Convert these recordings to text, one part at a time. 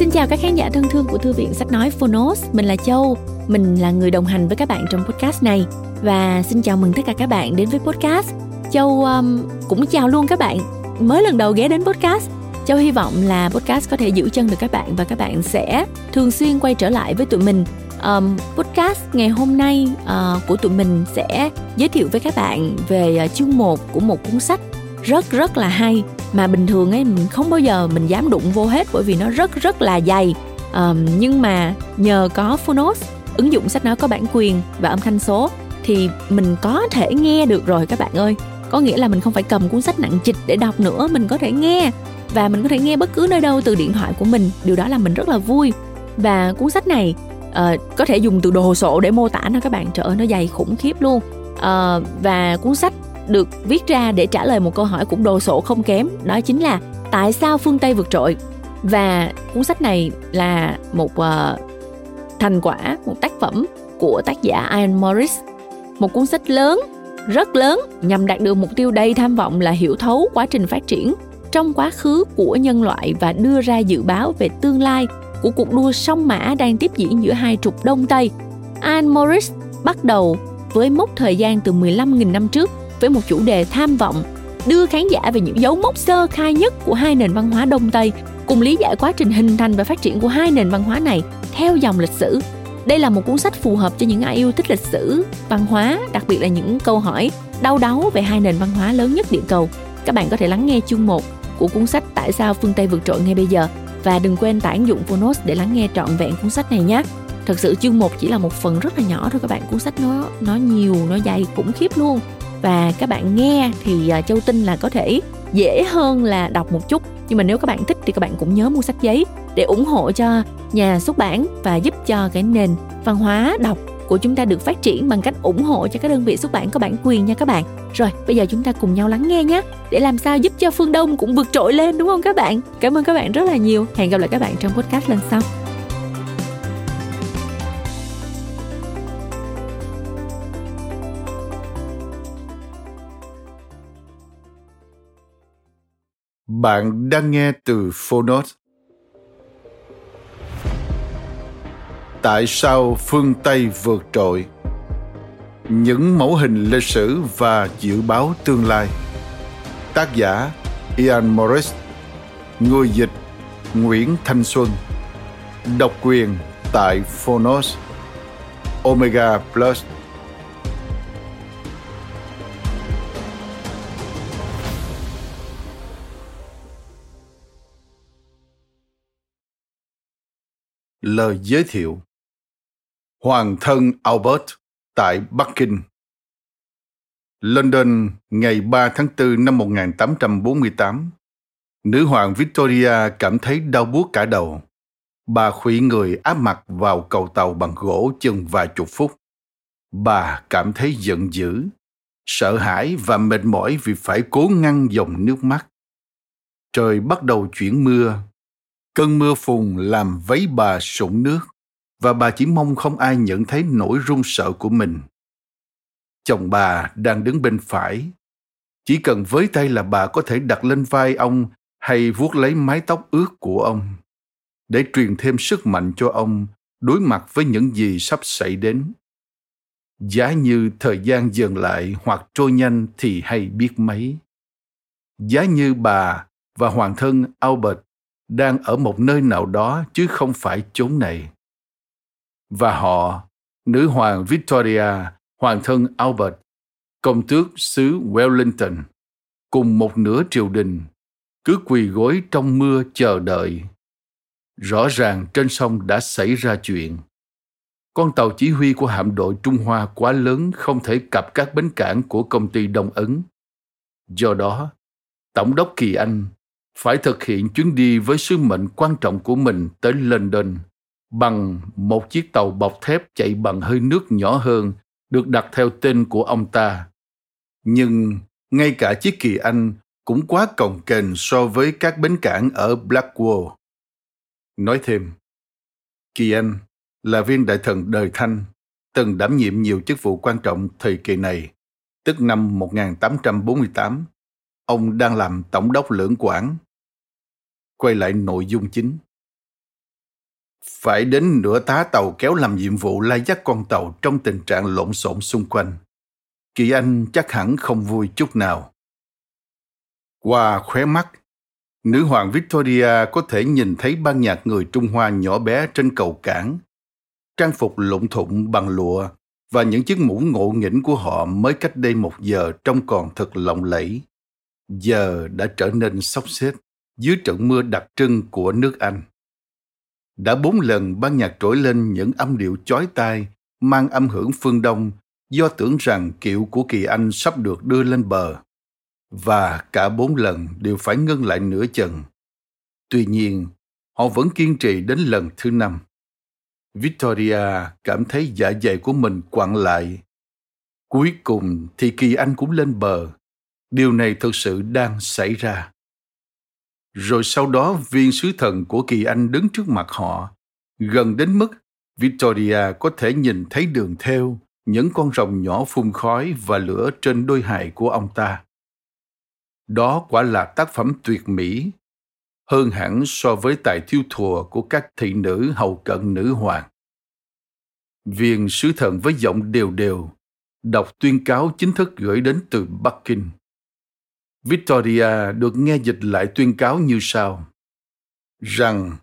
Xin chào các khán giả thân thương của Thư viện Sách Nói Phonos, mình là Châu, mình là người đồng hành với các bạn trong podcast này và xin chào mừng tất cả các bạn đến với podcast. Châu um, cũng chào luôn các bạn mới lần đầu ghé đến podcast. Châu hy vọng là podcast có thể giữ chân được các bạn và các bạn sẽ thường xuyên quay trở lại với tụi mình. Um, podcast ngày hôm nay uh, của tụi mình sẽ giới thiệu với các bạn về uh, chương 1 của một cuốn sách rất rất là hay mà bình thường ấy mình không bao giờ mình dám đụng vô hết bởi vì nó rất rất là dày. Um, nhưng mà nhờ có Phonos ứng dụng sách nói có bản quyền và âm thanh số thì mình có thể nghe được rồi các bạn ơi. Có nghĩa là mình không phải cầm cuốn sách nặng trịch để đọc nữa mình có thể nghe. Và mình có thể nghe bất cứ nơi đâu từ điện thoại của mình. Điều đó làm mình rất là vui. Và cuốn sách này uh, có thể dùng từ đồ sộ để mô tả nó các bạn. Trời ơi nó dày khủng khiếp luôn. Uh, và cuốn sách được viết ra để trả lời một câu hỏi cũng đồ sộ không kém đó chính là tại sao phương tây vượt trội và cuốn sách này là một uh, thành quả một tác phẩm của tác giả Ian Morris một cuốn sách lớn rất lớn nhằm đạt được mục tiêu đầy tham vọng là hiểu thấu quá trình phát triển trong quá khứ của nhân loại và đưa ra dự báo về tương lai của cuộc đua song mã đang tiếp diễn giữa hai trục Đông Tây. Ian Morris bắt đầu với mốc thời gian từ 15.000 năm trước với một chủ đề tham vọng, đưa khán giả về những dấu mốc sơ khai nhất của hai nền văn hóa Đông Tây, cùng lý giải quá trình hình thành và phát triển của hai nền văn hóa này theo dòng lịch sử. Đây là một cuốn sách phù hợp cho những ai yêu thích lịch sử, văn hóa, đặc biệt là những câu hỏi đau đáu về hai nền văn hóa lớn nhất địa cầu. Các bạn có thể lắng nghe chương 1 của cuốn sách Tại sao phương Tây vượt trội ngay bây giờ và đừng quên tải ứng dụng Phonos để lắng nghe trọn vẹn cuốn sách này nhé. Thật sự chương 1 chỉ là một phần rất là nhỏ thôi các bạn, cuốn sách nó nó nhiều, nó dày khủng khiếp luôn và các bạn nghe thì ờ, châu tin là có thể dễ hơn là đọc một chút nhưng mà nếu các bạn thích thì các bạn cũng nhớ mua sách giấy để ủng hộ cho nhà xuất bản và giúp cho cái nền văn hóa đọc của chúng ta được phát triển bằng cách ủng hộ cho các đơn vị xuất bản có bản quyền nha các bạn. Rồi, bây giờ chúng ta cùng nhau lắng nghe nhé để làm sao giúp cho Phương Đông cũng vượt trội lên đúng không các bạn? Cảm ơn các bạn rất là nhiều. Hẹn gặp lại các bạn trong podcast lần sau. Bạn đang nghe từ Phonos. Tại sao phương Tây vượt trội? Những mẫu hình lịch sử và dự báo tương lai. Tác giả, Ian Morris Người dịch, Nguyễn Thanh Xuân Độc quyền tại Phonos Omega Plus Lời giới thiệu Hoàng thân Albert tại Bắc Kinh London ngày 3 tháng 4 năm 1848 Nữ hoàng Victoria cảm thấy đau buốt cả đầu. Bà khủy người áp mặt vào cầu tàu bằng gỗ chừng vài chục phút. Bà cảm thấy giận dữ, sợ hãi và mệt mỏi vì phải cố ngăn dòng nước mắt. Trời bắt đầu chuyển mưa Cơn mưa phùn làm váy bà sũng nước, và bà chỉ mong không ai nhận thấy nỗi run sợ của mình. Chồng bà đang đứng bên phải. Chỉ cần với tay là bà có thể đặt lên vai ông hay vuốt lấy mái tóc ướt của ông, để truyền thêm sức mạnh cho ông đối mặt với những gì sắp xảy đến. Giá như thời gian dừng lại hoặc trôi nhanh thì hay biết mấy. Giá như bà và hoàng thân Albert đang ở một nơi nào đó chứ không phải chốn này. Và họ, nữ hoàng Victoria, hoàng thân Albert, công tước xứ Wellington, cùng một nửa triều đình, cứ quỳ gối trong mưa chờ đợi. Rõ ràng trên sông đã xảy ra chuyện. Con tàu chỉ huy của hạm đội Trung Hoa quá lớn không thể cập các bến cảng của công ty Đông Ấn. Do đó, Tổng đốc Kỳ Anh phải thực hiện chuyến đi với sứ mệnh quan trọng của mình tới London bằng một chiếc tàu bọc thép chạy bằng hơi nước nhỏ hơn được đặt theo tên của ông ta. Nhưng ngay cả chiếc kỳ Anh cũng quá cồng kềnh so với các bến cảng ở Blackwall. Nói thêm, Kỳ Anh là viên đại thần đời Thanh, từng đảm nhiệm nhiều chức vụ quan trọng thời kỳ này, tức năm 1848. Ông đang làm tổng đốc lưỡng quản quay lại nội dung chính Phải đến nửa tá tàu kéo làm nhiệm vụ lai dắt con tàu trong tình trạng lộn xộn xung quanh. Kỳ Anh chắc hẳn không vui chút nào. Qua khóe mắt, nữ hoàng Victoria có thể nhìn thấy ban nhạc người Trung Hoa nhỏ bé trên cầu cảng, trang phục lụng thụng bằng lụa và những chiếc mũ ngộ nghĩnh của họ mới cách đây một giờ trông còn thật lộng lẫy. Giờ đã trở nên sốc xếp dưới trận mưa đặc trưng của nước Anh. Đã bốn lần ban nhạc trỗi lên những âm điệu chói tai mang âm hưởng phương Đông do tưởng rằng kiệu của kỳ Anh sắp được đưa lên bờ. Và cả bốn lần đều phải ngưng lại nửa chừng. Tuy nhiên, họ vẫn kiên trì đến lần thứ năm. Victoria cảm thấy dạ dày của mình quặn lại. Cuối cùng thì kỳ Anh cũng lên bờ. Điều này thực sự đang xảy ra. Rồi sau đó viên sứ thần của kỳ Anh đứng trước mặt họ, gần đến mức Victoria có thể nhìn thấy đường theo những con rồng nhỏ phun khói và lửa trên đôi hài của ông ta. Đó quả là tác phẩm tuyệt mỹ, hơn hẳn so với tài thiêu thùa của các thị nữ hầu cận nữ hoàng. Viên sứ thần với giọng đều đều, đọc tuyên cáo chính thức gửi đến từ Bắc Kinh. Victoria được nghe dịch lại tuyên cáo như sau. Rằng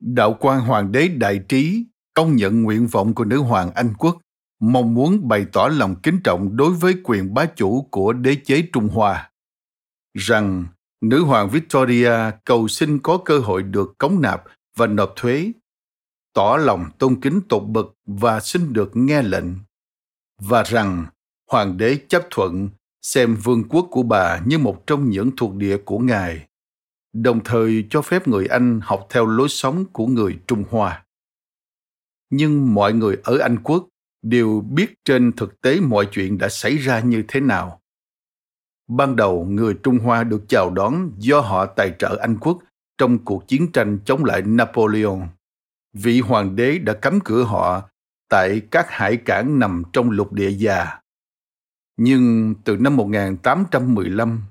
đạo quan hoàng đế đại trí công nhận nguyện vọng của nữ hoàng Anh quốc mong muốn bày tỏ lòng kính trọng đối với quyền bá chủ của đế chế Trung Hoa. Rằng nữ hoàng Victoria cầu xin có cơ hội được cống nạp và nộp thuế, tỏ lòng tôn kính tột bậc và xin được nghe lệnh. Và rằng hoàng đế chấp thuận xem vương quốc của bà như một trong những thuộc địa của ngài, đồng thời cho phép người anh học theo lối sống của người trung hoa. Nhưng mọi người ở anh quốc đều biết trên thực tế mọi chuyện đã xảy ra như thế nào. Ban đầu, người trung hoa được chào đón do họ tài trợ anh quốc trong cuộc chiến tranh chống lại napoleon. Vị hoàng đế đã cấm cửa họ tại các hải cảng nằm trong lục địa già nhưng từ năm 1815,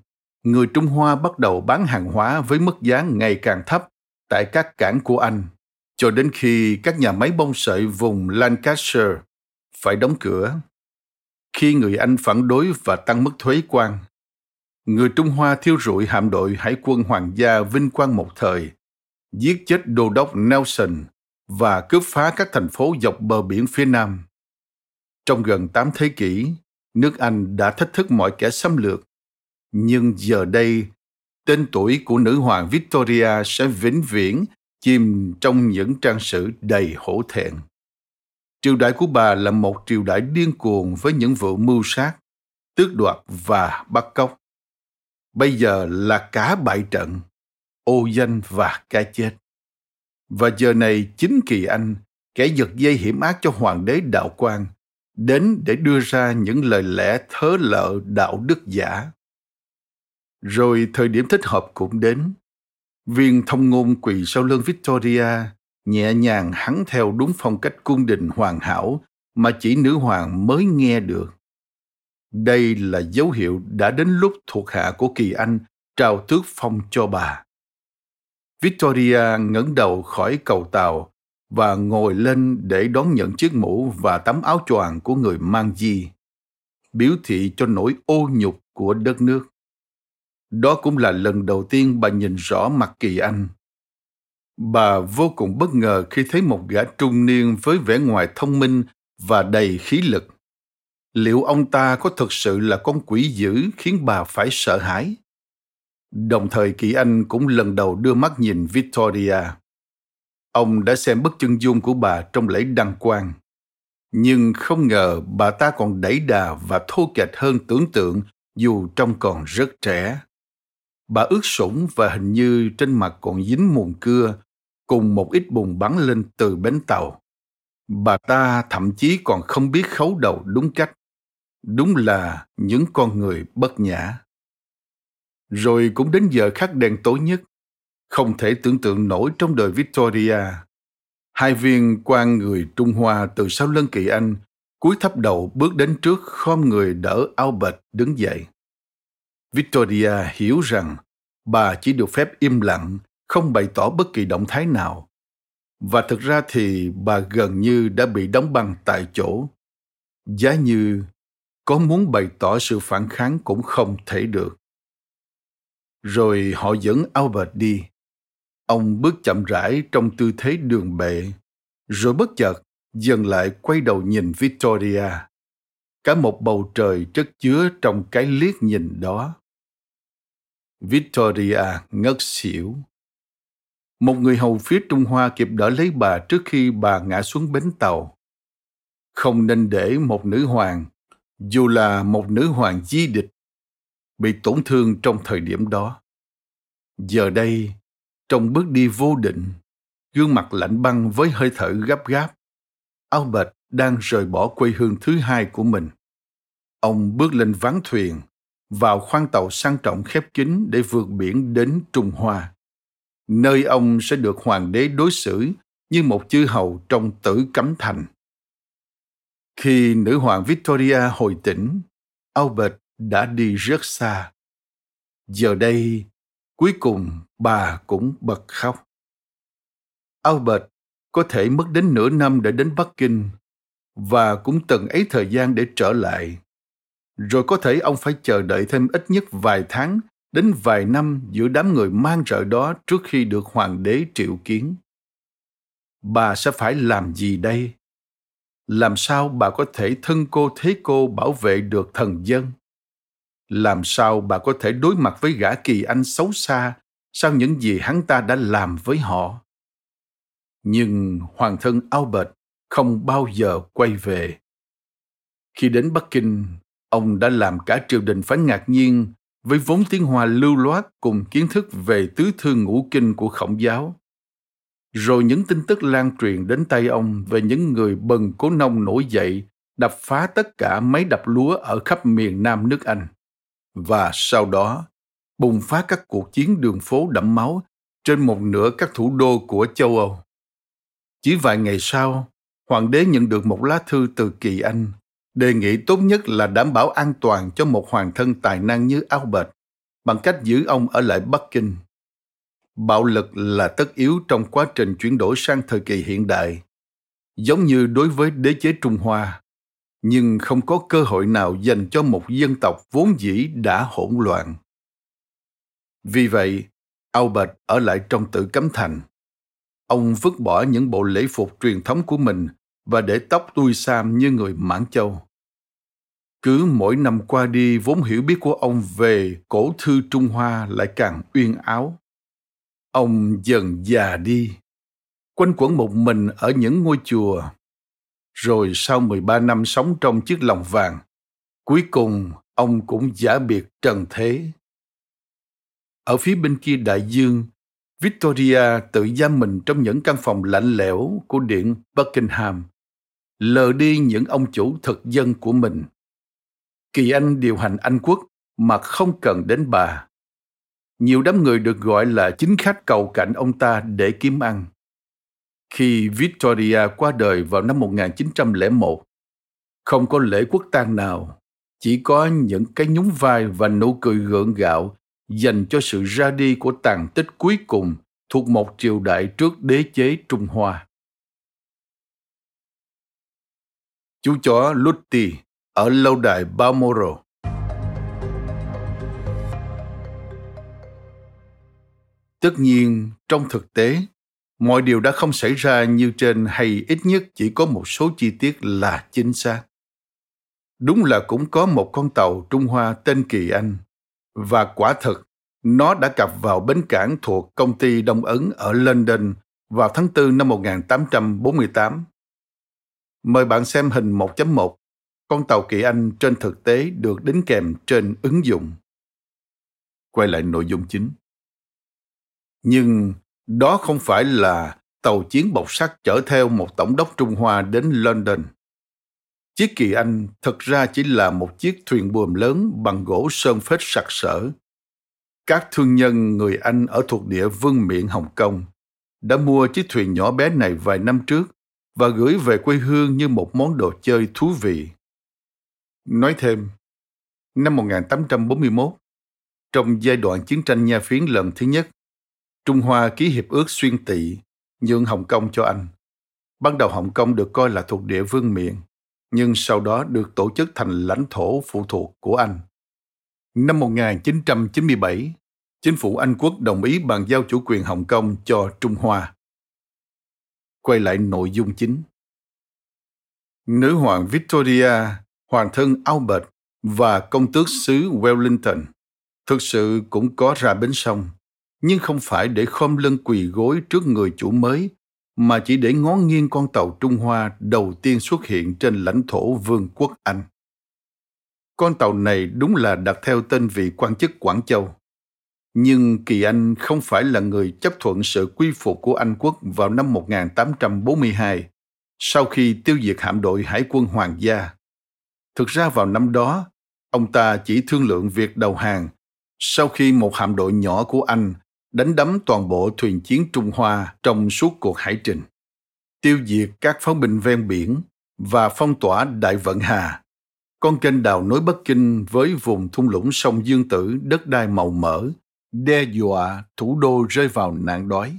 người Trung Hoa bắt đầu bán hàng hóa với mức giá ngày càng thấp tại các cảng của Anh, cho đến khi các nhà máy bông sợi vùng Lancashire phải đóng cửa. Khi người Anh phản đối và tăng mức thuế quan, người Trung Hoa thiêu rụi hạm đội hải quân hoàng gia vinh quang một thời, giết chết đô đốc Nelson và cướp phá các thành phố dọc bờ biển phía Nam. Trong gần 8 thế kỷ, nước Anh đã thách thức mọi kẻ xâm lược. Nhưng giờ đây, tên tuổi của nữ hoàng Victoria sẽ vĩnh viễn chìm trong những trang sử đầy hổ thẹn. Triều đại của bà là một triều đại điên cuồng với những vụ mưu sát, tước đoạt và bắt cóc. Bây giờ là cả bại trận, ô danh và cái chết. Và giờ này chính kỳ Anh, kẻ giật dây hiểm ác cho hoàng đế đạo quan, đến để đưa ra những lời lẽ thớ lợ đạo đức giả. Rồi thời điểm thích hợp cũng đến. Viên thông ngôn quỳ sau lưng Victoria, nhẹ nhàng hắn theo đúng phong cách cung đình hoàn hảo mà chỉ nữ hoàng mới nghe được. Đây là dấu hiệu đã đến lúc thuộc hạ của Kỳ Anh trao tước phong cho bà. Victoria ngẩng đầu khỏi cầu tàu và ngồi lên để đón nhận chiếc mũ và tấm áo choàng của người mang di, biểu thị cho nỗi ô nhục của đất nước. Đó cũng là lần đầu tiên bà nhìn rõ mặt Kỳ Anh. Bà vô cùng bất ngờ khi thấy một gã trung niên với vẻ ngoài thông minh và đầy khí lực. Liệu ông ta có thực sự là con quỷ dữ khiến bà phải sợ hãi? Đồng thời Kỳ Anh cũng lần đầu đưa mắt nhìn Victoria. Ông đã xem bức chân dung của bà trong lễ đăng quang. Nhưng không ngờ bà ta còn đẩy đà và thô kệch hơn tưởng tượng dù trông còn rất trẻ. Bà ướt sũng và hình như trên mặt còn dính mùn cưa cùng một ít bùn bắn lên từ bến tàu. Bà ta thậm chí còn không biết khấu đầu đúng cách. Đúng là những con người bất nhã. Rồi cũng đến giờ khắc đèn tối nhất, không thể tưởng tượng nổi trong đời Victoria. Hai viên quan người Trung Hoa từ sau lưng kỳ Anh cúi thấp đầu bước đến trước khom người đỡ Albert đứng dậy. Victoria hiểu rằng bà chỉ được phép im lặng, không bày tỏ bất kỳ động thái nào. Và thực ra thì bà gần như đã bị đóng băng tại chỗ. Giá như có muốn bày tỏ sự phản kháng cũng không thể được. Rồi họ dẫn Albert đi. Ông bước chậm rãi trong tư thế đường bệ, rồi bất chợt dừng lại quay đầu nhìn Victoria. Cả một bầu trời chất chứa trong cái liếc nhìn đó. Victoria ngất xỉu. Một người hầu phía Trung Hoa kịp đỡ lấy bà trước khi bà ngã xuống bến tàu. Không nên để một nữ hoàng, dù là một nữ hoàng di địch, bị tổn thương trong thời điểm đó. Giờ đây, trong bước đi vô định, gương mặt lạnh băng với hơi thở gấp gáp, Albert đang rời bỏ quê hương thứ hai của mình. Ông bước lên ván thuyền, vào khoang tàu sang trọng khép kín để vượt biển đến Trung Hoa, nơi ông sẽ được hoàng đế đối xử như một chư hầu trong tử cấm thành. Khi nữ hoàng Victoria hồi tỉnh, Albert đã đi rất xa. Giờ đây, cuối cùng bà cũng bật khóc. Albert có thể mất đến nửa năm để đến Bắc Kinh và cũng từng ấy thời gian để trở lại. Rồi có thể ông phải chờ đợi thêm ít nhất vài tháng đến vài năm giữa đám người mang rợ đó trước khi được hoàng đế triệu kiến. Bà sẽ phải làm gì đây? Làm sao bà có thể thân cô thế cô bảo vệ được thần dân? Làm sao bà có thể đối mặt với gã kỳ anh xấu xa sau những gì hắn ta đã làm với họ? nhưng hoàng thân Albert không bao giờ quay về. Khi đến Bắc Kinh, ông đã làm cả triều đình phải ngạc nhiên với vốn tiếng Hoa lưu loát cùng kiến thức về tứ thư ngũ kinh của khổng giáo. Rồi những tin tức lan truyền đến tay ông về những người bần cố nông nổi dậy đập phá tất cả máy đập lúa ở khắp miền Nam nước Anh. Và sau đó, bùng phát các cuộc chiến đường phố đẫm máu trên một nửa các thủ đô của châu Âu. Chỉ vài ngày sau, hoàng đế nhận được một lá thư từ Kỳ Anh, đề nghị tốt nhất là đảm bảo an toàn cho một hoàng thân tài năng như Albert bằng cách giữ ông ở lại Bắc Kinh. Bạo lực là tất yếu trong quá trình chuyển đổi sang thời kỳ hiện đại, giống như đối với đế chế Trung Hoa, nhưng không có cơ hội nào dành cho một dân tộc vốn dĩ đã hỗn loạn. Vì vậy, Albert ở lại trong tự cấm thành Ông vứt bỏ những bộ lễ phục truyền thống của mình và để tóc tui sam như người Mãn Châu. Cứ mỗi năm qua đi, vốn hiểu biết của ông về cổ thư Trung Hoa lại càng uyên áo. Ông dần già đi, quanh quẩn một mình ở những ngôi chùa. Rồi sau 13 năm sống trong chiếc lòng vàng, cuối cùng ông cũng giả biệt trần thế. Ở phía bên kia đại dương, Victoria tự giam mình trong những căn phòng lạnh lẽo của điện Buckingham, lờ đi những ông chủ thực dân của mình. Kỳ Anh điều hành Anh quốc mà không cần đến bà. Nhiều đám người được gọi là chính khách cầu cạnh ông ta để kiếm ăn. Khi Victoria qua đời vào năm 1901, không có lễ quốc tang nào, chỉ có những cái nhún vai và nụ cười gượng gạo dành cho sự ra đi của tàn tích cuối cùng thuộc một triều đại trước đế chế Trung Hoa. Chú chó Lutti ở lâu đài Balmoral Tất nhiên, trong thực tế, mọi điều đã không xảy ra như trên hay ít nhất chỉ có một số chi tiết là chính xác. Đúng là cũng có một con tàu Trung Hoa tên Kỳ Anh và quả thực, nó đã cập vào bến cảng thuộc công ty Đông Ấn ở London vào tháng 4 năm 1848. Mời bạn xem hình 1.1. Con tàu kỳ Anh trên thực tế được đính kèm trên ứng dụng. Quay lại nội dung chính. Nhưng đó không phải là tàu chiến bọc sắt chở theo một tổng đốc Trung Hoa đến London. Chiếc kỳ Anh thực ra chỉ là một chiếc thuyền buồm lớn bằng gỗ sơn phết sặc sỡ các thương nhân người Anh ở thuộc địa Vương Miện Hồng Kông đã mua chiếc thuyền nhỏ bé này vài năm trước và gửi về quê hương như một món đồ chơi thú vị. Nói thêm, năm 1841, trong giai đoạn chiến tranh Nha Phiến lần thứ nhất, Trung Hoa ký hiệp ước xuyên tị nhượng Hồng Kông cho Anh. Ban đầu Hồng Kông được coi là thuộc địa vương miện, nhưng sau đó được tổ chức thành lãnh thổ phụ thuộc của Anh. Năm 1997, chính phủ Anh quốc đồng ý bàn giao chủ quyền Hồng Kông cho Trung Hoa. Quay lại nội dung chính. Nữ hoàng Victoria, hoàng thân Albert và công tước xứ Wellington thực sự cũng có ra bến sông, nhưng không phải để khom lưng quỳ gối trước người chủ mới, mà chỉ để ngó nghiêng con tàu Trung Hoa đầu tiên xuất hiện trên lãnh thổ Vương quốc Anh. Con tàu này đúng là đặt theo tên vị quan chức Quảng Châu. Nhưng Kỳ Anh không phải là người chấp thuận sự quy phục của Anh quốc vào năm 1842, sau khi tiêu diệt hạm đội Hải quân Hoàng gia. Thực ra vào năm đó, ông ta chỉ thương lượng việc đầu hàng sau khi một hạm đội nhỏ của Anh đánh đắm toàn bộ thuyền chiến Trung Hoa trong suốt cuộc hải trình, tiêu diệt các pháo binh ven biển và phong tỏa Đại Vận Hà, con kênh đào nối Bắc Kinh với vùng thung lũng sông Dương Tử đất đai màu mỡ, đe dọa thủ đô rơi vào nạn đói.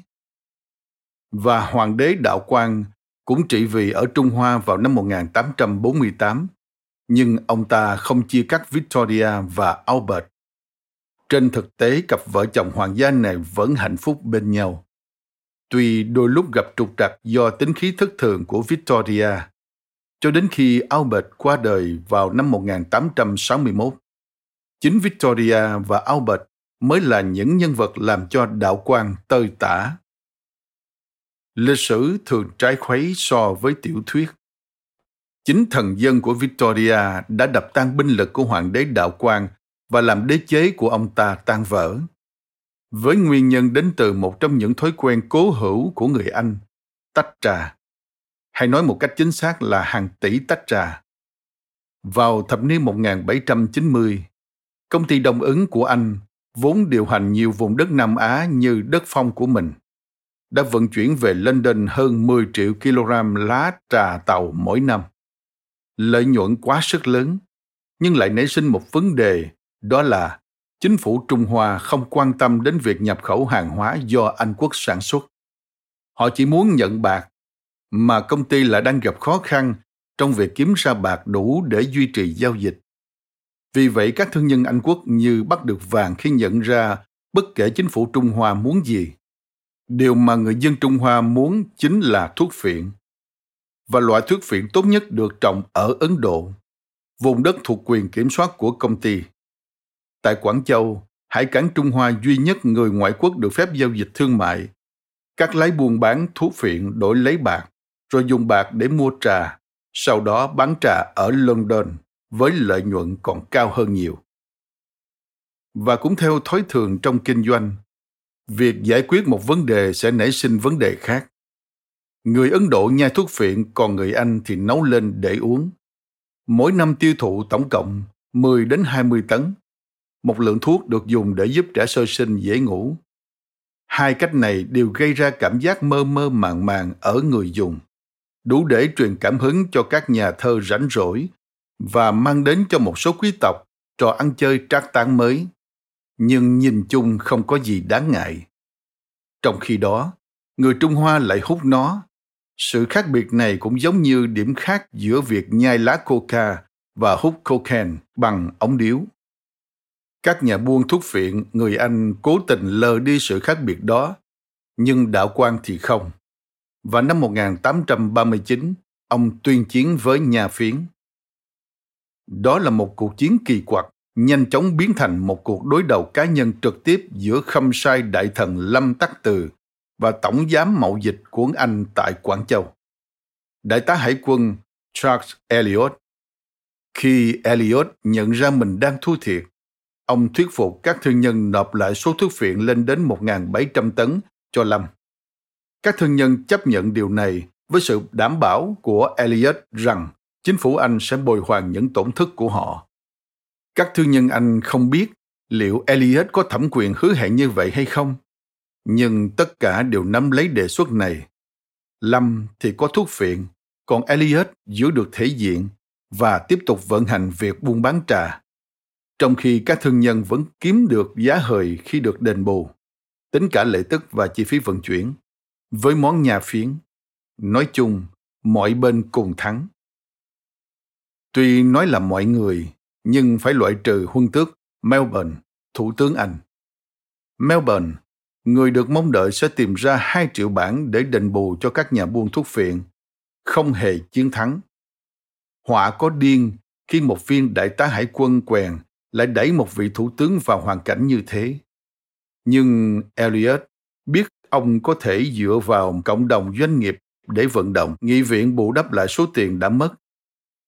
Và Hoàng đế Đạo Quang cũng trị vì ở Trung Hoa vào năm 1848, nhưng ông ta không chia cắt Victoria và Albert. Trên thực tế, cặp vợ chồng hoàng gia này vẫn hạnh phúc bên nhau. Tuy đôi lúc gặp trục trặc do tính khí thất thường của Victoria, cho đến khi Albert qua đời vào năm 1861. Chính Victoria và Albert mới là những nhân vật làm cho đạo quan tơi tả. Lịch sử thường trái khuấy so với tiểu thuyết. Chính thần dân của Victoria đã đập tan binh lực của hoàng đế đạo quan và làm đế chế của ông ta tan vỡ. Với nguyên nhân đến từ một trong những thói quen cố hữu của người Anh, tách trà. Hay nói một cách chính xác là hàng tỷ tách trà. Vào thập niên 1790, công ty đồng ứng của Anh vốn điều hành nhiều vùng đất Nam Á như đất phong của mình, đã vận chuyển về London hơn 10 triệu kg lá trà tàu mỗi năm. Lợi nhuận quá sức lớn, nhưng lại nảy sinh một vấn đề, đó là chính phủ Trung Hoa không quan tâm đến việc nhập khẩu hàng hóa do Anh quốc sản xuất. Họ chỉ muốn nhận bạc, mà công ty lại đang gặp khó khăn trong việc kiếm ra bạc đủ để duy trì giao dịch. Vì vậy các thương nhân Anh quốc như bắt được vàng khi nhận ra bất kể chính phủ Trung Hoa muốn gì. Điều mà người dân Trung Hoa muốn chính là thuốc phiện. Và loại thuốc phiện tốt nhất được trồng ở Ấn Độ, vùng đất thuộc quyền kiểm soát của công ty. Tại Quảng Châu, hải cảng Trung Hoa duy nhất người ngoại quốc được phép giao dịch thương mại. Các lái buôn bán thuốc phiện đổi lấy bạc, rồi dùng bạc để mua trà, sau đó bán trà ở London với lợi nhuận còn cao hơn nhiều. Và cũng theo thói thường trong kinh doanh, việc giải quyết một vấn đề sẽ nảy sinh vấn đề khác. Người Ấn Độ nhai thuốc phiện, còn người Anh thì nấu lên để uống. Mỗi năm tiêu thụ tổng cộng 10 đến 20 tấn. Một lượng thuốc được dùng để giúp trẻ sơ sinh dễ ngủ. Hai cách này đều gây ra cảm giác mơ mơ màng màng ở người dùng, đủ để truyền cảm hứng cho các nhà thơ rảnh rỗi và mang đến cho một số quý tộc trò ăn chơi trác tán mới, nhưng nhìn chung không có gì đáng ngại. Trong khi đó, người Trung Hoa lại hút nó. Sự khác biệt này cũng giống như điểm khác giữa việc nhai lá coca và hút cocaine bằng ống điếu. Các nhà buôn thuốc phiện người Anh cố tình lờ đi sự khác biệt đó, nhưng đạo quan thì không. Và năm 1839, ông tuyên chiến với nhà phiến. Đó là một cuộc chiến kỳ quặc, nhanh chóng biến thành một cuộc đối đầu cá nhân trực tiếp giữa khâm sai đại thần Lâm Tắc Từ và tổng giám mậu dịch của Anh tại Quảng Châu. Đại tá hải quân Charles Elliot Khi Elliot nhận ra mình đang thua thiệt, ông thuyết phục các thương nhân nộp lại số thuốc phiện lên đến 1.700 tấn cho Lâm. Các thương nhân chấp nhận điều này với sự đảm bảo của Elliot rằng chính phủ Anh sẽ bồi hoàn những tổn thất của họ. Các thương nhân Anh không biết liệu Elliot có thẩm quyền hứa hẹn như vậy hay không, nhưng tất cả đều nắm lấy đề xuất này. Lâm thì có thuốc phiện, còn Elliot giữ được thể diện và tiếp tục vận hành việc buôn bán trà. Trong khi các thương nhân vẫn kiếm được giá hời khi được đền bù, tính cả lệ tức và chi phí vận chuyển. với món nhà phiến. Nói chung, mọi bên cùng thắng. Tuy nói là mọi người, nhưng phải loại trừ huân tước Melbourne, Thủ tướng Anh. Melbourne, người được mong đợi sẽ tìm ra 2 triệu bảng để đền bù cho các nhà buôn thuốc phiện, không hề chiến thắng. Họa có điên khi một viên đại tá hải quân quèn lại đẩy một vị thủ tướng vào hoàn cảnh như thế. Nhưng Elliot biết ông có thể dựa vào cộng đồng doanh nghiệp để vận động nghị viện bù đắp lại số tiền đã mất.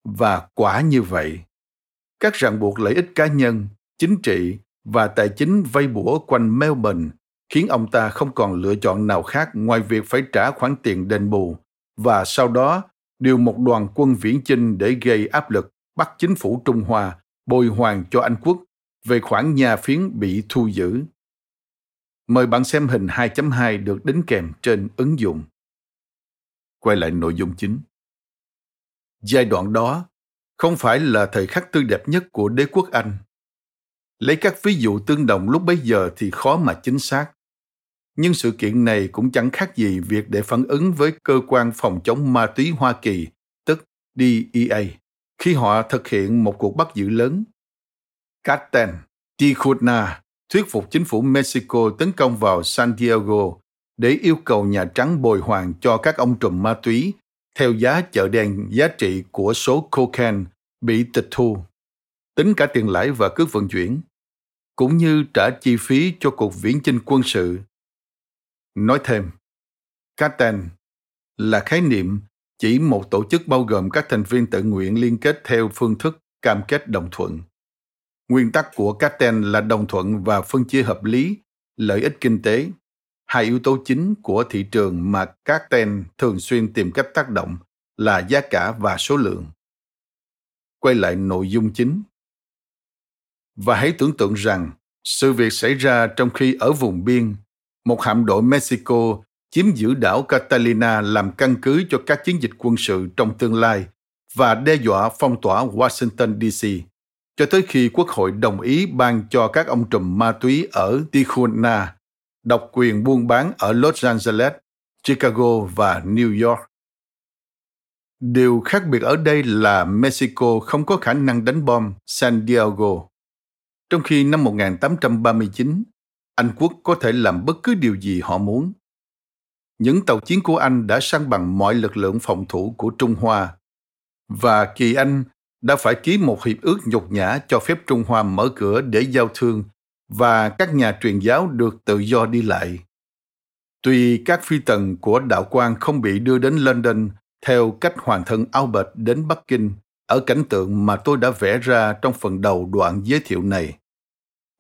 Và quả như vậy, các ràng buộc lợi ích cá nhân, chính trị và tài chính vây bủa quanh Melbourne khiến ông ta không còn lựa chọn nào khác ngoài việc phải trả khoản tiền đền bù và sau đó điều một đoàn quân viễn chinh để gây áp lực bắt chính phủ Trung Hoa bồi hoàn cho Anh quốc về khoản nhà phiến bị thu giữ. Mời bạn xem hình 2.2 được đính kèm trên ứng dụng. Quay lại nội dung chính. Giai đoạn đó không phải là thời khắc tươi đẹp nhất của đế quốc Anh. Lấy các ví dụ tương đồng lúc bấy giờ thì khó mà chính xác. Nhưng sự kiện này cũng chẳng khác gì việc để phản ứng với cơ quan phòng chống ma túy Hoa Kỳ, tức DEA, khi họ thực hiện một cuộc bắt giữ lớn. Caten, Tijuana thuyết phục chính phủ Mexico tấn công vào San Diego để yêu cầu Nhà Trắng bồi hoàn cho các ông trùm ma túy theo giá chợ đen giá trị của số cocaine bị tịch thu, tính cả tiền lãi và cước vận chuyển, cũng như trả chi phí cho cuộc viễn chinh quân sự. Nói thêm, Cartel là khái niệm chỉ một tổ chức bao gồm các thành viên tự nguyện liên kết theo phương thức cam kết đồng thuận. Nguyên tắc của Cartel là đồng thuận và phân chia hợp lý, lợi ích kinh tế. Hai yếu tố chính của thị trường mà các ten thường xuyên tìm cách tác động là giá cả và số lượng. Quay lại nội dung chính. Và hãy tưởng tượng rằng sự việc xảy ra trong khi ở vùng biên, một hạm đội mexico chiếm giữ đảo catalina làm căn cứ cho các chiến dịch quân sự trong tương lai và đe dọa phong tỏa washington dc cho tới khi quốc hội đồng ý ban cho các ông trùm ma túy ở tijuana độc quyền buôn bán ở Los Angeles, Chicago và New York. Điều khác biệt ở đây là Mexico không có khả năng đánh bom San Diego. Trong khi năm 1839, Anh quốc có thể làm bất cứ điều gì họ muốn. Những tàu chiến của Anh đã săn bằng mọi lực lượng phòng thủ của Trung Hoa và kỳ Anh đã phải ký một hiệp ước nhục nhã cho phép Trung Hoa mở cửa để giao thương và các nhà truyền giáo được tự do đi lại. Tuy các phi tần của đạo quan không bị đưa đến London theo cách hoàng thân Albert đến Bắc Kinh ở cảnh tượng mà tôi đã vẽ ra trong phần đầu đoạn giới thiệu này.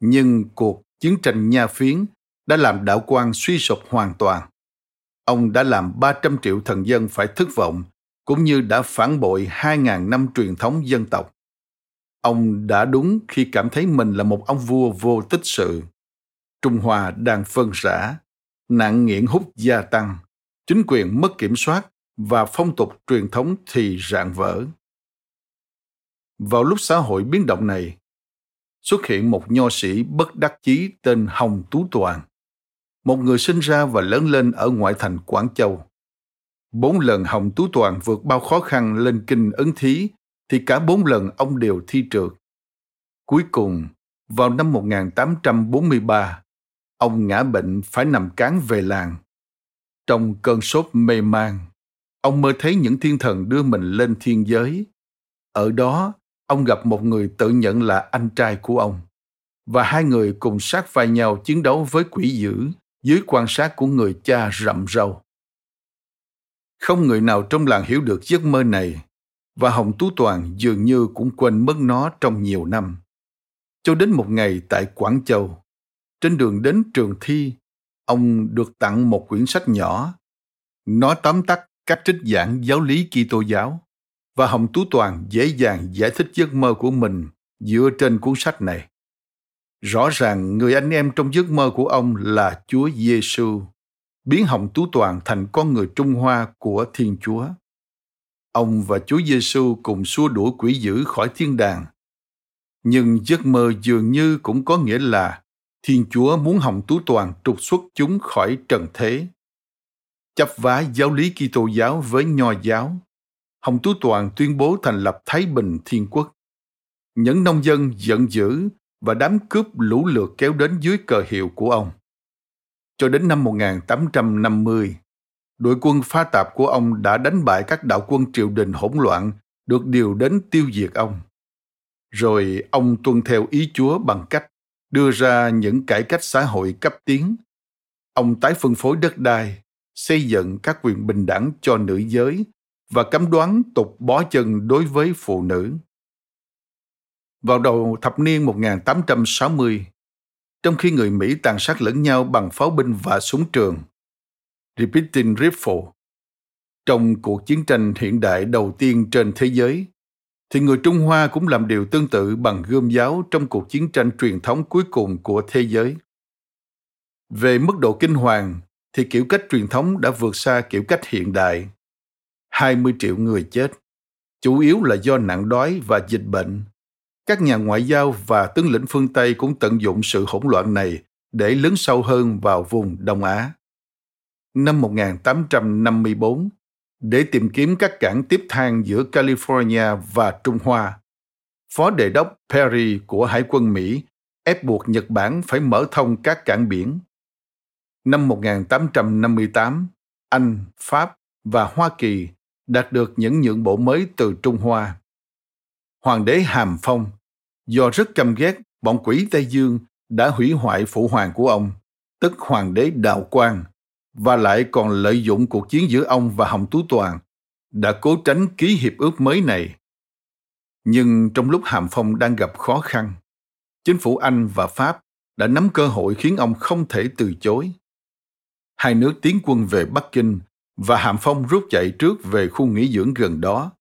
Nhưng cuộc chiến tranh nha phiến đã làm đạo quan suy sụp hoàn toàn. Ông đã làm 300 triệu thần dân phải thất vọng, cũng như đã phản bội 2.000 năm truyền thống dân tộc. Ông đã đúng khi cảm thấy mình là một ông vua vô tích sự. Trung Hoa đang phân rã, nạn nghiện hút gia tăng, chính quyền mất kiểm soát và phong tục truyền thống thì rạn vỡ. Vào lúc xã hội biến động này, xuất hiện một nho sĩ bất đắc chí tên Hồng Tú Toàn, một người sinh ra và lớn lên ở ngoại thành Quảng Châu. Bốn lần Hồng Tú Toàn vượt bao khó khăn lên kinh ấn thí thì cả bốn lần ông đều thi trượt. Cuối cùng, vào năm 1843, ông ngã bệnh phải nằm cán về làng. Trong cơn sốt mê man, ông mơ thấy những thiên thần đưa mình lên thiên giới. Ở đó, ông gặp một người tự nhận là anh trai của ông và hai người cùng sát vai nhau chiến đấu với quỷ dữ dưới quan sát của người cha rậm râu. Không người nào trong làng hiểu được giấc mơ này và Hồng Tú Toàn dường như cũng quên mất nó trong nhiều năm. Cho đến một ngày tại Quảng Châu, trên đường đến trường thi, ông được tặng một quyển sách nhỏ. Nó tóm tắt cách trích giảng giáo lý Kitô giáo và Hồng Tú Toàn dễ dàng giải thích giấc mơ của mình dựa trên cuốn sách này. Rõ ràng người anh em trong giấc mơ của ông là Chúa Giêsu, biến Hồng Tú Toàn thành con người Trung Hoa của Thiên Chúa. Ông và Chúa Giêsu cùng xua đuổi quỷ dữ khỏi thiên đàng. Nhưng giấc mơ dường như cũng có nghĩa là Thiên Chúa muốn Hồng Tú Toàn trục xuất chúng khỏi trần thế. chấp vá giáo lý Kitô giáo với Nho giáo. Hồng Tú Toàn tuyên bố thành lập Thái Bình Thiên Quốc. Những nông dân giận dữ và đám cướp lũ lượt kéo đến dưới cờ hiệu của ông. Cho đến năm 1850, đội quân pha tạp của ông đã đánh bại các đạo quân triều đình hỗn loạn được điều đến tiêu diệt ông. Rồi ông tuân theo ý Chúa bằng cách đưa ra những cải cách xã hội cấp tiến. Ông tái phân phối đất đai, xây dựng các quyền bình đẳng cho nữ giới và cấm đoán tục bó chân đối với phụ nữ. Vào đầu thập niên 1860, trong khi người Mỹ tàn sát lẫn nhau bằng pháo binh và súng trường, Repeating Rifle, trong cuộc chiến tranh hiện đại đầu tiên trên thế giới, thì người Trung Hoa cũng làm điều tương tự bằng gươm giáo trong cuộc chiến tranh truyền thống cuối cùng của thế giới. Về mức độ kinh hoàng, thì kiểu cách truyền thống đã vượt xa kiểu cách hiện đại. 20 triệu người chết, chủ yếu là do nạn đói và dịch bệnh. Các nhà ngoại giao và tướng lĩnh phương Tây cũng tận dụng sự hỗn loạn này để lớn sâu hơn vào vùng Đông Á. Năm 1854, để tìm kiếm các cảng tiếp than giữa California và Trung Hoa. Phó đề đốc Perry của Hải quân Mỹ ép buộc Nhật Bản phải mở thông các cảng biển. Năm 1858, Anh, Pháp và Hoa Kỳ đạt được những nhượng bộ mới từ Trung Hoa. Hoàng đế Hàm Phong, do rất căm ghét bọn quỷ Tây Dương đã hủy hoại phụ hoàng của ông, tức Hoàng đế Đạo Quang, và lại còn lợi dụng cuộc chiến giữa ông và Hồng Tú Toàn, đã cố tránh ký hiệp ước mới này. Nhưng trong lúc Hàm Phong đang gặp khó khăn, chính phủ Anh và Pháp đã nắm cơ hội khiến ông không thể từ chối. Hai nước tiến quân về Bắc Kinh và Hàm Phong rút chạy trước về khu nghỉ dưỡng gần đó.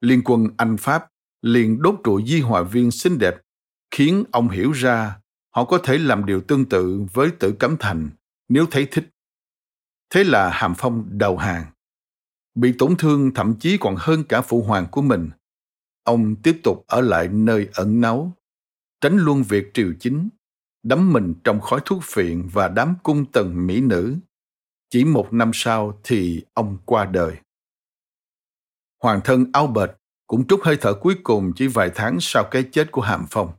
Liên quân Anh-Pháp liền đốt trụi di hòa viên xinh đẹp, khiến ông hiểu ra họ có thể làm điều tương tự với tử cấm thành nếu thấy thích. Thế là Hàm Phong đầu hàng. Bị tổn thương thậm chí còn hơn cả phụ hoàng của mình. Ông tiếp tục ở lại nơi ẩn náu, tránh luôn việc triều chính, đắm mình trong khói thuốc phiện và đám cung tần mỹ nữ. Chỉ một năm sau thì ông qua đời. Hoàng thân Albert cũng trút hơi thở cuối cùng chỉ vài tháng sau cái chết của Hàm Phong.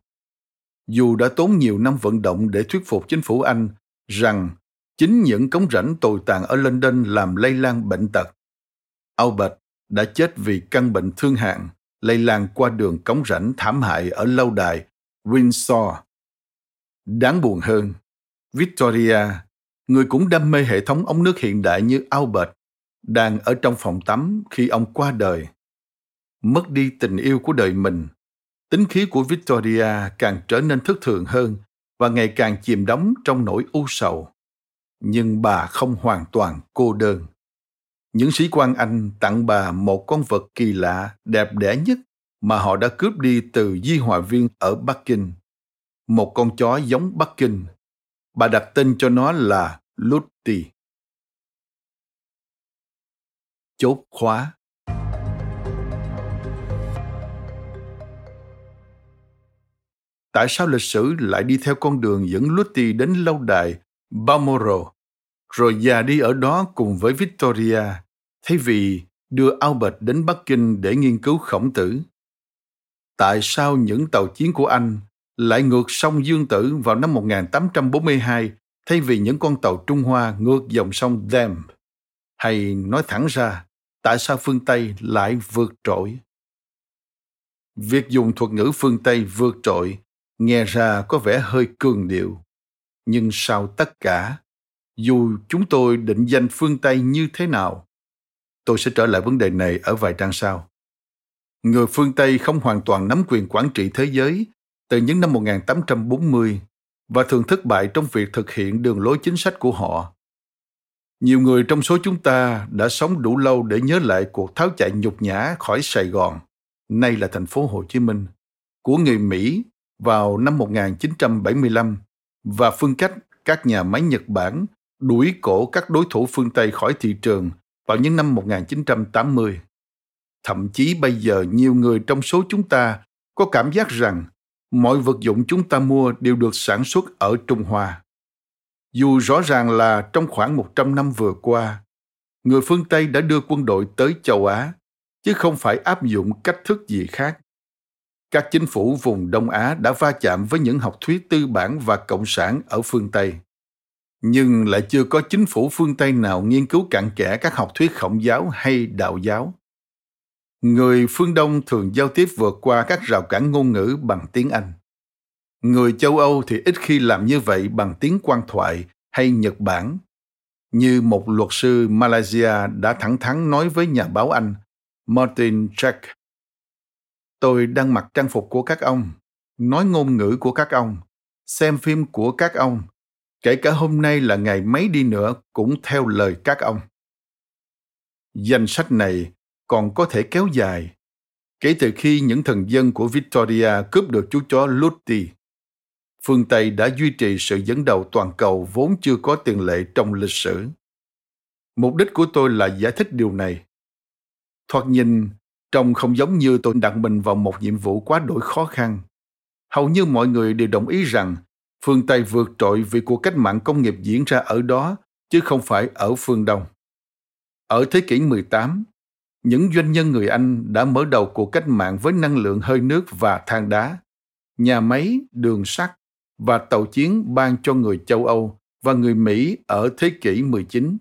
Dù đã tốn nhiều năm vận động để thuyết phục chính phủ Anh rằng Chính những cống rãnh tồi tàn ở London làm lây lan bệnh tật. Albert đã chết vì căn bệnh thương hạn lây lan qua đường cống rãnh thảm hại ở lâu đài Windsor. Đáng buồn hơn, Victoria, người cũng đam mê hệ thống ống nước hiện đại như Albert, đang ở trong phòng tắm khi ông qua đời. Mất đi tình yêu của đời mình, tính khí của Victoria càng trở nên thất thường hơn và ngày càng chìm đắm trong nỗi u sầu nhưng bà không hoàn toàn cô đơn. Những sĩ quan Anh tặng bà một con vật kỳ lạ, đẹp đẽ nhất mà họ đã cướp đi từ di hòa viên ở Bắc Kinh. Một con chó giống Bắc Kinh. Bà đặt tên cho nó là Lutti. Chốt khóa Tại sao lịch sử lại đi theo con đường dẫn Lutti đến lâu đài Balmoral, rồi già đi ở đó cùng với Victoria, thay vì đưa Albert đến Bắc Kinh để nghiên cứu khổng tử. Tại sao những tàu chiến của Anh lại ngược sông Dương Tử vào năm 1842 thay vì những con tàu Trung Hoa ngược dòng sông Dam? Hay nói thẳng ra, tại sao phương Tây lại vượt trội? Việc dùng thuật ngữ phương Tây vượt trội nghe ra có vẻ hơi cường điệu nhưng sau tất cả dù chúng tôi định danh phương tây như thế nào tôi sẽ trở lại vấn đề này ở vài trang sau người phương Tây không hoàn toàn nắm quyền quản trị thế giới từ những năm 1840 và thường thất bại trong việc thực hiện đường lối chính sách của họ. Nhiều người trong số chúng ta đã sống đủ lâu để nhớ lại cuộc tháo chạy nhục nhã khỏi Sài Gòn, nay là thành phố Hồ Chí Minh, của người Mỹ vào năm 1975 và phương cách các nhà máy Nhật Bản đuổi cổ các đối thủ phương Tây khỏi thị trường vào những năm 1980. Thậm chí bây giờ nhiều người trong số chúng ta có cảm giác rằng mọi vật dụng chúng ta mua đều được sản xuất ở Trung Hoa. Dù rõ ràng là trong khoảng 100 năm vừa qua, người phương Tây đã đưa quân đội tới châu Á, chứ không phải áp dụng cách thức gì khác. Các chính phủ vùng Đông Á đã va chạm với những học thuyết tư bản và cộng sản ở phương Tây. Nhưng lại chưa có chính phủ phương Tây nào nghiên cứu cặn kẽ các học thuyết khổng giáo hay đạo giáo. Người phương Đông thường giao tiếp vượt qua các rào cản ngôn ngữ bằng tiếng Anh. Người châu Âu thì ít khi làm như vậy bằng tiếng quan thoại hay Nhật Bản như một luật sư Malaysia đã thẳng thắn nói với nhà báo Anh, Martin Jack. Tôi đang mặc trang phục của các ông, nói ngôn ngữ của các ông, xem phim của các ông, kể cả hôm nay là ngày mấy đi nữa cũng theo lời các ông. Danh sách này còn có thể kéo dài. Kể từ khi những thần dân của Victoria cướp được chú chó Lutti. phương Tây đã duy trì sự dẫn đầu toàn cầu vốn chưa có tiền lệ trong lịch sử. Mục đích của tôi là giải thích điều này. Thoạt nhìn, trông không giống như tôi đặt mình vào một nhiệm vụ quá đổi khó khăn. Hầu như mọi người đều đồng ý rằng phương Tây vượt trội vì cuộc cách mạng công nghiệp diễn ra ở đó, chứ không phải ở phương Đông. Ở thế kỷ 18, những doanh nhân người Anh đã mở đầu cuộc cách mạng với năng lượng hơi nước và than đá, nhà máy, đường sắt, và tàu chiến ban cho người châu Âu và người Mỹ ở thế kỷ 19,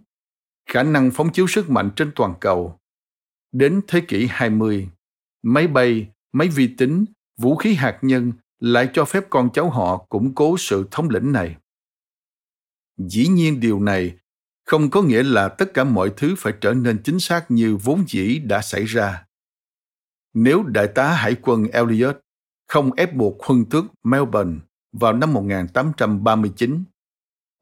khả năng phóng chiếu sức mạnh trên toàn cầu. Đến thế kỷ 20, máy bay, máy vi tính, vũ khí hạt nhân lại cho phép con cháu họ củng cố sự thống lĩnh này. Dĩ nhiên điều này không có nghĩa là tất cả mọi thứ phải trở nên chính xác như vốn dĩ đã xảy ra. Nếu đại tá hải quân Elliot không ép buộc huân tước Melbourne vào năm 1839.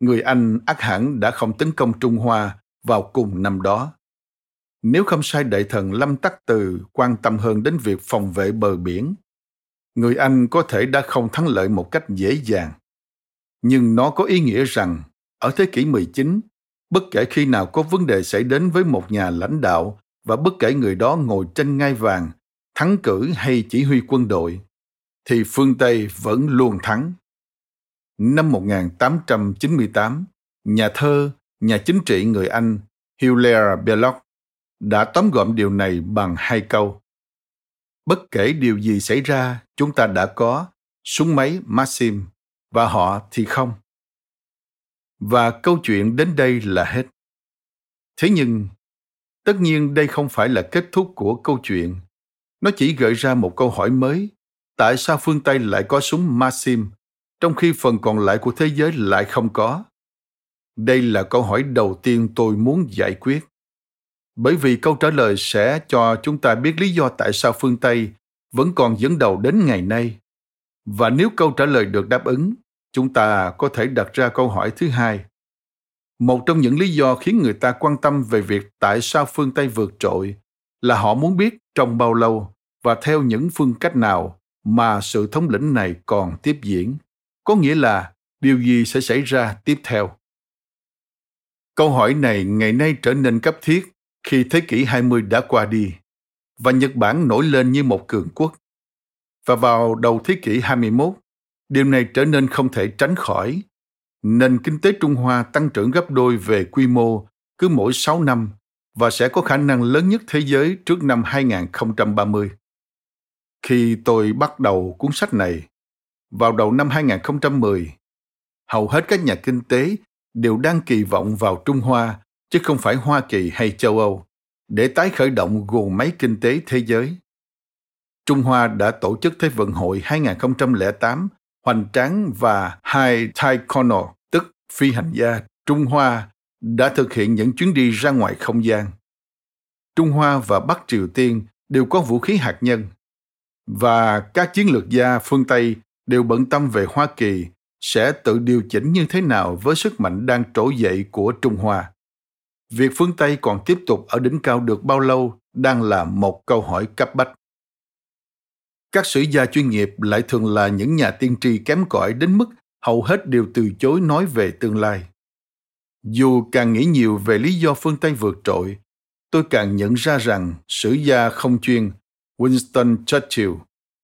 Người Anh ác hẳn đã không tấn công Trung Hoa vào cùng năm đó. Nếu không sai đại thần Lâm Tắc Từ quan tâm hơn đến việc phòng vệ bờ biển, người Anh có thể đã không thắng lợi một cách dễ dàng. Nhưng nó có ý nghĩa rằng, ở thế kỷ 19, bất kể khi nào có vấn đề xảy đến với một nhà lãnh đạo và bất kể người đó ngồi trên ngai vàng, thắng cử hay chỉ huy quân đội, thì phương Tây vẫn luôn thắng. Năm 1898, nhà thơ, nhà chính trị người Anh Hilaire Belloc đã tóm gọn điều này bằng hai câu. Bất kể điều gì xảy ra, chúng ta đã có súng máy Maxim và họ thì không. Và câu chuyện đến đây là hết. Thế nhưng, tất nhiên đây không phải là kết thúc của câu chuyện. Nó chỉ gợi ra một câu hỏi mới. Tại sao phương Tây lại có súng Maxim trong khi phần còn lại của thế giới lại không có đây là câu hỏi đầu tiên tôi muốn giải quyết bởi vì câu trả lời sẽ cho chúng ta biết lý do tại sao phương tây vẫn còn dẫn đầu đến ngày nay. Và nếu câu trả lời được đáp ứng, chúng ta có thể đặt ra câu hỏi thứ hai. Một trong những lý do khiến người ta quan tâm về việc tại sao phương tây vượt trội là họ muốn biết trong bao lâu và theo những phương cách nào mà sự thống lĩnh này còn tiếp diễn. Có nghĩa là điều gì sẽ xảy ra tiếp theo? Câu hỏi này ngày nay trở nên cấp thiết khi thế kỷ 20 đã qua đi và Nhật Bản nổi lên như một cường quốc. Và vào đầu thế kỷ 21, điều này trở nên không thể tránh khỏi. Nền kinh tế Trung Hoa tăng trưởng gấp đôi về quy mô cứ mỗi 6 năm và sẽ có khả năng lớn nhất thế giới trước năm 2030. Khi tôi bắt đầu cuốn sách này, vào đầu năm 2010, hầu hết các nhà kinh tế đều đang kỳ vọng vào Trung Hoa, chứ không phải Hoa Kỳ hay châu Âu, để tái khởi động guồng máy kinh tế thế giới. Trung Hoa đã tổ chức Thế vận hội 2008 hoành tráng và hai Taekwondo, tức phi hành gia Trung Hoa, đã thực hiện những chuyến đi ra ngoài không gian. Trung Hoa và Bắc Triều Tiên đều có vũ khí hạt nhân, và các chiến lược gia phương Tây đều bận tâm về Hoa Kỳ sẽ tự điều chỉnh như thế nào với sức mạnh đang trỗi dậy của Trung Hoa. Việc phương Tây còn tiếp tục ở đỉnh cao được bao lâu đang là một câu hỏi cấp bách. Các sử gia chuyên nghiệp lại thường là những nhà tiên tri kém cỏi đến mức hầu hết đều từ chối nói về tương lai. Dù càng nghĩ nhiều về lý do phương Tây vượt trội, tôi càng nhận ra rằng sử gia không chuyên Winston Churchill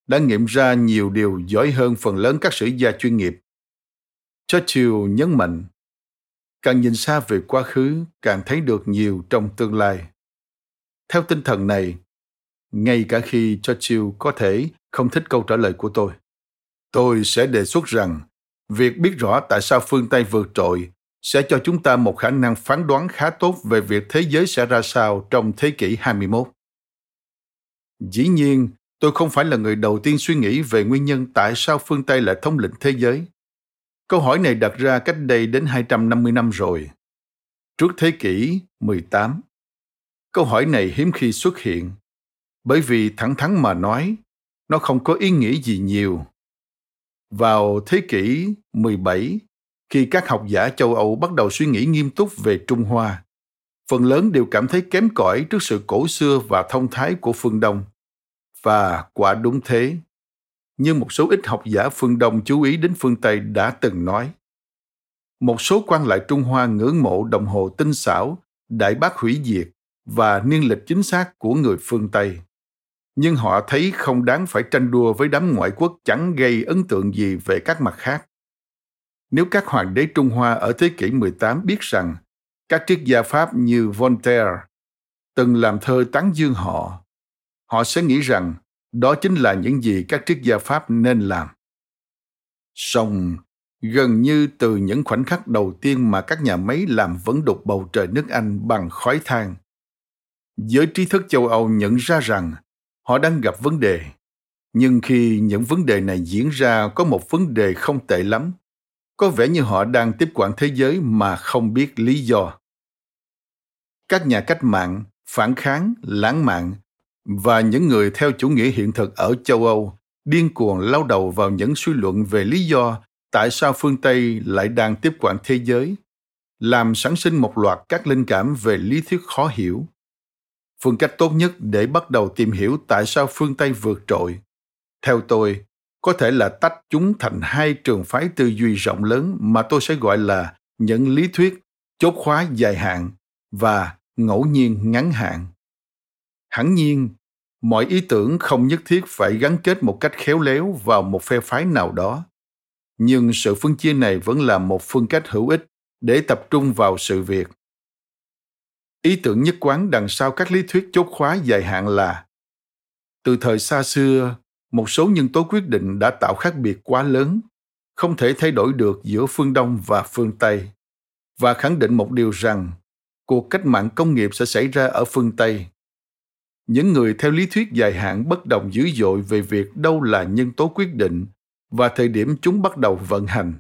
đã nghiệm ra nhiều điều giỏi hơn phần lớn các sử gia chuyên nghiệp. Churchill nhấn mạnh, càng nhìn xa về quá khứ càng thấy được nhiều trong tương lai theo tinh thần này ngay cả khi churchill có thể không thích câu trả lời của tôi tôi sẽ đề xuất rằng việc biết rõ tại sao phương tây vượt trội sẽ cho chúng ta một khả năng phán đoán khá tốt về việc thế giới sẽ ra sao trong thế kỷ 21. Dĩ nhiên, tôi không phải là người đầu tiên suy nghĩ về nguyên nhân tại sao phương Tây lại thống lĩnh thế giới. Câu hỏi này đặt ra cách đây đến 250 năm rồi, trước thế kỷ 18. Câu hỏi này hiếm khi xuất hiện, bởi vì thẳng thắn mà nói, nó không có ý nghĩa gì nhiều. Vào thế kỷ 17, khi các học giả châu Âu bắt đầu suy nghĩ nghiêm túc về Trung Hoa, phần lớn đều cảm thấy kém cỏi trước sự cổ xưa và thông thái của phương Đông. Và quả đúng thế. Như một số ít học giả phương Đông chú ý đến phương Tây đã từng nói. Một số quan lại Trung Hoa ngưỡng mộ đồng hồ tinh xảo, đại bác hủy diệt và niên lịch chính xác của người phương Tây. Nhưng họ thấy không đáng phải tranh đua với đám ngoại quốc chẳng gây ấn tượng gì về các mặt khác. Nếu các hoàng đế Trung Hoa ở thế kỷ 18 biết rằng các triết gia Pháp như Voltaire từng làm thơ tán dương họ, họ sẽ nghĩ rằng đó chính là những gì các triết gia Pháp nên làm. Song, gần như từ những khoảnh khắc đầu tiên mà các nhà máy làm vấn đục bầu trời nước Anh bằng khói than, giới trí thức châu Âu nhận ra rằng họ đang gặp vấn đề. Nhưng khi những vấn đề này diễn ra có một vấn đề không tệ lắm có vẻ như họ đang tiếp quản thế giới mà không biết lý do các nhà cách mạng phản kháng lãng mạn và những người theo chủ nghĩa hiện thực ở châu âu, điên cuồng lao đầu vào những suy luận về lý do tại sao phương tây lại đang tiếp quản thế giới, làm sản sinh một loạt các linh cảm về lý thuyết khó hiểu. Phương cách tốt nhất để bắt đầu tìm hiểu tại sao phương tây vượt trội, theo tôi, có thể là tách chúng thành hai trường phái tư duy rộng lớn mà tôi sẽ gọi là những lý thuyết chốt khóa dài hạn và ngẫu nhiên ngắn hạn. Hẳn nhiên mọi ý tưởng không nhất thiết phải gắn kết một cách khéo léo vào một phe phái nào đó. Nhưng sự phân chia này vẫn là một phương cách hữu ích để tập trung vào sự việc. Ý tưởng nhất quán đằng sau các lý thuyết chốt khóa dài hạn là, từ thời xa xưa, một số nhân tố quyết định đã tạo khác biệt quá lớn, không thể thay đổi được giữa phương đông và phương tây. Và khẳng định một điều rằng, cuộc cách mạng công nghiệp sẽ xảy ra ở phương tây những người theo lý thuyết dài hạn bất đồng dữ dội về việc đâu là nhân tố quyết định và thời điểm chúng bắt đầu vận hành.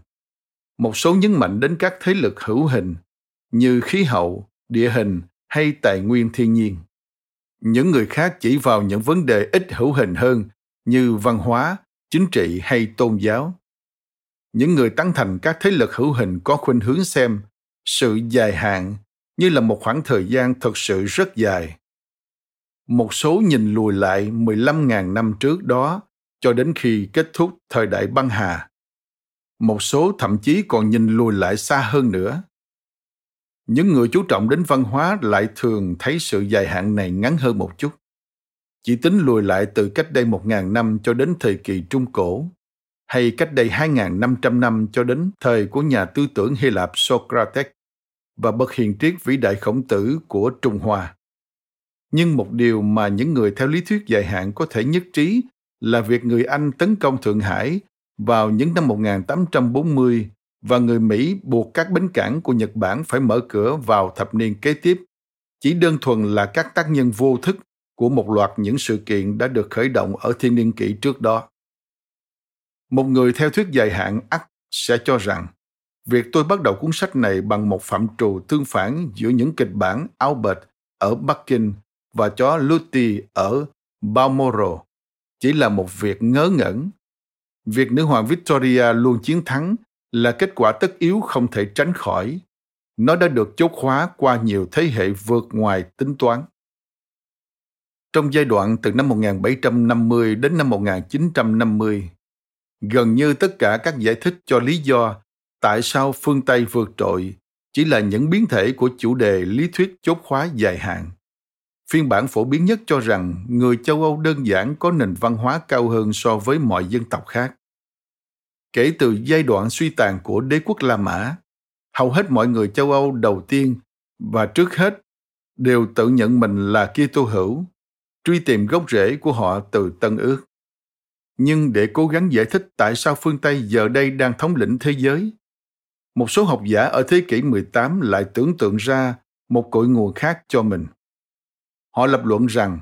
Một số nhấn mạnh đến các thế lực hữu hình như khí hậu, địa hình hay tài nguyên thiên nhiên. Những người khác chỉ vào những vấn đề ít hữu hình hơn như văn hóa, chính trị hay tôn giáo. Những người tán thành các thế lực hữu hình có khuynh hướng xem sự dài hạn như là một khoảng thời gian thật sự rất dài. Một số nhìn lùi lại 15.000 năm trước đó cho đến khi kết thúc thời đại băng hà. Một số thậm chí còn nhìn lùi lại xa hơn nữa. Những người chú trọng đến văn hóa lại thường thấy sự dài hạn này ngắn hơn một chút chỉ tính lùi lại từ cách đây một ngàn năm cho đến thời kỳ Trung Cổ, hay cách đây hai ngàn năm trăm năm cho đến thời của nhà tư tưởng Hy Lạp Socrates và bậc hiền triết vĩ đại khổng tử của Trung Hoa. Nhưng một điều mà những người theo lý thuyết dài hạn có thể nhất trí là việc người Anh tấn công Thượng Hải vào những năm 1840 và người Mỹ buộc các bến cảng của Nhật Bản phải mở cửa vào thập niên kế tiếp chỉ đơn thuần là các tác nhân vô thức của một loạt những sự kiện đã được khởi động ở thiên niên kỷ trước đó. Một người theo thuyết dài hạn ắt sẽ cho rằng, việc tôi bắt đầu cuốn sách này bằng một phạm trù tương phản giữa những kịch bản Albert ở Bắc Kinh và chó Luti ở Balmoral chỉ là một việc ngớ ngẩn. Việc nữ hoàng Victoria luôn chiến thắng là kết quả tất yếu không thể tránh khỏi. Nó đã được chốt khóa qua nhiều thế hệ vượt ngoài tính toán. Trong giai đoạn từ năm 1750 đến năm 1950, gần như tất cả các giải thích cho lý do tại sao phương Tây vượt trội chỉ là những biến thể của chủ đề lý thuyết chốt khóa dài hạn. Phiên bản phổ biến nhất cho rằng người châu Âu đơn giản có nền văn hóa cao hơn so với mọi dân tộc khác. Kể từ giai đoạn suy tàn của đế quốc La Mã, hầu hết mọi người châu Âu đầu tiên và trước hết đều tự nhận mình là Kitô hữu, truy tìm gốc rễ của họ từ Tân Ước. Nhưng để cố gắng giải thích tại sao phương Tây giờ đây đang thống lĩnh thế giới, một số học giả ở thế kỷ 18 lại tưởng tượng ra một cội nguồn khác cho mình. Họ lập luận rằng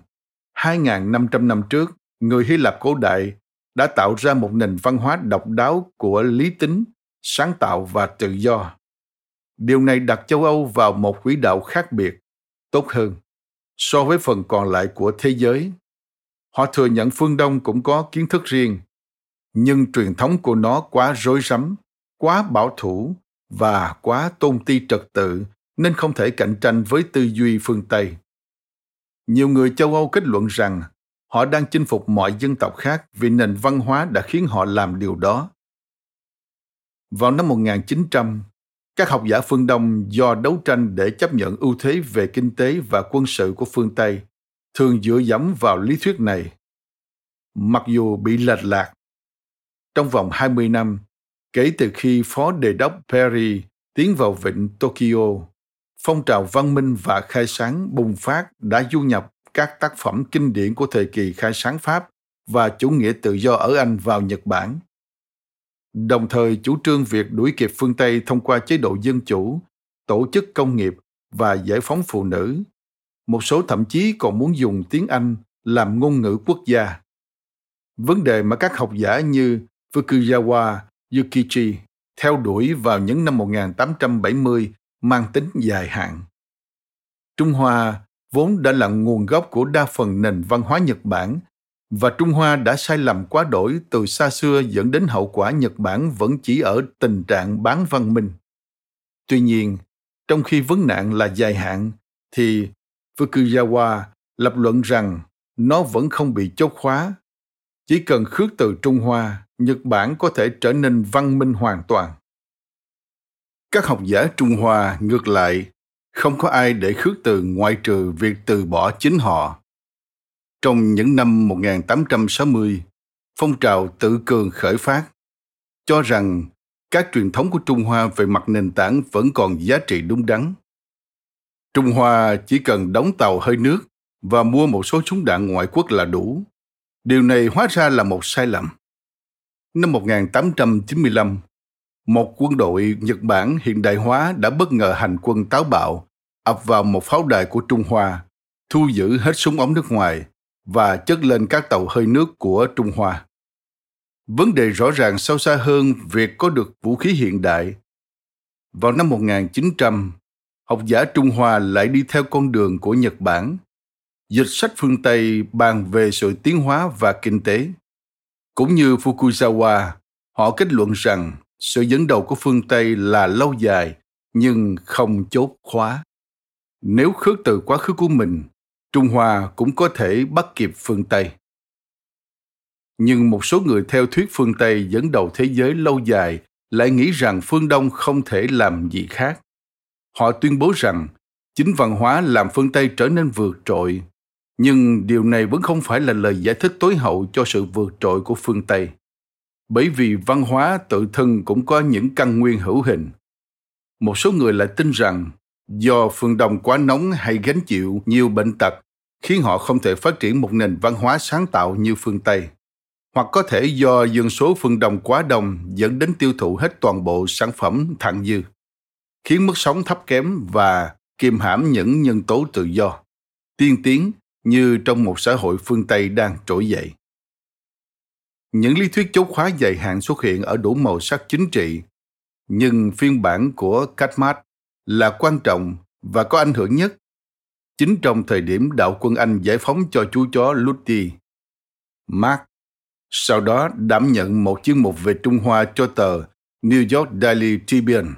2.500 năm trước, người Hy Lạp cổ đại đã tạo ra một nền văn hóa độc đáo của lý tính, sáng tạo và tự do. Điều này đặt châu Âu vào một quỹ đạo khác biệt, tốt hơn so với phần còn lại của thế giới. Họ thừa nhận phương Đông cũng có kiến thức riêng, nhưng truyền thống của nó quá rối rắm, quá bảo thủ và quá tôn ti trật tự nên không thể cạnh tranh với tư duy phương Tây. Nhiều người châu Âu kết luận rằng họ đang chinh phục mọi dân tộc khác vì nền văn hóa đã khiến họ làm điều đó. Vào năm 1900, các học giả phương Đông do đấu tranh để chấp nhận ưu thế về kinh tế và quân sự của phương Tây thường dựa dẫm vào lý thuyết này. Mặc dù bị lệch lạc, trong vòng 20 năm, kể từ khi Phó Đề đốc Perry tiến vào vịnh Tokyo, phong trào văn minh và khai sáng bùng phát đã du nhập các tác phẩm kinh điển của thời kỳ khai sáng Pháp và chủ nghĩa tự do ở Anh vào Nhật Bản. Đồng thời chủ trương việc đuổi kịp phương Tây thông qua chế độ dân chủ, tổ chức công nghiệp và giải phóng phụ nữ. Một số thậm chí còn muốn dùng tiếng Anh làm ngôn ngữ quốc gia. Vấn đề mà các học giả như Fukuyawa Yukichi theo đuổi vào những năm 1870 mang tính dài hạn. Trung Hoa vốn đã là nguồn gốc của đa phần nền văn hóa Nhật Bản và Trung Hoa đã sai lầm quá đổi từ xa xưa dẫn đến hậu quả Nhật Bản vẫn chỉ ở tình trạng bán văn minh. Tuy nhiên, trong khi vấn nạn là dài hạn, thì Fukuyawa lập luận rằng nó vẫn không bị chốt khóa. Chỉ cần khước từ Trung Hoa, Nhật Bản có thể trở nên văn minh hoàn toàn. Các học giả Trung Hoa ngược lại không có ai để khước từ ngoại trừ việc từ bỏ chính họ. Trong những năm 1860, phong trào tự cường khởi phát, cho rằng các truyền thống của Trung Hoa về mặt nền tảng vẫn còn giá trị đúng đắn. Trung Hoa chỉ cần đóng tàu hơi nước và mua một số súng đạn ngoại quốc là đủ. Điều này hóa ra là một sai lầm. Năm 1895, một quân đội Nhật Bản hiện đại hóa đã bất ngờ hành quân táo bạo, ập vào một pháo đài của Trung Hoa, thu giữ hết súng ống nước ngoài và chất lên các tàu hơi nước của Trung Hoa. Vấn đề rõ ràng sâu xa hơn việc có được vũ khí hiện đại. Vào năm 1900, học giả Trung Hoa lại đi theo con đường của Nhật Bản, dịch sách phương Tây bàn về sự tiến hóa và kinh tế. Cũng như Fukuzawa, họ kết luận rằng sự dẫn đầu của phương Tây là lâu dài nhưng không chốt khóa. Nếu khước từ quá khứ của mình, Trung Hoa cũng có thể bắt kịp phương Tây. Nhưng một số người theo thuyết phương Tây dẫn đầu thế giới lâu dài lại nghĩ rằng phương Đông không thể làm gì khác. Họ tuyên bố rằng chính văn hóa làm phương Tây trở nên vượt trội, nhưng điều này vẫn không phải là lời giải thích tối hậu cho sự vượt trội của phương Tây bởi vì văn hóa tự thân cũng có những căn nguyên hữu hình. Một số người lại tin rằng do phương Đông quá nóng hay gánh chịu nhiều bệnh tật khiến họ không thể phát triển một nền văn hóa sáng tạo như phương Tây. Hoặc có thể do dân số phương Đông quá đông dẫn đến tiêu thụ hết toàn bộ sản phẩm thặng dư, khiến mức sống thấp kém và kiềm hãm những nhân tố tự do, tiên tiến như trong một xã hội phương Tây đang trỗi dậy. Những lý thuyết chốt khóa dài hạn xuất hiện ở đủ màu sắc chính trị, nhưng phiên bản của Katmat là quan trọng và có ảnh hưởng nhất. Chính trong thời điểm đạo quân Anh giải phóng cho chú chó Lutti, Mark sau đó đảm nhận một chuyên mục về Trung Hoa cho tờ New York Daily Tribune,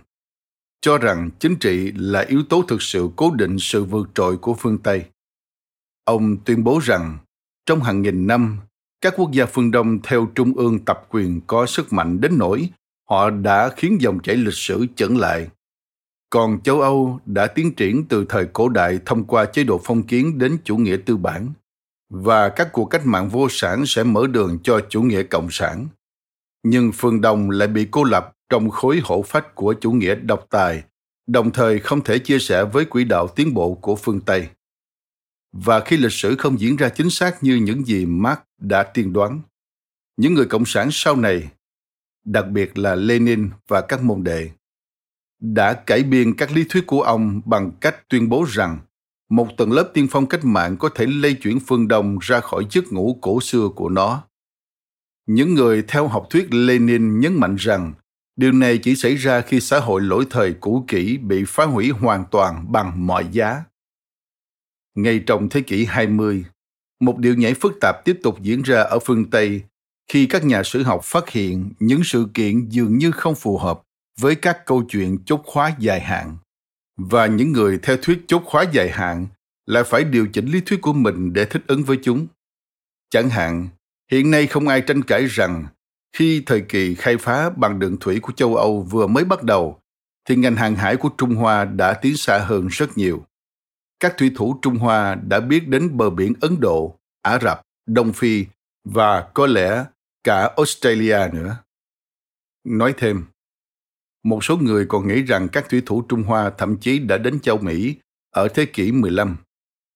cho rằng chính trị là yếu tố thực sự cố định sự vượt trội của phương Tây. Ông tuyên bố rằng trong hàng nghìn năm các quốc gia phương Đông theo Trung ương tập quyền có sức mạnh đến nỗi họ đã khiến dòng chảy lịch sử chững lại. Còn châu Âu đã tiến triển từ thời cổ đại thông qua chế độ phong kiến đến chủ nghĩa tư bản, và các cuộc cách mạng vô sản sẽ mở đường cho chủ nghĩa cộng sản. Nhưng phương Đông lại bị cô lập trong khối hổ phách của chủ nghĩa độc tài, đồng thời không thể chia sẻ với quỹ đạo tiến bộ của phương Tây. Và khi lịch sử không diễn ra chính xác như những gì Marx đã tiên đoán, những người cộng sản sau này, đặc biệt là Lenin và các môn đệ, đã cải biên các lý thuyết của ông bằng cách tuyên bố rằng một tầng lớp tiên phong cách mạng có thể lây chuyển phương Đông ra khỏi giấc ngủ cổ xưa của nó. Những người theo học thuyết Lenin nhấn mạnh rằng điều này chỉ xảy ra khi xã hội lỗi thời cũ kỹ bị phá hủy hoàn toàn bằng mọi giá. Ngay trong thế kỷ 20, một điều nhảy phức tạp tiếp tục diễn ra ở phương Tây khi các nhà sử học phát hiện những sự kiện dường như không phù hợp với các câu chuyện chốt khóa dài hạn và những người theo thuyết chốt khóa dài hạn lại phải điều chỉnh lý thuyết của mình để thích ứng với chúng. Chẳng hạn, hiện nay không ai tranh cãi rằng khi thời kỳ khai phá bằng đường thủy của châu Âu vừa mới bắt đầu, thì ngành hàng hải của Trung Hoa đã tiến xa hơn rất nhiều. Các thủy thủ Trung Hoa đã biết đến bờ biển Ấn Độ, Ả Rập, Đông Phi và có lẽ cả Australia nữa. Nói thêm, một số người còn nghĩ rằng các thủy thủ Trung Hoa thậm chí đã đến châu Mỹ ở thế kỷ 15.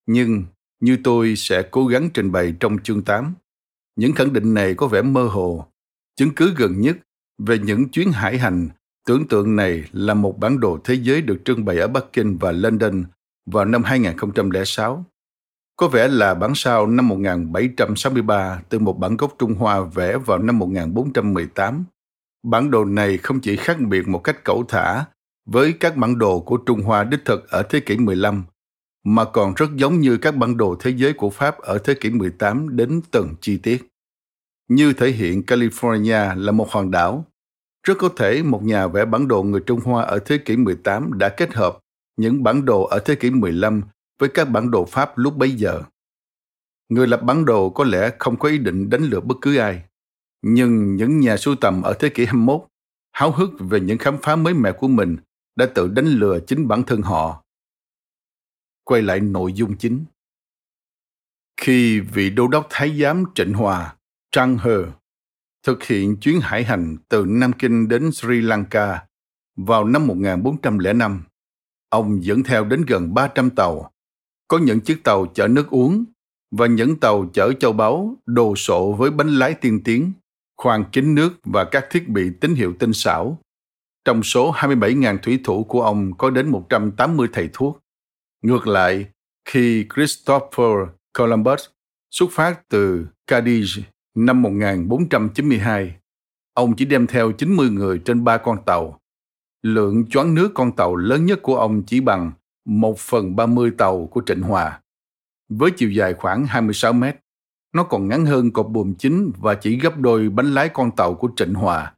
Nhưng, như tôi sẽ cố gắng trình bày trong chương 8, những khẳng định này có vẻ mơ hồ. Chứng cứ gần nhất về những chuyến hải hành tưởng tượng này là một bản đồ thế giới được trưng bày ở Bắc Kinh và London vào năm 2006. Có vẻ là bản sao năm 1763 từ một bản gốc Trung Hoa vẽ vào năm 1418 Bản đồ này không chỉ khác biệt một cách cẩu thả với các bản đồ của Trung Hoa đích thực ở thế kỷ 15, mà còn rất giống như các bản đồ thế giới của Pháp ở thế kỷ 18 đến từng chi tiết. Như thể hiện California là một hòn đảo, rất có thể một nhà vẽ bản đồ người Trung Hoa ở thế kỷ 18 đã kết hợp những bản đồ ở thế kỷ 15 với các bản đồ Pháp lúc bấy giờ. Người lập bản đồ có lẽ không có ý định đánh lừa bất cứ ai. Nhưng những nhà sưu tầm ở thế kỷ 21 háo hức về những khám phá mới mẻ của mình đã tự đánh lừa chính bản thân họ. Quay lại nội dung chính. Khi vị đô đốc thái giám Trịnh Hòa, Trang Hờ, thực hiện chuyến hải hành từ Nam Kinh đến Sri Lanka vào năm 1405, ông dẫn theo đến gần 300 tàu, có những chiếc tàu chở nước uống và những tàu chở châu báu đồ sộ với bánh lái tiên tiến khoang kính nước và các thiết bị tín hiệu tinh xảo. Trong số 27.000 thủy thủ của ông có đến 180 thầy thuốc. Ngược lại, khi Christopher Columbus xuất phát từ Cadiz năm 1492, ông chỉ đem theo 90 người trên ba con tàu. Lượng choán nước con tàu lớn nhất của ông chỉ bằng 1 phần 30 tàu của Trịnh Hòa, với chiều dài khoảng 26 mét. Nó còn ngắn hơn cột buồm chính và chỉ gấp đôi bánh lái con tàu của Trịnh Hòa.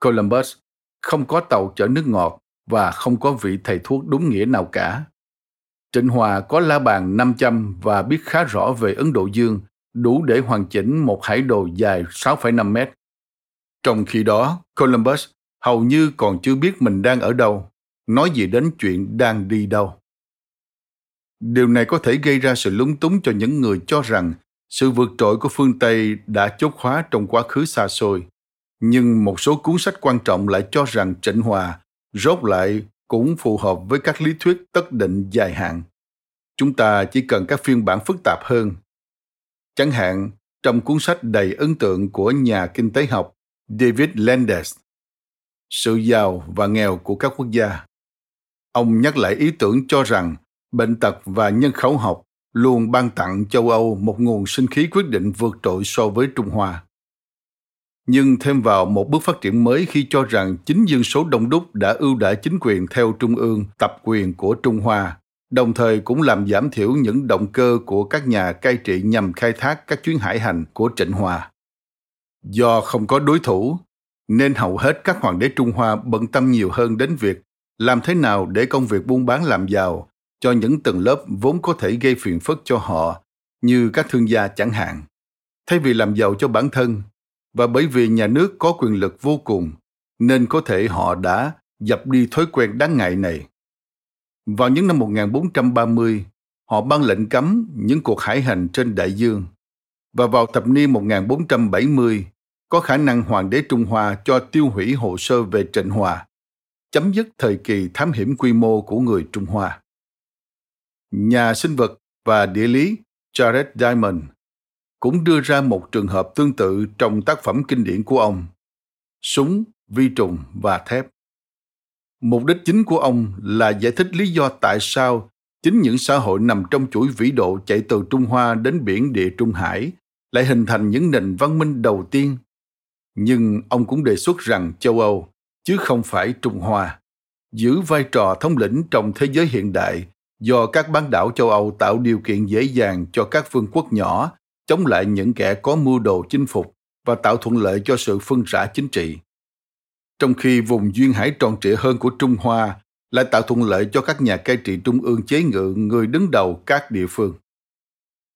Columbus không có tàu chở nước ngọt và không có vị thầy thuốc đúng nghĩa nào cả. Trịnh Hòa có la bàn 500 và biết khá rõ về Ấn Độ Dương, đủ để hoàn chỉnh một hải đồ dài 6,5 mét. Trong khi đó, Columbus hầu như còn chưa biết mình đang ở đâu, nói gì đến chuyện đang đi đâu. Điều này có thể gây ra sự lúng túng cho những người cho rằng sự vượt trội của phương Tây đã chốt khóa trong quá khứ xa xôi, nhưng một số cuốn sách quan trọng lại cho rằng Trịnh Hòa rốt lại cũng phù hợp với các lý thuyết tất định dài hạn. Chúng ta chỉ cần các phiên bản phức tạp hơn. Chẳng hạn, trong cuốn sách đầy ấn tượng của nhà kinh tế học David Landes, sự giàu và nghèo của các quốc gia. Ông nhắc lại ý tưởng cho rằng bệnh tật và nhân khẩu học luôn ban tặng châu Âu một nguồn sinh khí quyết định vượt trội so với Trung Hoa. Nhưng thêm vào một bước phát triển mới khi cho rằng chính dân số đông đúc đã ưu đãi chính quyền theo trung ương tập quyền của Trung Hoa, đồng thời cũng làm giảm thiểu những động cơ của các nhà cai trị nhằm khai thác các chuyến hải hành của Trịnh Hòa. Do không có đối thủ, nên hầu hết các hoàng đế Trung Hoa bận tâm nhiều hơn đến việc làm thế nào để công việc buôn bán làm giàu cho những tầng lớp vốn có thể gây phiền phức cho họ, như các thương gia chẳng hạn. Thay vì làm giàu cho bản thân, và bởi vì nhà nước có quyền lực vô cùng, nên có thể họ đã dập đi thói quen đáng ngại này. Vào những năm 1430, họ ban lệnh cấm những cuộc hải hành trên đại dương. Và vào thập niên 1470, có khả năng Hoàng đế Trung Hoa cho tiêu hủy hồ sơ về Trịnh Hòa, chấm dứt thời kỳ thám hiểm quy mô của người Trung Hoa. Nhà sinh vật và địa lý Jared Diamond cũng đưa ra một trường hợp tương tự trong tác phẩm kinh điển của ông, Súng, Vi trùng và thép. Mục đích chính của ông là giải thích lý do tại sao chính những xã hội nằm trong chuỗi vĩ độ chạy từ Trung Hoa đến biển địa Trung Hải lại hình thành những nền văn minh đầu tiên. Nhưng ông cũng đề xuất rằng châu Âu, chứ không phải Trung Hoa, giữ vai trò thống lĩnh trong thế giới hiện đại do các bán đảo châu Âu tạo điều kiện dễ dàng cho các vương quốc nhỏ chống lại những kẻ có mưu đồ chinh phục và tạo thuận lợi cho sự phân rã chính trị. Trong khi vùng duyên hải tròn trịa hơn của Trung Hoa lại tạo thuận lợi cho các nhà cai trị trung ương chế ngự người đứng đầu các địa phương.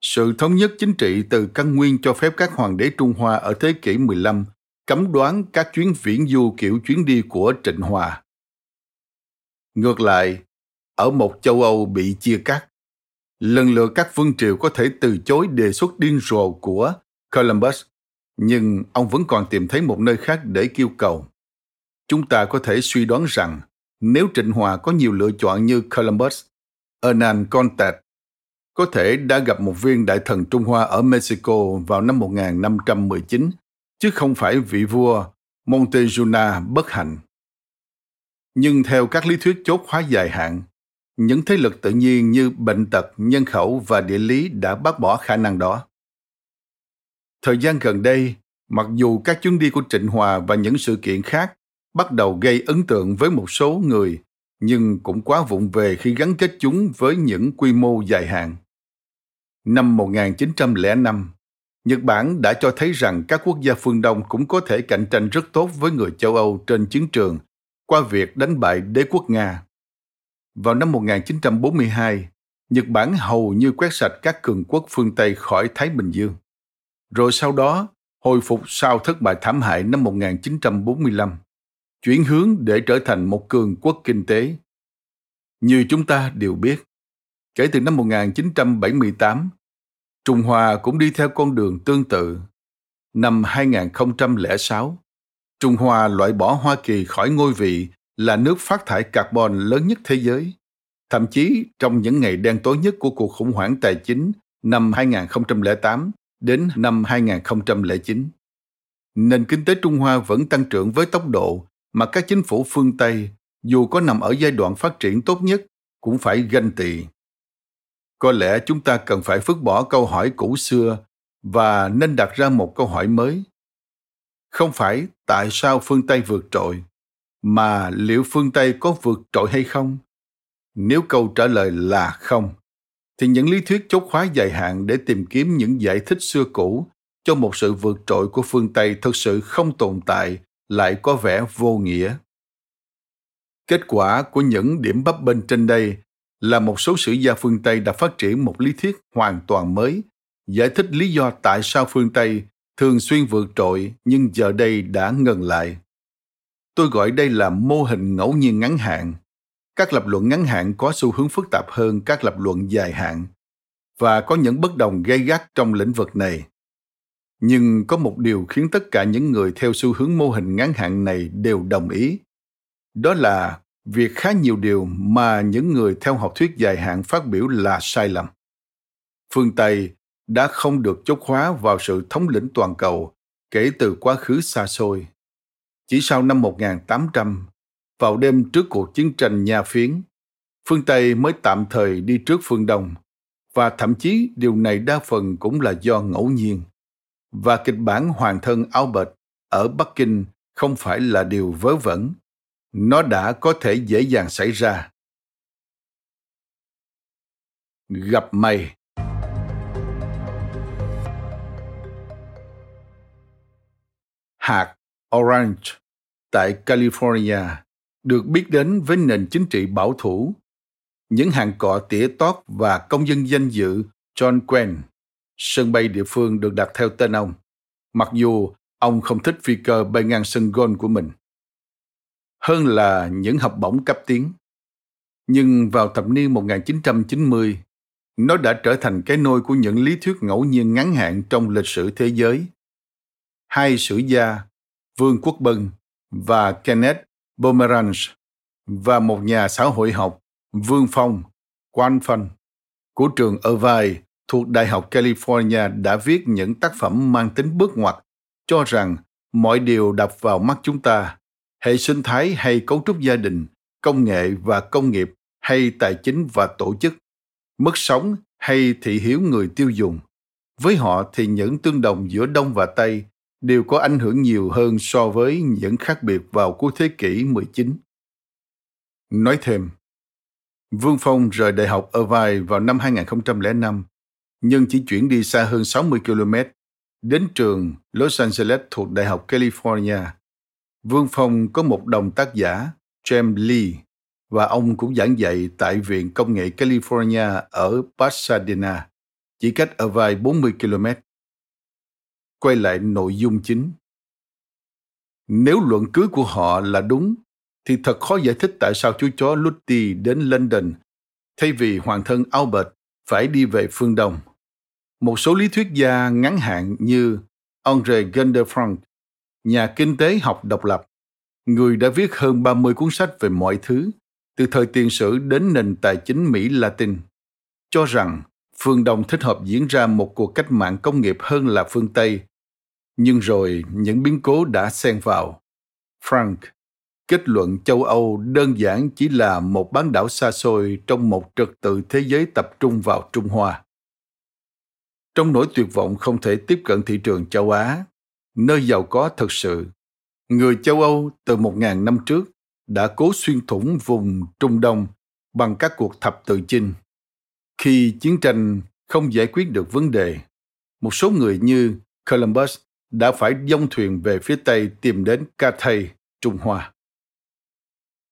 Sự thống nhất chính trị từ căn nguyên cho phép các hoàng đế Trung Hoa ở thế kỷ 15 cấm đoán các chuyến viễn du kiểu chuyến đi của Trịnh Hòa. Ngược lại, ở một châu Âu bị chia cắt, lần lượt các vương triều có thể từ chối đề xuất điên rồ của Columbus, nhưng ông vẫn còn tìm thấy một nơi khác để kêu cầu. Chúng ta có thể suy đoán rằng nếu Trịnh Hòa có nhiều lựa chọn như Columbus, Hernan Contat có thể đã gặp một viên đại thần Trung Hoa ở Mexico vào năm 1519, chứ không phải vị vua Montezuna bất hạnh. Nhưng theo các lý thuyết chốt khóa dài hạn, những thế lực tự nhiên như bệnh tật, nhân khẩu và địa lý đã bác bỏ khả năng đó. Thời gian gần đây, mặc dù các chuyến đi của Trịnh Hòa và những sự kiện khác bắt đầu gây ấn tượng với một số người, nhưng cũng quá vụng về khi gắn kết chúng với những quy mô dài hạn. Năm 1905, Nhật Bản đã cho thấy rằng các quốc gia phương Đông cũng có thể cạnh tranh rất tốt với người châu Âu trên chiến trường qua việc đánh bại đế quốc Nga. Vào năm 1942, Nhật Bản hầu như quét sạch các cường quốc phương Tây khỏi Thái Bình Dương. Rồi sau đó, hồi phục sau thất bại thảm hại năm 1945, chuyển hướng để trở thành một cường quốc kinh tế. Như chúng ta đều biết, kể từ năm 1978, Trung Hoa cũng đi theo con đường tương tự. Năm 2006, Trung Hoa loại bỏ Hoa Kỳ khỏi ngôi vị là nước phát thải carbon lớn nhất thế giới. Thậm chí trong những ngày đen tối nhất của cuộc khủng hoảng tài chính năm 2008 đến năm 2009, nền kinh tế Trung Hoa vẫn tăng trưởng với tốc độ mà các chính phủ phương Tây, dù có nằm ở giai đoạn phát triển tốt nhất, cũng phải ganh tị. Có lẽ chúng ta cần phải vứt bỏ câu hỏi cũ xưa và nên đặt ra một câu hỏi mới. Không phải tại sao phương Tây vượt trội, mà liệu phương Tây có vượt trội hay không? Nếu câu trả lời là không, thì những lý thuyết chốt khóa dài hạn để tìm kiếm những giải thích xưa cũ cho một sự vượt trội của phương Tây thực sự không tồn tại lại có vẻ vô nghĩa. Kết quả của những điểm bấp bênh trên đây là một số sử gia phương Tây đã phát triển một lý thuyết hoàn toàn mới, giải thích lý do tại sao phương Tây thường xuyên vượt trội nhưng giờ đây đã ngừng lại. Tôi gọi đây là mô hình ngẫu nhiên ngắn hạn. Các lập luận ngắn hạn có xu hướng phức tạp hơn các lập luận dài hạn và có những bất đồng gây gắt trong lĩnh vực này. Nhưng có một điều khiến tất cả những người theo xu hướng mô hình ngắn hạn này đều đồng ý. Đó là việc khá nhiều điều mà những người theo học thuyết dài hạn phát biểu là sai lầm. Phương Tây đã không được chốt khóa vào sự thống lĩnh toàn cầu kể từ quá khứ xa xôi. Chỉ sau năm 1800, vào đêm trước cuộc chiến tranh Nha Phiến, phương Tây mới tạm thời đi trước phương Đông, và thậm chí điều này đa phần cũng là do ngẫu nhiên. Và kịch bản hoàng thân Albert ở Bắc Kinh không phải là điều vớ vẩn. Nó đã có thể dễ dàng xảy ra. Gặp mày Hạt Orange tại California được biết đến với nền chính trị bảo thủ. Những hàng cọ tỉa tót và công dân danh dự John Quen, sân bay địa phương được đặt theo tên ông, mặc dù ông không thích phi cơ bay ngang sân golf của mình. Hơn là những học bổng cấp tiến. Nhưng vào thập niên 1990, nó đã trở thành cái nôi của những lý thuyết ngẫu nhiên ngắn hạn trong lịch sử thế giới. hai sử gia Vương Quốc Bân và Kenneth Pomeranz và một nhà xã hội học Vương Phong Quan Phân của trường Irvine thuộc Đại học California đã viết những tác phẩm mang tính bước ngoặt cho rằng mọi điều đập vào mắt chúng ta hệ sinh thái hay cấu trúc gia đình công nghệ và công nghiệp hay tài chính và tổ chức mức sống hay thị hiếu người tiêu dùng với họ thì những tương đồng giữa đông và tây đều có ảnh hưởng nhiều hơn so với những khác biệt vào cuối thế kỷ 19. Nói thêm, Vương Phong rời Đại học Irvine vào năm 2005, nhưng chỉ chuyển đi xa hơn 60 km, đến trường Los Angeles thuộc Đại học California. Vương Phong có một đồng tác giả, James Lee, và ông cũng giảng dạy tại Viện Công nghệ California ở Pasadena, chỉ cách ở vài 40 km. Quay lại nội dung chính. Nếu luận cứ của họ là đúng thì thật khó giải thích tại sao chú chó Lutti đến London thay vì hoàng thân Albert phải đi về phương Đông. Một số lý thuyết gia ngắn hạn như Andre Gunderfrank nhà kinh tế học độc lập, người đã viết hơn 30 cuốn sách về mọi thứ, từ thời tiền sử đến nền tài chính Mỹ Latin, cho rằng phương Đông thích hợp diễn ra một cuộc cách mạng công nghiệp hơn là phương Tây. Nhưng rồi những biến cố đã xen vào. Frank kết luận châu Âu đơn giản chỉ là một bán đảo xa xôi trong một trật tự thế giới tập trung vào Trung Hoa. Trong nỗi tuyệt vọng không thể tiếp cận thị trường châu Á, nơi giàu có thực sự, người châu Âu từ một ngàn năm trước đã cố xuyên thủng vùng Trung Đông bằng các cuộc thập tự chinh. Khi chiến tranh không giải quyết được vấn đề, một số người như Columbus đã phải dông thuyền về phía Tây tìm đến Cathay, Trung Hoa.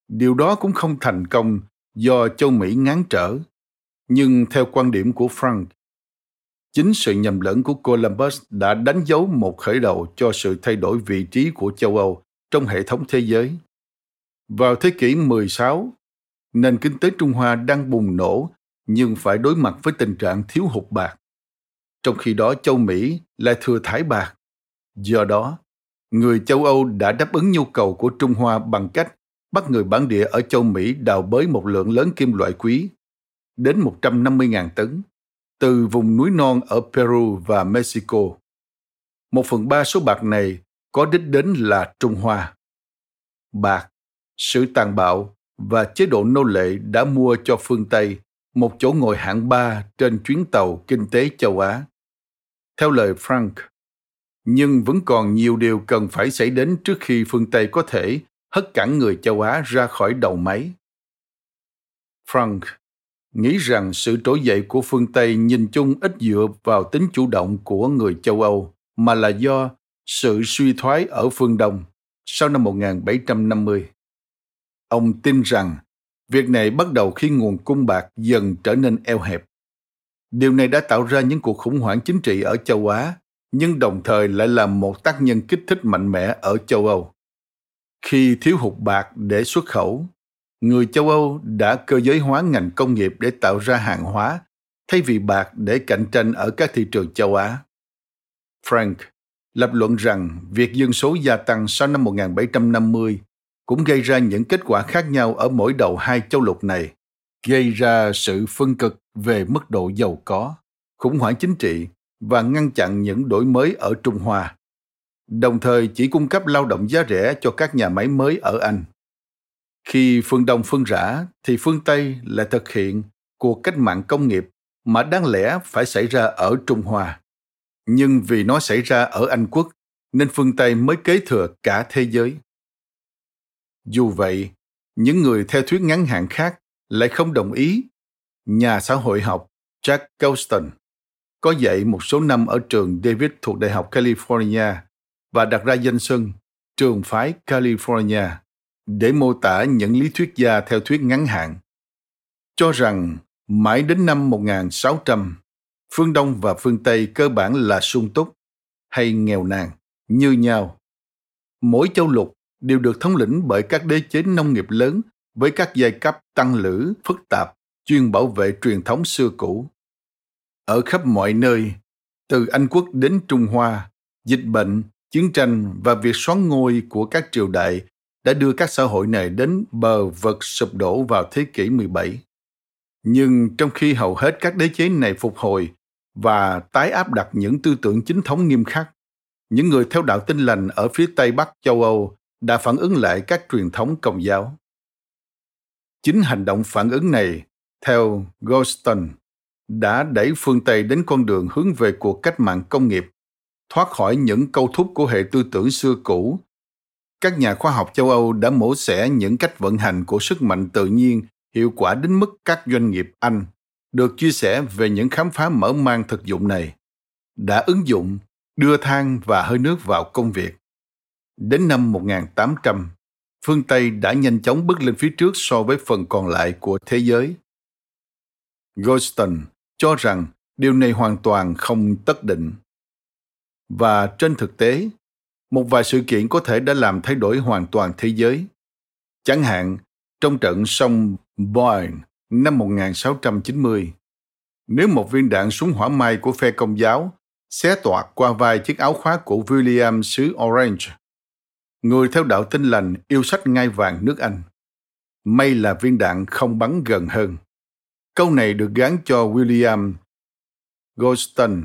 Điều đó cũng không thành công do châu Mỹ ngán trở. Nhưng theo quan điểm của Frank, chính sự nhầm lẫn của Columbus đã đánh dấu một khởi đầu cho sự thay đổi vị trí của châu Âu trong hệ thống thế giới. Vào thế kỷ 16, nền kinh tế Trung Hoa đang bùng nổ nhưng phải đối mặt với tình trạng thiếu hụt bạc. Trong khi đó châu Mỹ lại thừa thải bạc. Do đó, người châu Âu đã đáp ứng nhu cầu của Trung Hoa bằng cách bắt người bản địa ở châu Mỹ đào bới một lượng lớn kim loại quý, đến 150.000 tấn, từ vùng núi non ở Peru và Mexico. Một phần ba số bạc này có đích đến là Trung Hoa. Bạc, sự tàn bạo và chế độ nô lệ đã mua cho phương Tây một chỗ ngồi hạng ba trên chuyến tàu kinh tế châu Á. Theo lời Frank, nhưng vẫn còn nhiều điều cần phải xảy đến trước khi phương Tây có thể hất cản người châu Á ra khỏi đầu máy. Frank nghĩ rằng sự trỗi dậy của phương Tây nhìn chung ít dựa vào tính chủ động của người châu Âu mà là do sự suy thoái ở phương Đông sau năm 1750. Ông tin rằng việc này bắt đầu khi nguồn cung bạc dần trở nên eo hẹp. Điều này đã tạo ra những cuộc khủng hoảng chính trị ở châu Á, nhưng đồng thời lại là một tác nhân kích thích mạnh mẽ ở châu Âu. Khi thiếu hụt bạc để xuất khẩu, người châu Âu đã cơ giới hóa ngành công nghiệp để tạo ra hàng hóa thay vì bạc để cạnh tranh ở các thị trường châu Á. Frank lập luận rằng việc dân số gia tăng sau năm 1750 cũng gây ra những kết quả khác nhau ở mỗi đầu hai châu lục này, gây ra sự phân cực về mức độ giàu có, khủng hoảng chính trị và ngăn chặn những đổi mới ở Trung Hoa đồng thời chỉ cung cấp lao động giá rẻ cho các nhà máy mới ở Anh. Khi phương Đông phân rã thì phương Tây lại thực hiện cuộc cách mạng công nghiệp mà đáng lẽ phải xảy ra ở Trung Hoa. Nhưng vì nó xảy ra ở Anh quốc nên phương Tây mới kế thừa cả thế giới. Dù vậy, những người theo thuyết ngắn hạn khác lại không đồng ý. Nhà xã hội học Jack Goldstein có dạy một số năm ở trường David thuộc Đại học California và đặt ra danh xưng trường phái California để mô tả những lý thuyết gia theo thuyết ngắn hạn, cho rằng mãi đến năm 1600, phương Đông và phương Tây cơ bản là sung túc hay nghèo nàn như nhau. Mỗi châu lục đều được thống lĩnh bởi các đế chế nông nghiệp lớn với các giai cấp tăng lữ phức tạp chuyên bảo vệ truyền thống xưa cũ. Ở khắp mọi nơi, từ Anh quốc đến Trung Hoa, dịch bệnh chiến tranh và việc xoán ngôi của các triều đại đã đưa các xã hội này đến bờ vực sụp đổ vào thế kỷ 17. Nhưng trong khi hầu hết các đế chế này phục hồi và tái áp đặt những tư tưởng chính thống nghiêm khắc, những người theo đạo tinh lành ở phía Tây Bắc châu Âu đã phản ứng lại các truyền thống công giáo. Chính hành động phản ứng này, theo Goldstone, đã đẩy phương Tây đến con đường hướng về cuộc cách mạng công nghiệp, thoát khỏi những câu thúc của hệ tư tưởng xưa cũ. Các nhà khoa học châu Âu đã mổ xẻ những cách vận hành của sức mạnh tự nhiên hiệu quả đến mức các doanh nghiệp Anh được chia sẻ về những khám phá mở mang thực dụng này đã ứng dụng đưa than và hơi nước vào công việc. Đến năm 1800, phương Tây đã nhanh chóng bước lên phía trước so với phần còn lại của thế giới. Goldstone cho rằng điều này hoàn toàn không tất định. Và trên thực tế, một vài sự kiện có thể đã làm thay đổi hoàn toàn thế giới. Chẳng hạn, trong trận sông Boyne năm 1690, nếu một viên đạn súng hỏa mai của phe công giáo xé toạc qua vai chiếc áo khoác của William xứ Orange, người theo đạo tinh lành yêu sách ngai vàng nước Anh. May là viên đạn không bắn gần hơn. Câu này được gán cho William Goldstone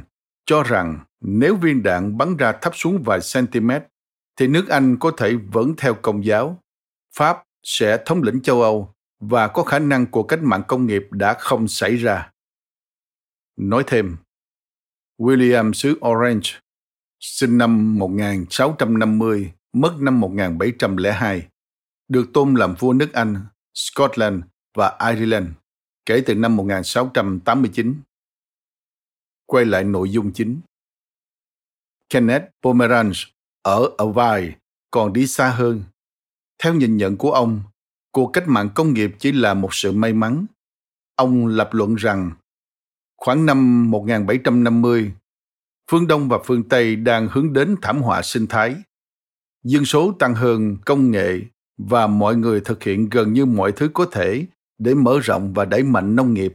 cho rằng nếu viên đạn bắn ra thấp xuống vài cm, thì nước Anh có thể vẫn theo công giáo. Pháp sẽ thống lĩnh châu Âu và có khả năng cuộc cách mạng công nghiệp đã không xảy ra. Nói thêm, William xứ Orange, sinh năm 1650, mất năm 1702, được tôn làm vua nước Anh, Scotland và Ireland kể từ năm 1689. Quay lại nội dung chính. Kenneth Pomeranz ở Hawaii còn đi xa hơn. Theo nhìn nhận của ông, cuộc cách mạng công nghiệp chỉ là một sự may mắn. Ông lập luận rằng khoảng năm 1750, phương Đông và phương Tây đang hướng đến thảm họa sinh thái. Dân số tăng hơn công nghệ và mọi người thực hiện gần như mọi thứ có thể để mở rộng và đẩy mạnh nông nghiệp,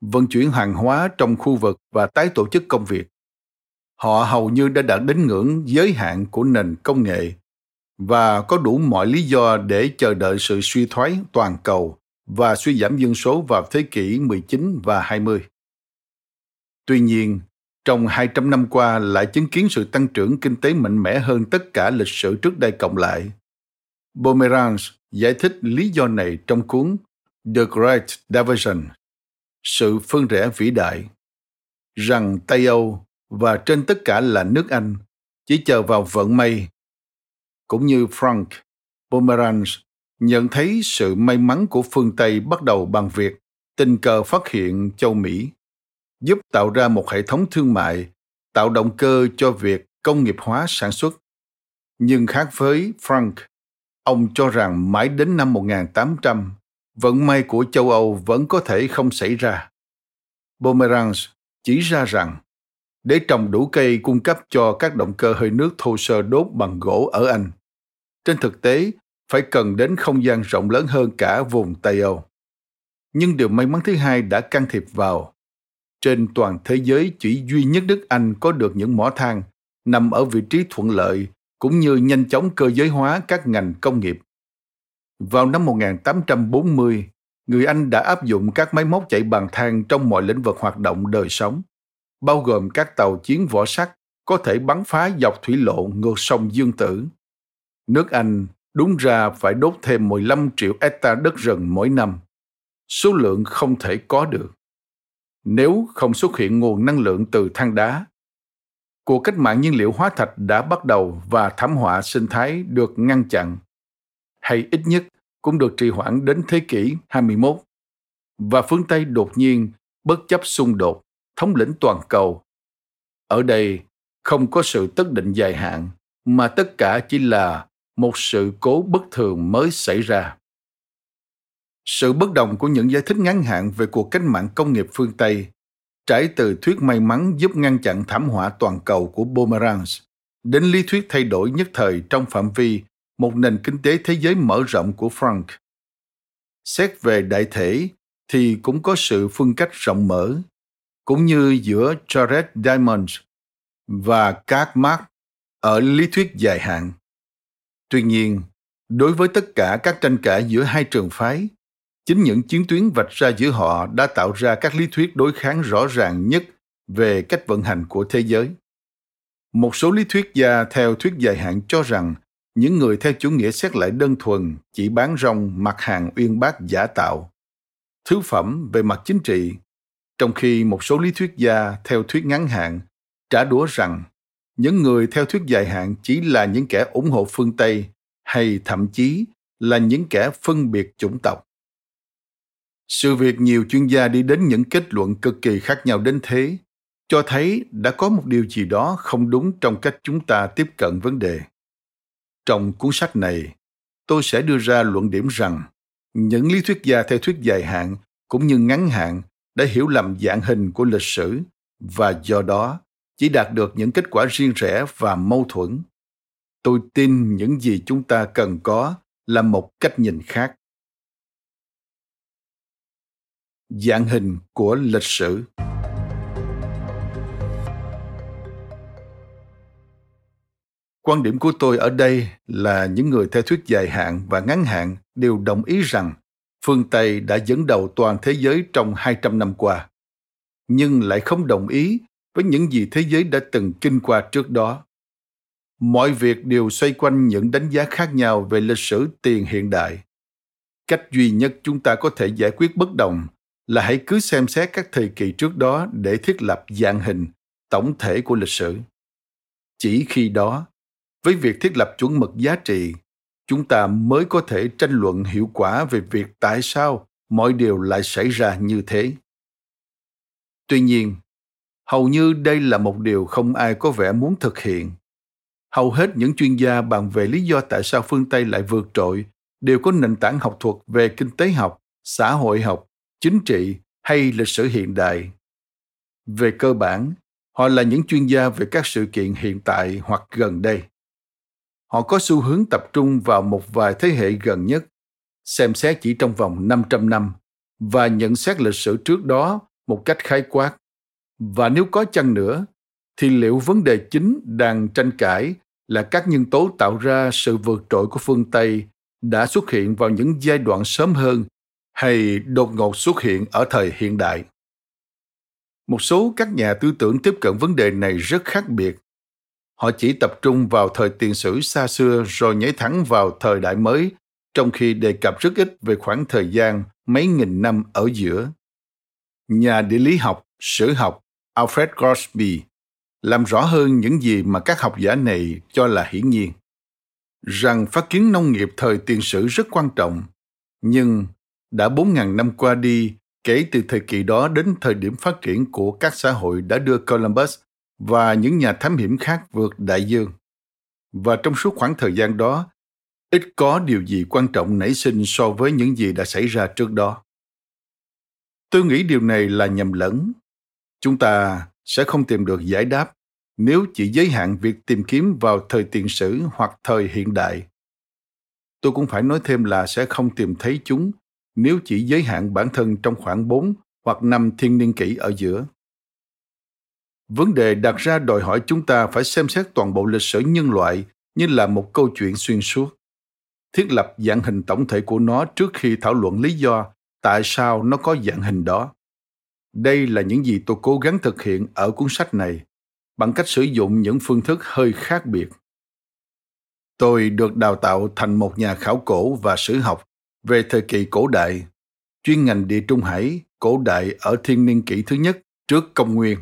vận chuyển hàng hóa trong khu vực và tái tổ chức công việc. Họ hầu như đã đạt đến ngưỡng giới hạn của nền công nghệ và có đủ mọi lý do để chờ đợi sự suy thoái toàn cầu và suy giảm dân số vào thế kỷ 19 và 20. Tuy nhiên, trong 200 năm qua lại chứng kiến sự tăng trưởng kinh tế mạnh mẽ hơn tất cả lịch sử trước đây cộng lại. Pomeranz giải thích lý do này trong cuốn The Great Diversion, sự phân rẽ vĩ đại, rằng Tây Âu và trên tất cả là nước Anh chỉ chờ vào vận may. Cũng như Frank, Pomeranz nhận thấy sự may mắn của phương Tây bắt đầu bằng việc tình cờ phát hiện châu Mỹ giúp tạo ra một hệ thống thương mại, tạo động cơ cho việc công nghiệp hóa sản xuất. Nhưng khác với Frank, ông cho rằng mãi đến năm 1800, vận may của châu Âu vẫn có thể không xảy ra. Pomeranz chỉ ra rằng để trồng đủ cây cung cấp cho các động cơ hơi nước thô sơ đốt bằng gỗ ở Anh, trên thực tế phải cần đến không gian rộng lớn hơn cả vùng Tây Âu. Nhưng điều may mắn thứ hai đã can thiệp vào trên toàn thế giới chỉ duy nhất nước Anh có được những mỏ than nằm ở vị trí thuận lợi cũng như nhanh chóng cơ giới hóa các ngành công nghiệp. Vào năm 1840, người Anh đã áp dụng các máy móc chạy bằng than trong mọi lĩnh vực hoạt động đời sống, bao gồm các tàu chiến vỏ sắt có thể bắn phá dọc thủy lộ ngược sông Dương Tử. Nước Anh đúng ra phải đốt thêm 15 triệu hecta đất rừng mỗi năm, số lượng không thể có được nếu không xuất hiện nguồn năng lượng từ than đá. Cuộc cách mạng nhiên liệu hóa thạch đã bắt đầu và thảm họa sinh thái được ngăn chặn, hay ít nhất cũng được trì hoãn đến thế kỷ 21. Và phương Tây đột nhiên, bất chấp xung đột, thống lĩnh toàn cầu. Ở đây, không có sự tất định dài hạn, mà tất cả chỉ là một sự cố bất thường mới xảy ra. Sự bất đồng của những giải thích ngắn hạn về cuộc cách mạng công nghiệp phương Tây trải từ thuyết may mắn giúp ngăn chặn thảm họa toàn cầu của boomerangs đến lý thuyết thay đổi nhất thời trong phạm vi một nền kinh tế thế giới mở rộng của Frank. Xét về đại thể thì cũng có sự phân cách rộng mở, cũng như giữa Jared Diamond và Karl Marx ở lý thuyết dài hạn. Tuy nhiên, đối với tất cả các tranh cãi giữa hai trường phái, chính những chiến tuyến vạch ra giữa họ đã tạo ra các lý thuyết đối kháng rõ ràng nhất về cách vận hành của thế giới. Một số lý thuyết gia theo thuyết dài hạn cho rằng những người theo chủ nghĩa xét lại đơn thuần chỉ bán rong mặt hàng uyên bác giả tạo, thứ phẩm về mặt chính trị, trong khi một số lý thuyết gia theo thuyết ngắn hạn trả đũa rằng những người theo thuyết dài hạn chỉ là những kẻ ủng hộ phương Tây hay thậm chí là những kẻ phân biệt chủng tộc. Sự việc nhiều chuyên gia đi đến những kết luận cực kỳ khác nhau đến thế cho thấy đã có một điều gì đó không đúng trong cách chúng ta tiếp cận vấn đề. Trong cuốn sách này, tôi sẽ đưa ra luận điểm rằng những lý thuyết gia theo thuyết dài hạn cũng như ngắn hạn đã hiểu lầm dạng hình của lịch sử, và do đó chỉ đạt được những kết quả riêng rẽ và mâu thuẫn. Tôi tin những gì chúng ta cần có là một cách nhìn khác. Dạng hình của lịch sử Quan điểm của tôi ở đây là những người theo thuyết dài hạn và ngắn hạn đều đồng ý rằng phương Tây đã dẫn đầu toàn thế giới trong 200 năm qua, nhưng lại không đồng ý với những gì thế giới đã từng kinh qua trước đó. Mọi việc đều xoay quanh những đánh giá khác nhau về lịch sử tiền hiện đại. Cách duy nhất chúng ta có thể giải quyết bất đồng là hãy cứ xem xét các thời kỳ trước đó để thiết lập dạng hình tổng thể của lịch sử. Chỉ khi đó, với việc thiết lập chuẩn mực giá trị chúng ta mới có thể tranh luận hiệu quả về việc tại sao mọi điều lại xảy ra như thế. Tuy nhiên, hầu như đây là một điều không ai có vẻ muốn thực hiện. Hầu hết những chuyên gia bàn về lý do tại sao phương tây lại vượt trội đều có nền tảng học thuật về kinh tế học, xã hội học, chính trị hay lịch sử hiện đại. Về cơ bản, họ là những chuyên gia về các sự kiện hiện tại hoặc gần đây họ có xu hướng tập trung vào một vài thế hệ gần nhất, xem xét chỉ trong vòng 500 năm và nhận xét lịch sử trước đó một cách khái quát. Và nếu có chăng nữa, thì liệu vấn đề chính đang tranh cãi là các nhân tố tạo ra sự vượt trội của phương Tây đã xuất hiện vào những giai đoạn sớm hơn hay đột ngột xuất hiện ở thời hiện đại. Một số các nhà tư tưởng tiếp cận vấn đề này rất khác biệt Họ chỉ tập trung vào thời tiền sử xa xưa rồi nhảy thẳng vào thời đại mới, trong khi đề cập rất ít về khoảng thời gian mấy nghìn năm ở giữa. Nhà địa lý học, sử học Alfred Crosby làm rõ hơn những gì mà các học giả này cho là hiển nhiên rằng phát kiến nông nghiệp thời tiền sử rất quan trọng, nhưng đã 4.000 năm qua đi kể từ thời kỳ đó đến thời điểm phát triển của các xã hội đã đưa Columbus và những nhà thám hiểm khác vượt đại dương. Và trong suốt khoảng thời gian đó, ít có điều gì quan trọng nảy sinh so với những gì đã xảy ra trước đó. Tôi nghĩ điều này là nhầm lẫn. Chúng ta sẽ không tìm được giải đáp nếu chỉ giới hạn việc tìm kiếm vào thời tiền sử hoặc thời hiện đại. Tôi cũng phải nói thêm là sẽ không tìm thấy chúng nếu chỉ giới hạn bản thân trong khoảng 4 hoặc 5 thiên niên kỷ ở giữa vấn đề đặt ra đòi hỏi chúng ta phải xem xét toàn bộ lịch sử nhân loại như là một câu chuyện xuyên suốt, thiết lập dạng hình tổng thể của nó trước khi thảo luận lý do tại sao nó có dạng hình đó. Đây là những gì tôi cố gắng thực hiện ở cuốn sách này, bằng cách sử dụng những phương thức hơi khác biệt. Tôi được đào tạo thành một nhà khảo cổ và sử học về thời kỳ cổ đại, chuyên ngành địa trung hải, cổ đại ở thiên niên kỷ thứ nhất trước công nguyên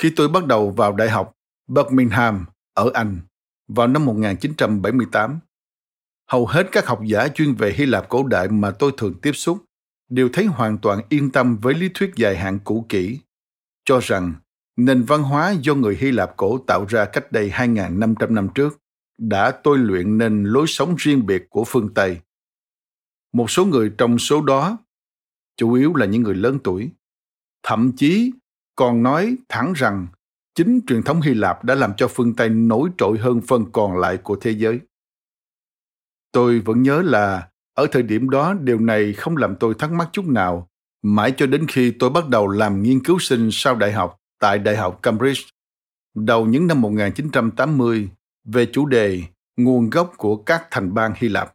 khi tôi bắt đầu vào Đại học Birmingham ở Anh vào năm 1978, hầu hết các học giả chuyên về Hy Lạp cổ đại mà tôi thường tiếp xúc đều thấy hoàn toàn yên tâm với lý thuyết dài hạn cũ kỹ, cho rằng nền văn hóa do người Hy Lạp cổ tạo ra cách đây 2.500 năm trước đã tôi luyện nên lối sống riêng biệt của phương Tây. Một số người trong số đó, chủ yếu là những người lớn tuổi, thậm chí còn nói thẳng rằng chính truyền thống Hy Lạp đã làm cho phương Tây nổi trội hơn phần còn lại của thế giới. Tôi vẫn nhớ là ở thời điểm đó điều này không làm tôi thắc mắc chút nào, mãi cho đến khi tôi bắt đầu làm nghiên cứu sinh sau đại học tại Đại học Cambridge. đầu những năm 1980 về chủ đề nguồn gốc của các thành bang Hy Lạp.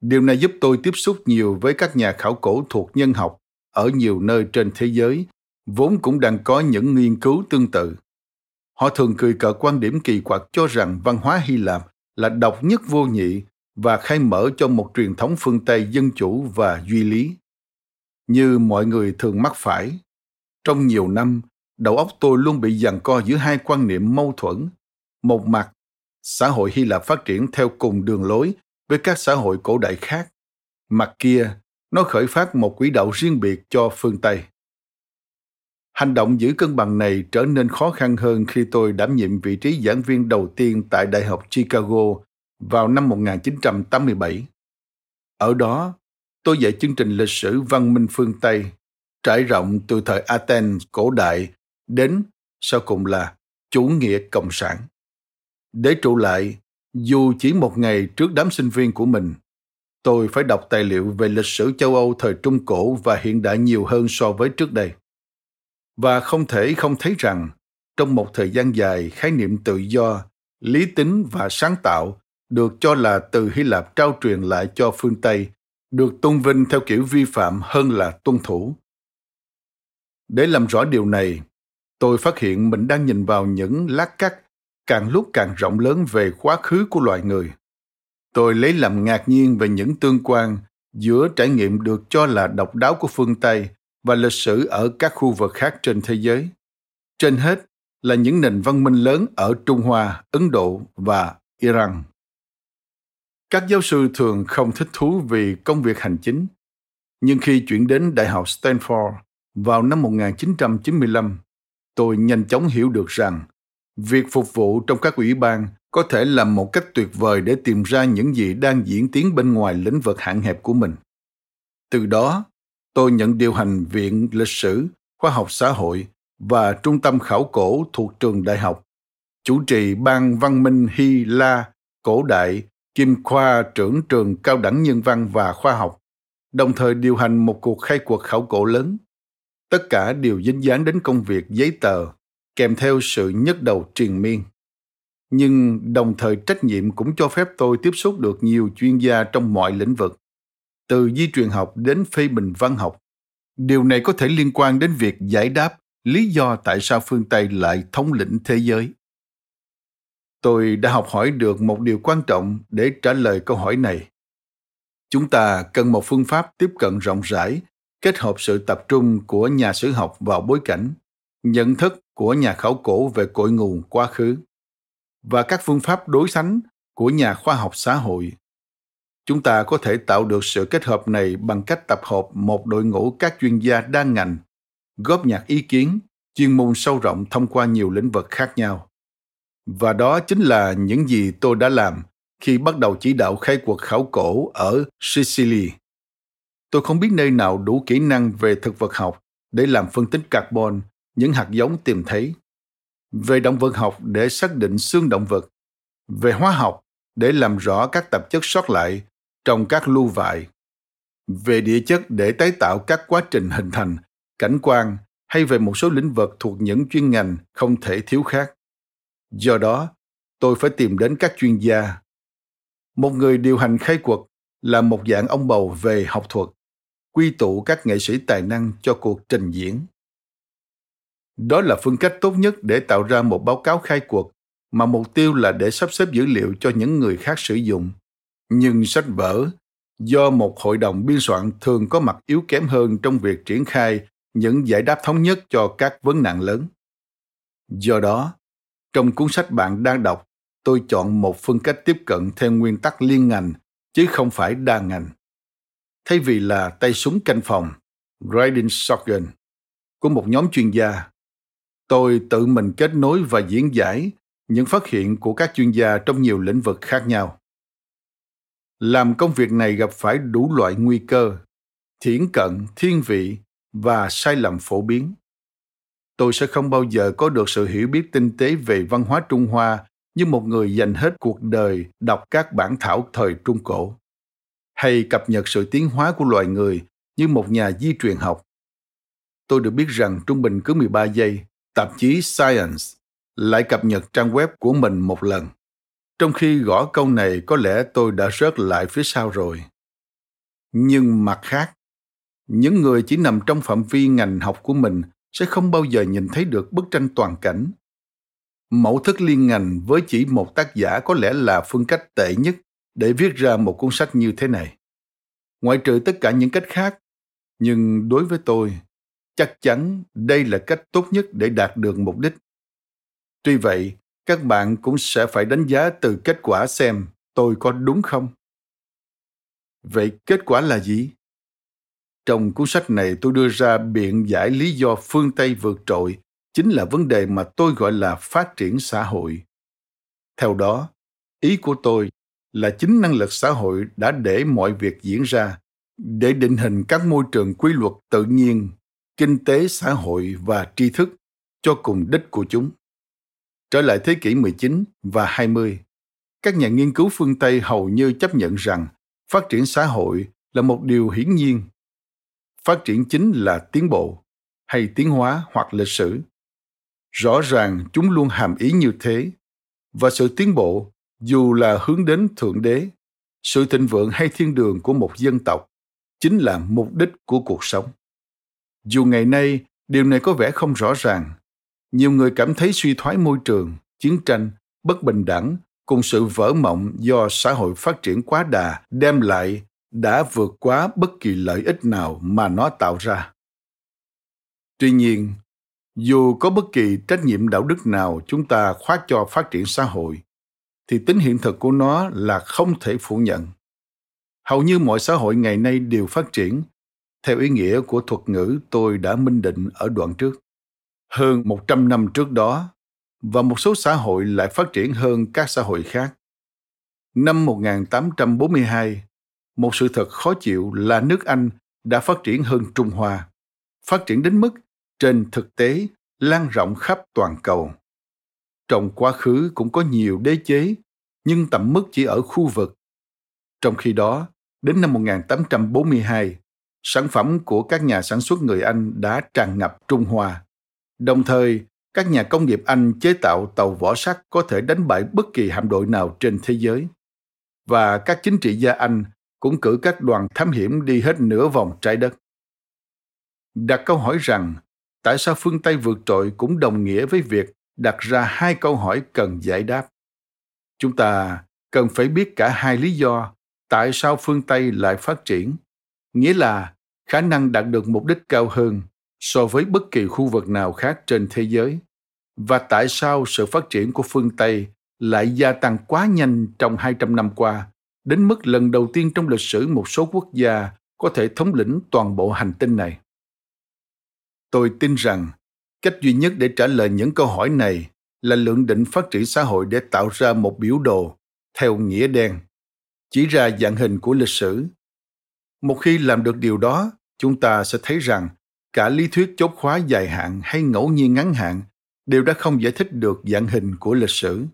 Điều này giúp tôi tiếp xúc nhiều với các nhà khảo cổ thuộc nhân học ở nhiều nơi trên thế giới, vốn cũng đang có những nghiên cứu tương tự. Họ thường cười cợt quan điểm kỳ quặc cho rằng văn hóa Hy Lạp là độc nhất vô nhị và khai mở cho một truyền thống phương Tây dân chủ và duy lý. Như mọi người thường mắc phải, trong nhiều năm, đầu óc tôi luôn bị giằng co giữa hai quan niệm mâu thuẫn. Một mặt, xã hội Hy Lạp phát triển theo cùng đường lối với các xã hội cổ đại khác. Mặt kia, nó khởi phát một quỹ đạo riêng biệt cho phương Tây. Hành động giữ cân bằng này trở nên khó khăn hơn khi tôi đảm nhiệm vị trí giảng viên đầu tiên tại Đại học Chicago vào năm 1987. Ở đó, tôi dạy chương trình lịch sử văn minh phương Tây, trải rộng từ thời Athens cổ đại đến, sau cùng là, chủ nghĩa cộng sản. Để trụ lại, dù chỉ một ngày trước đám sinh viên của mình, tôi phải đọc tài liệu về lịch sử châu Âu thời Trung Cổ và hiện đại nhiều hơn so với trước đây. Và không thể không thấy rằng, trong một thời gian dài, khái niệm tự do, lý tính và sáng tạo được cho là từ Hy Lạp trao truyền lại cho phương Tây, được tôn vinh theo kiểu vi phạm hơn là tuân thủ. Để làm rõ điều này, tôi phát hiện mình đang nhìn vào những lát cắt càng lúc càng rộng lớn về quá khứ của loài người. Tôi lấy làm ngạc nhiên về những tương quan giữa trải nghiệm được cho là độc đáo của phương Tây và lịch sử ở các khu vực khác trên thế giới. Trên hết là những nền văn minh lớn ở Trung Hoa, Ấn Độ và Iran. Các giáo sư thường không thích thú vì công việc hành chính, nhưng khi chuyển đến Đại học Stanford vào năm 1995, tôi nhanh chóng hiểu được rằng việc phục vụ trong các ủy ban có thể là một cách tuyệt vời để tìm ra những gì đang diễn tiến bên ngoài lĩnh vực hạn hẹp của mình. Từ đó, tôi nhận điều hành Viện Lịch sử, Khoa học Xã hội và Trung tâm Khảo cổ thuộc trường đại học, chủ trì Ban Văn minh Hy La, Cổ đại, Kim Khoa trưởng trường cao đẳng nhân văn và khoa học, đồng thời điều hành một cuộc khai cuộc khảo cổ lớn. Tất cả đều dính dáng đến công việc giấy tờ, kèm theo sự nhức đầu triền miên. Nhưng đồng thời trách nhiệm cũng cho phép tôi tiếp xúc được nhiều chuyên gia trong mọi lĩnh vực, từ di truyền học đến phê bình văn học. Điều này có thể liên quan đến việc giải đáp lý do tại sao phương Tây lại thống lĩnh thế giới. Tôi đã học hỏi được một điều quan trọng để trả lời câu hỏi này. Chúng ta cần một phương pháp tiếp cận rộng rãi, kết hợp sự tập trung của nhà sử học vào bối cảnh, nhận thức của nhà khảo cổ về cội nguồn quá khứ và các phương pháp đối sánh của nhà khoa học xã hội chúng ta có thể tạo được sự kết hợp này bằng cách tập hợp một đội ngũ các chuyên gia đa ngành, góp nhặt ý kiến, chuyên môn sâu rộng thông qua nhiều lĩnh vực khác nhau. Và đó chính là những gì tôi đã làm khi bắt đầu chỉ đạo khai cuộc khảo cổ ở sicily. Tôi không biết nơi nào đủ kỹ năng về thực vật học để làm phân tích carbon, những hạt giống tìm thấy. Về động vật học để xác định xương động vật. Về hóa học để làm rõ các tạp chất sót lại trong các lưu vại, về địa chất để tái tạo các quá trình hình thành, cảnh quan, hay về một số lĩnh vực thuộc những chuyên ngành không thể thiếu khác. Do đó, tôi phải tìm đến các chuyên gia. Một người điều hành khai cuộc là một dạng ông bầu về học thuật, quy tụ các nghệ sĩ tài năng cho cuộc trình diễn. Đó là phương cách tốt nhất để tạo ra một báo cáo khai cuộc mà mục tiêu là để sắp xếp dữ liệu cho những người khác sử dụng. Nhưng sách vở, do một hội đồng biên soạn thường có mặt yếu kém hơn trong việc triển khai những giải đáp thống nhất cho các vấn nạn lớn. Do đó, trong cuốn sách bạn đang đọc, tôi chọn một phương cách tiếp cận theo nguyên tắc liên ngành, chứ không phải đa ngành. Thay vì là tay súng canh phòng, Riding Shotgun, của một nhóm chuyên gia, tôi tự mình kết nối và diễn giải những phát hiện của các chuyên gia trong nhiều lĩnh vực khác nhau làm công việc này gặp phải đủ loại nguy cơ thiển cận thiên vị và sai lầm phổ biến tôi sẽ không bao giờ có được sự hiểu biết tinh tế về văn hóa trung hoa như một người dành hết cuộc đời đọc các bản thảo thời trung cổ hay cập nhật sự tiến hóa của loài người như một nhà di truyền học. Tôi được biết rằng trung bình cứ 13 giây, tạp chí Science lại cập nhật trang web của mình một lần. Trong khi gõ câu này có lẽ tôi đã rớt lại phía sau rồi. Nhưng mặt khác, những người chỉ nằm trong phạm vi ngành học của mình sẽ không bao giờ nhìn thấy được bức tranh toàn cảnh. Mẫu thức liên ngành với chỉ một tác giả có lẽ là phương cách tệ nhất để viết ra một cuốn sách như thế này. Ngoại trừ tất cả những cách khác, nhưng đối với tôi, chắc chắn đây là cách tốt nhất để đạt được mục đích. Tuy vậy, các bạn cũng sẽ phải đánh giá từ kết quả xem tôi có đúng không. Vậy kết quả là gì? Trong cuốn sách này tôi đưa ra biện giải lý do phương Tây vượt trội chính là vấn đề mà tôi gọi là phát triển xã hội. Theo đó, ý của tôi là chính năng lực xã hội đã để mọi việc diễn ra để định hình các môi trường quy luật tự nhiên, kinh tế xã hội và tri thức cho cùng đích của chúng. Trở lại thế kỷ 19 và 20, các nhà nghiên cứu phương Tây hầu như chấp nhận rằng phát triển xã hội là một điều hiển nhiên. Phát triển chính là tiến bộ hay tiến hóa hoặc lịch sử. Rõ ràng chúng luôn hàm ý như thế và sự tiến bộ dù là hướng đến thượng đế sự thịnh vượng hay thiên đường của một dân tộc chính là mục đích của cuộc sống dù ngày nay điều này có vẻ không rõ ràng nhiều người cảm thấy suy thoái môi trường chiến tranh bất bình đẳng cùng sự vỡ mộng do xã hội phát triển quá đà đem lại đã vượt quá bất kỳ lợi ích nào mà nó tạo ra tuy nhiên dù có bất kỳ trách nhiệm đạo đức nào chúng ta khoác cho phát triển xã hội thì tính hiện thực của nó là không thể phủ nhận. Hầu như mọi xã hội ngày nay đều phát triển, theo ý nghĩa của thuật ngữ tôi đã minh định ở đoạn trước. Hơn 100 năm trước đó, và một số xã hội lại phát triển hơn các xã hội khác. Năm 1842, một sự thật khó chịu là nước Anh đã phát triển hơn Trung Hoa, phát triển đến mức trên thực tế lan rộng khắp toàn cầu. Trong quá khứ cũng có nhiều đế chế, nhưng tầm mức chỉ ở khu vực. Trong khi đó, đến năm 1842, sản phẩm của các nhà sản xuất người Anh đã tràn ngập Trung Hoa. Đồng thời, các nhà công nghiệp Anh chế tạo tàu vỏ sắt có thể đánh bại bất kỳ hạm đội nào trên thế giới. Và các chính trị gia Anh cũng cử các đoàn thám hiểm đi hết nửa vòng trái đất. Đặt câu hỏi rằng, tại sao phương Tây vượt trội cũng đồng nghĩa với việc đặt ra hai câu hỏi cần giải đáp chúng ta cần phải biết cả hai lý do tại sao phương tây lại phát triển nghĩa là khả năng đạt được mục đích cao hơn so với bất kỳ khu vực nào khác trên thế giới và tại sao sự phát triển của phương Tây lại gia tăng quá nhanh trong 200 năm qua, đến mức lần đầu tiên trong lịch sử một số quốc gia có thể thống lĩnh toàn bộ hành tinh này. Tôi tin rằng cách duy nhất để trả lời những câu hỏi này là lượng định phát triển xã hội để tạo ra một biểu đồ theo nghĩa đen chỉ ra dạng hình của lịch sử một khi làm được điều đó chúng ta sẽ thấy rằng cả lý thuyết chốt khóa dài hạn hay ngẫu nhiên ngắn hạn đều đã không giải thích được dạng hình của lịch sử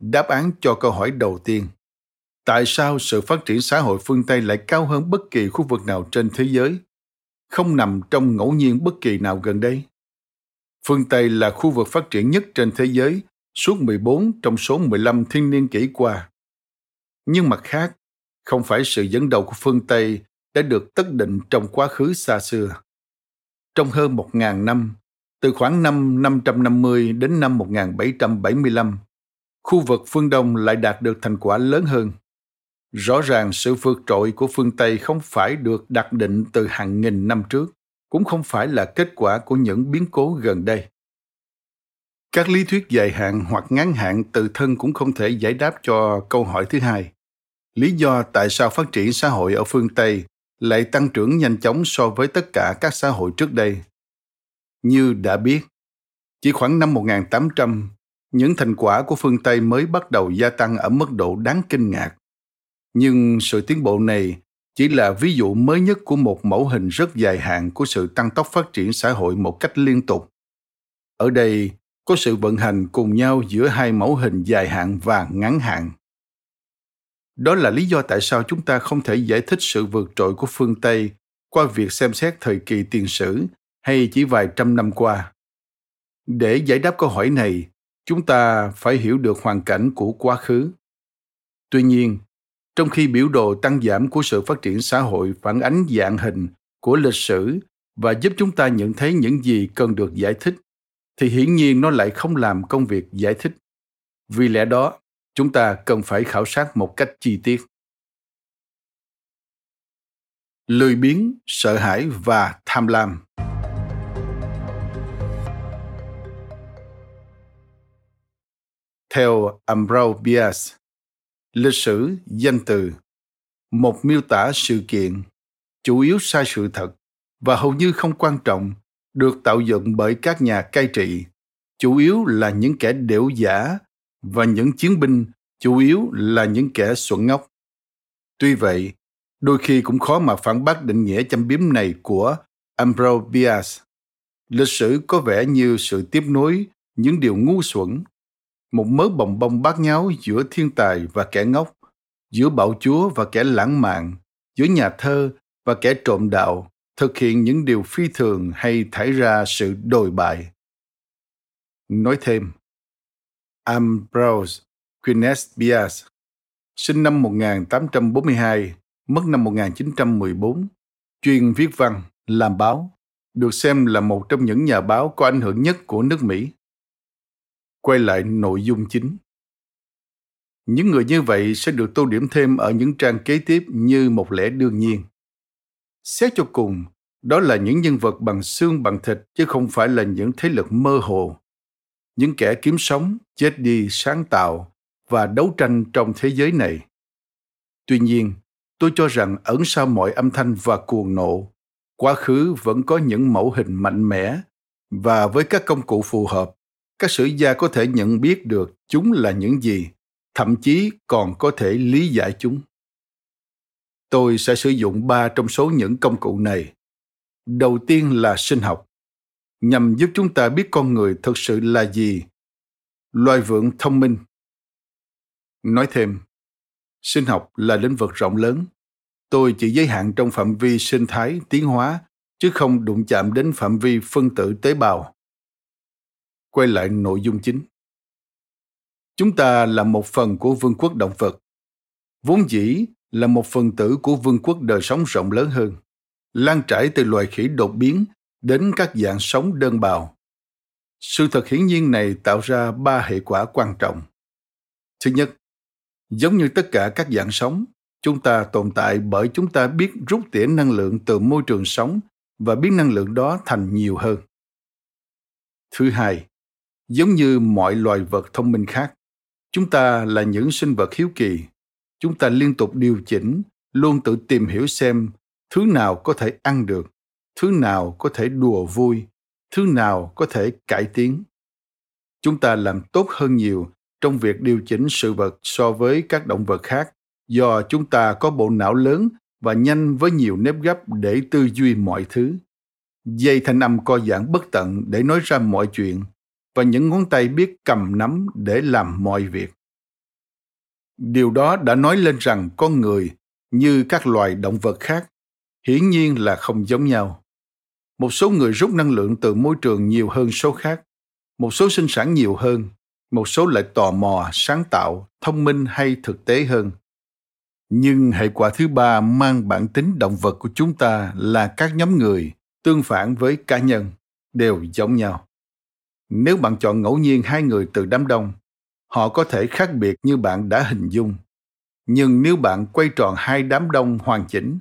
đáp án cho câu hỏi đầu tiên tại sao sự phát triển xã hội phương tây lại cao hơn bất kỳ khu vực nào trên thế giới không nằm trong ngẫu nhiên bất kỳ nào gần đây Phương Tây là khu vực phát triển nhất trên thế giới suốt 14 trong số 15 thiên niên kỷ qua. Nhưng mặt khác, không phải sự dẫn đầu của phương Tây đã được tất định trong quá khứ xa xưa. Trong hơn 1.000 năm, từ khoảng năm 550 đến năm 1775, khu vực phương Đông lại đạt được thành quả lớn hơn. Rõ ràng sự vượt trội của phương Tây không phải được đặt định từ hàng nghìn năm trước cũng không phải là kết quả của những biến cố gần đây các lý thuyết dài hạn hoặc ngắn hạn tự thân cũng không thể giải đáp cho câu hỏi thứ hai lý do tại sao phát triển xã hội ở phương tây lại tăng trưởng nhanh chóng so với tất cả các xã hội trước đây. Như đã biết, chỉ khoảng năm 1800, những thành quả của phương Tây mới bắt đầu gia tăng ở mức độ đáng kinh ngạc. Nhưng sự tiến bộ này chỉ là ví dụ mới nhất của một mẫu hình rất dài hạn của sự tăng tốc phát triển xã hội một cách liên tục ở đây có sự vận hành cùng nhau giữa hai mẫu hình dài hạn và ngắn hạn đó là lý do tại sao chúng ta không thể giải thích sự vượt trội của phương tây qua việc xem xét thời kỳ tiền sử hay chỉ vài trăm năm qua. Để giải đáp câu hỏi này, chúng ta phải hiểu được hoàn cảnh của quá khứ. Tuy nhiên, trong khi biểu đồ tăng giảm của sự phát triển xã hội phản ánh dạng hình của lịch sử và giúp chúng ta nhận thấy những gì cần được giải thích, thì hiển nhiên nó lại không làm công việc giải thích. Vì lẽ đó chúng ta cần phải khảo sát một cách chi tiết. Lười biếng, sợ hãi và tham lam. Theo Ambrose Bierce lịch sử, danh từ, một miêu tả sự kiện, chủ yếu sai sự thật và hầu như không quan trọng, được tạo dựng bởi các nhà cai trị, chủ yếu là những kẻ đểu giả và những chiến binh chủ yếu là những kẻ xuẩn ngốc tuy vậy đôi khi cũng khó mà phản bác định nghĩa châm biếm này của Ambrose Bierce. Lịch sử có vẻ như sự tiếp nối những điều ngu xuẩn, một mớ bồng bông bát nháo giữa thiên tài và kẻ ngốc, giữa bạo chúa và kẻ lãng mạn, giữa nhà thơ và kẻ trộm đạo, thực hiện những điều phi thường hay thải ra sự đồi bại. Nói thêm, Ambrose Guinness Bias, sinh năm 1842, mất năm 1914, chuyên viết văn, làm báo, được xem là một trong những nhà báo có ảnh hưởng nhất của nước Mỹ. Quay lại nội dung chính. Những người như vậy sẽ được tô điểm thêm ở những trang kế tiếp như một lẽ đương nhiên. Xét cho cùng, đó là những nhân vật bằng xương bằng thịt chứ không phải là những thế lực mơ hồ. Những kẻ kiếm sống, chết đi, sáng tạo và đấu tranh trong thế giới này. Tuy nhiên, tôi cho rằng ẩn sau mọi âm thanh và cuồng nộ quá khứ vẫn có những mẫu hình mạnh mẽ và với các công cụ phù hợp các sử gia có thể nhận biết được chúng là những gì thậm chí còn có thể lý giải chúng tôi sẽ sử dụng ba trong số những công cụ này đầu tiên là sinh học nhằm giúp chúng ta biết con người thực sự là gì loài vượn thông minh. Nói thêm, sinh học là lĩnh vực rộng lớn. Tôi chỉ giới hạn trong phạm vi sinh thái, tiến hóa, chứ không đụng chạm đến phạm vi phân tử tế bào. Quay lại nội dung chính. Chúng ta là một phần của vương quốc động vật. Vốn dĩ là một phần tử của vương quốc đời sống rộng lớn hơn, lan trải từ loài khỉ đột biến đến các dạng sống đơn bào sự thật hiển nhiên này tạo ra ba hệ quả quan trọng. Thứ nhất, giống như tất cả các dạng sống, chúng ta tồn tại bởi chúng ta biết rút tỉa năng lượng từ môi trường sống và biến năng lượng đó thành nhiều hơn. Thứ hai, giống như mọi loài vật thông minh khác, chúng ta là những sinh vật hiếu kỳ. Chúng ta liên tục điều chỉnh, luôn tự tìm hiểu xem thứ nào có thể ăn được, thứ nào có thể đùa vui thứ nào có thể cải tiến? Chúng ta làm tốt hơn nhiều trong việc điều chỉnh sự vật so với các động vật khác, do chúng ta có bộ não lớn và nhanh với nhiều nếp gấp để tư duy mọi thứ. Dây thanh âm co giãn bất tận để nói ra mọi chuyện và những ngón tay biết cầm nắm để làm mọi việc. Điều đó đã nói lên rằng con người, như các loài động vật khác, hiển nhiên là không giống nhau một số người rút năng lượng từ môi trường nhiều hơn số khác. Một số sinh sản nhiều hơn. Một số lại tò mò, sáng tạo, thông minh hay thực tế hơn. Nhưng hệ quả thứ ba mang bản tính động vật của chúng ta là các nhóm người, tương phản với cá nhân, đều giống nhau. Nếu bạn chọn ngẫu nhiên hai người từ đám đông, họ có thể khác biệt như bạn đã hình dung. Nhưng nếu bạn quay tròn hai đám đông hoàn chỉnh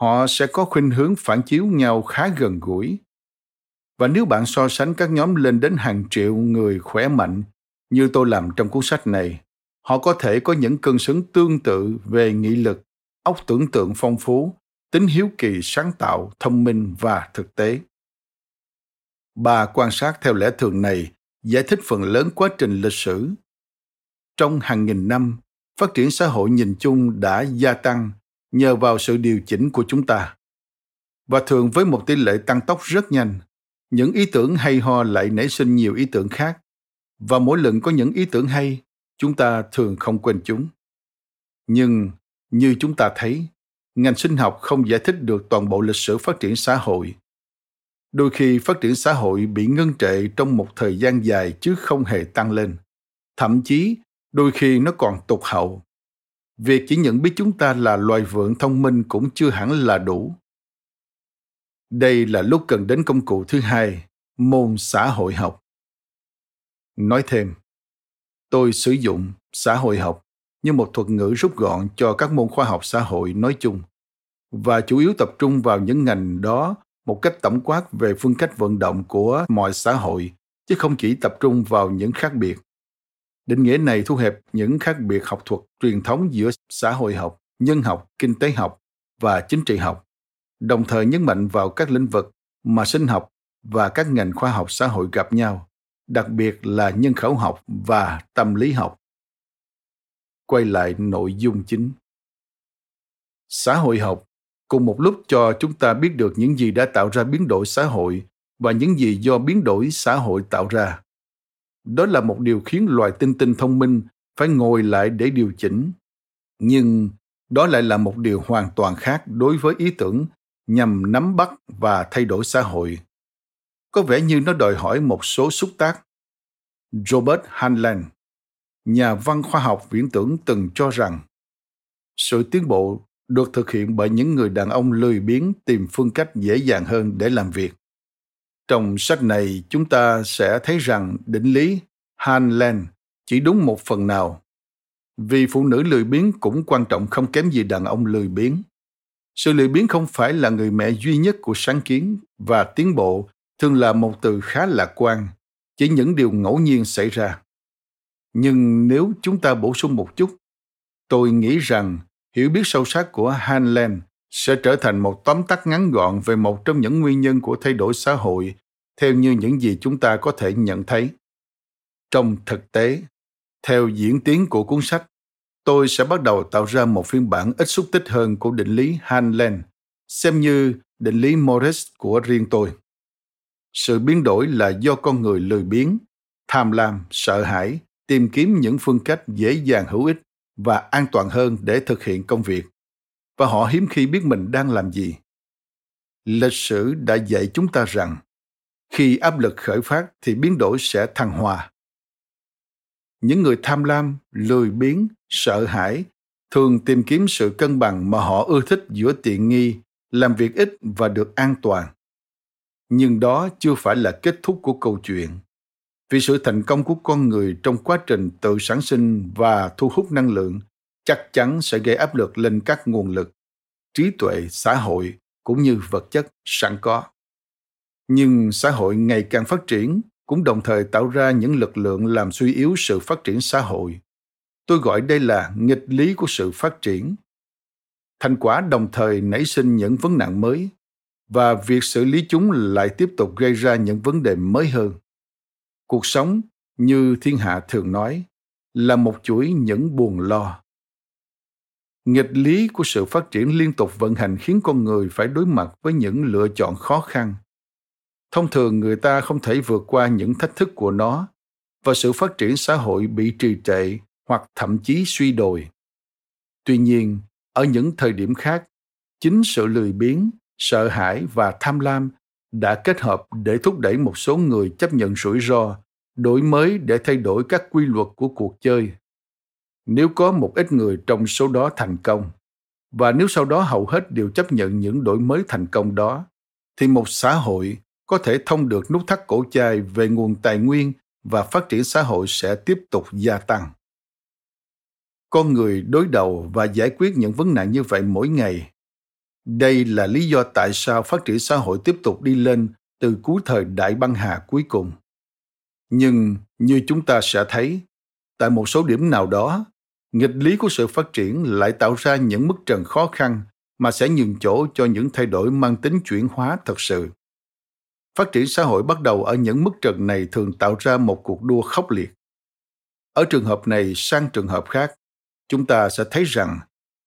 họ sẽ có khuynh hướng phản chiếu nhau khá gần gũi. Và nếu bạn so sánh các nhóm lên đến hàng triệu người khỏe mạnh như tôi làm trong cuốn sách này, họ có thể có những cân xứng tương tự về nghị lực, óc tưởng tượng phong phú, tính hiếu kỳ sáng tạo, thông minh và thực tế. Bà quan sát theo lẽ thường này giải thích phần lớn quá trình lịch sử. Trong hàng nghìn năm, phát triển xã hội nhìn chung đã gia tăng nhờ vào sự điều chỉnh của chúng ta. Và thường với một tỷ lệ tăng tốc rất nhanh, những ý tưởng hay ho lại nảy sinh nhiều ý tưởng khác. Và mỗi lần có những ý tưởng hay, chúng ta thường không quên chúng. Nhưng, như chúng ta thấy, ngành sinh học không giải thích được toàn bộ lịch sử phát triển xã hội. Đôi khi phát triển xã hội bị ngưng trệ trong một thời gian dài chứ không hề tăng lên. Thậm chí, đôi khi nó còn tụt hậu việc chỉ nhận biết chúng ta là loài vượn thông minh cũng chưa hẳn là đủ. Đây là lúc cần đến công cụ thứ hai, môn xã hội học. Nói thêm, tôi sử dụng xã hội học như một thuật ngữ rút gọn cho các môn khoa học xã hội nói chung và chủ yếu tập trung vào những ngành đó một cách tổng quát về phương cách vận động của mọi xã hội, chứ không chỉ tập trung vào những khác biệt định nghĩa này thu hẹp những khác biệt học thuật truyền thống giữa xã hội học, nhân học, kinh tế học và chính trị học, đồng thời nhấn mạnh vào các lĩnh vực mà sinh học và các ngành khoa học xã hội gặp nhau, đặc biệt là nhân khẩu học và tâm lý học. Quay lại nội dung chính. Xã hội học, cùng một lúc cho chúng ta biết được những gì đã tạo ra biến đổi xã hội và những gì do biến đổi xã hội tạo ra đó là một điều khiến loài tinh tinh thông minh phải ngồi lại để điều chỉnh. Nhưng đó lại là một điều hoàn toàn khác đối với ý tưởng nhằm nắm bắt và thay đổi xã hội. Có vẻ như nó đòi hỏi một số xúc tác. Robert hanlon, nhà văn khoa học viễn tưởng từng cho rằng, sự tiến bộ được thực hiện bởi những người đàn ông lười biếng tìm phương cách dễ dàng hơn để làm việc. Trong sách này, chúng ta sẽ thấy rằng định lý Hanlen chỉ đúng một phần nào. Vì phụ nữ lười biếng cũng quan trọng không kém gì đàn ông lười biếng. Sự lười biếng không phải là người mẹ duy nhất của sáng kiến và tiến bộ thường là một từ khá lạc quan, chỉ những điều ngẫu nhiên xảy ra. Nhưng nếu chúng ta bổ sung một chút, tôi nghĩ rằng hiểu biết sâu sắc của Hanlen sẽ trở thành một tóm tắt ngắn gọn về một trong những nguyên nhân của thay đổi xã hội theo như những gì chúng ta có thể nhận thấy. Trong thực tế, theo diễn tiến của cuốn sách, tôi sẽ bắt đầu tạo ra một phiên bản ít xúc tích hơn của định lý Hanlen, xem như định lý Morris của riêng tôi. Sự biến đổi là do con người lười biếng, tham lam, sợ hãi, tìm kiếm những phương cách dễ dàng hữu ích và an toàn hơn để thực hiện công việc và họ hiếm khi biết mình đang làm gì. Lịch sử đã dạy chúng ta rằng, khi áp lực khởi phát thì biến đổi sẽ thăng hoa. Những người tham lam, lười biếng, sợ hãi thường tìm kiếm sự cân bằng mà họ ưa thích giữa tiện nghi, làm việc ít và được an toàn. Nhưng đó chưa phải là kết thúc của câu chuyện. Vì sự thành công của con người trong quá trình tự sản sinh và thu hút năng lượng chắc chắn sẽ gây áp lực lên các nguồn lực, trí tuệ, xã hội, cũng như vật chất sẵn có. Nhưng xã hội ngày càng phát triển cũng đồng thời tạo ra những lực lượng làm suy yếu sự phát triển xã hội. Tôi gọi đây là nghịch lý của sự phát triển. Thành quả đồng thời nảy sinh những vấn nạn mới, và việc xử lý chúng lại tiếp tục gây ra những vấn đề mới hơn. Cuộc sống, như thiên hạ thường nói, là một chuỗi những buồn lo nghịch lý của sự phát triển liên tục vận hành khiến con người phải đối mặt với những lựa chọn khó khăn. Thông thường người ta không thể vượt qua những thách thức của nó và sự phát triển xã hội bị trì trệ hoặc thậm chí suy đồi. Tuy nhiên, ở những thời điểm khác, chính sự lười biếng, sợ hãi và tham lam đã kết hợp để thúc đẩy một số người chấp nhận rủi ro, đổi mới để thay đổi các quy luật của cuộc chơi nếu có một ít người trong số đó thành công, và nếu sau đó hầu hết đều chấp nhận những đổi mới thành công đó, thì một xã hội có thể thông được nút thắt cổ chai về nguồn tài nguyên và phát triển xã hội sẽ tiếp tục gia tăng. Con người đối đầu và giải quyết những vấn nạn như vậy mỗi ngày. Đây là lý do tại sao phát triển xã hội tiếp tục đi lên từ cuối thời đại băng hà cuối cùng. Nhưng như chúng ta sẽ thấy, tại một số điểm nào đó nghịch lý của sự phát triển lại tạo ra những mức trần khó khăn mà sẽ nhường chỗ cho những thay đổi mang tính chuyển hóa thật sự. Phát triển xã hội bắt đầu ở những mức trần này thường tạo ra một cuộc đua khốc liệt. Ở trường hợp này sang trường hợp khác, chúng ta sẽ thấy rằng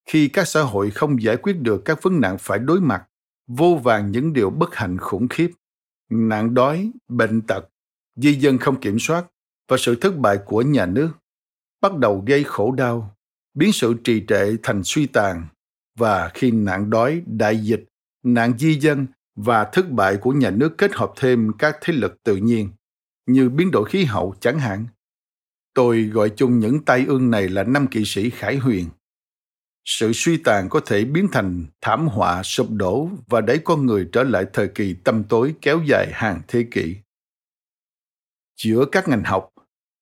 khi các xã hội không giải quyết được các vấn nạn phải đối mặt, vô vàng những điều bất hạnh khủng khiếp, nạn đói, bệnh tật, di dân không kiểm soát và sự thất bại của nhà nước bắt đầu gây khổ đau biến sự trì trệ thành suy tàn và khi nạn đói đại dịch nạn di dân và thất bại của nhà nước kết hợp thêm các thế lực tự nhiên như biến đổi khí hậu chẳng hạn. Tôi gọi chung những tai ương này là năm kỵ sĩ khải huyền. Sự suy tàn có thể biến thành thảm họa sụp đổ và đẩy con người trở lại thời kỳ tâm tối kéo dài hàng thế kỷ. Giữa các ngành học,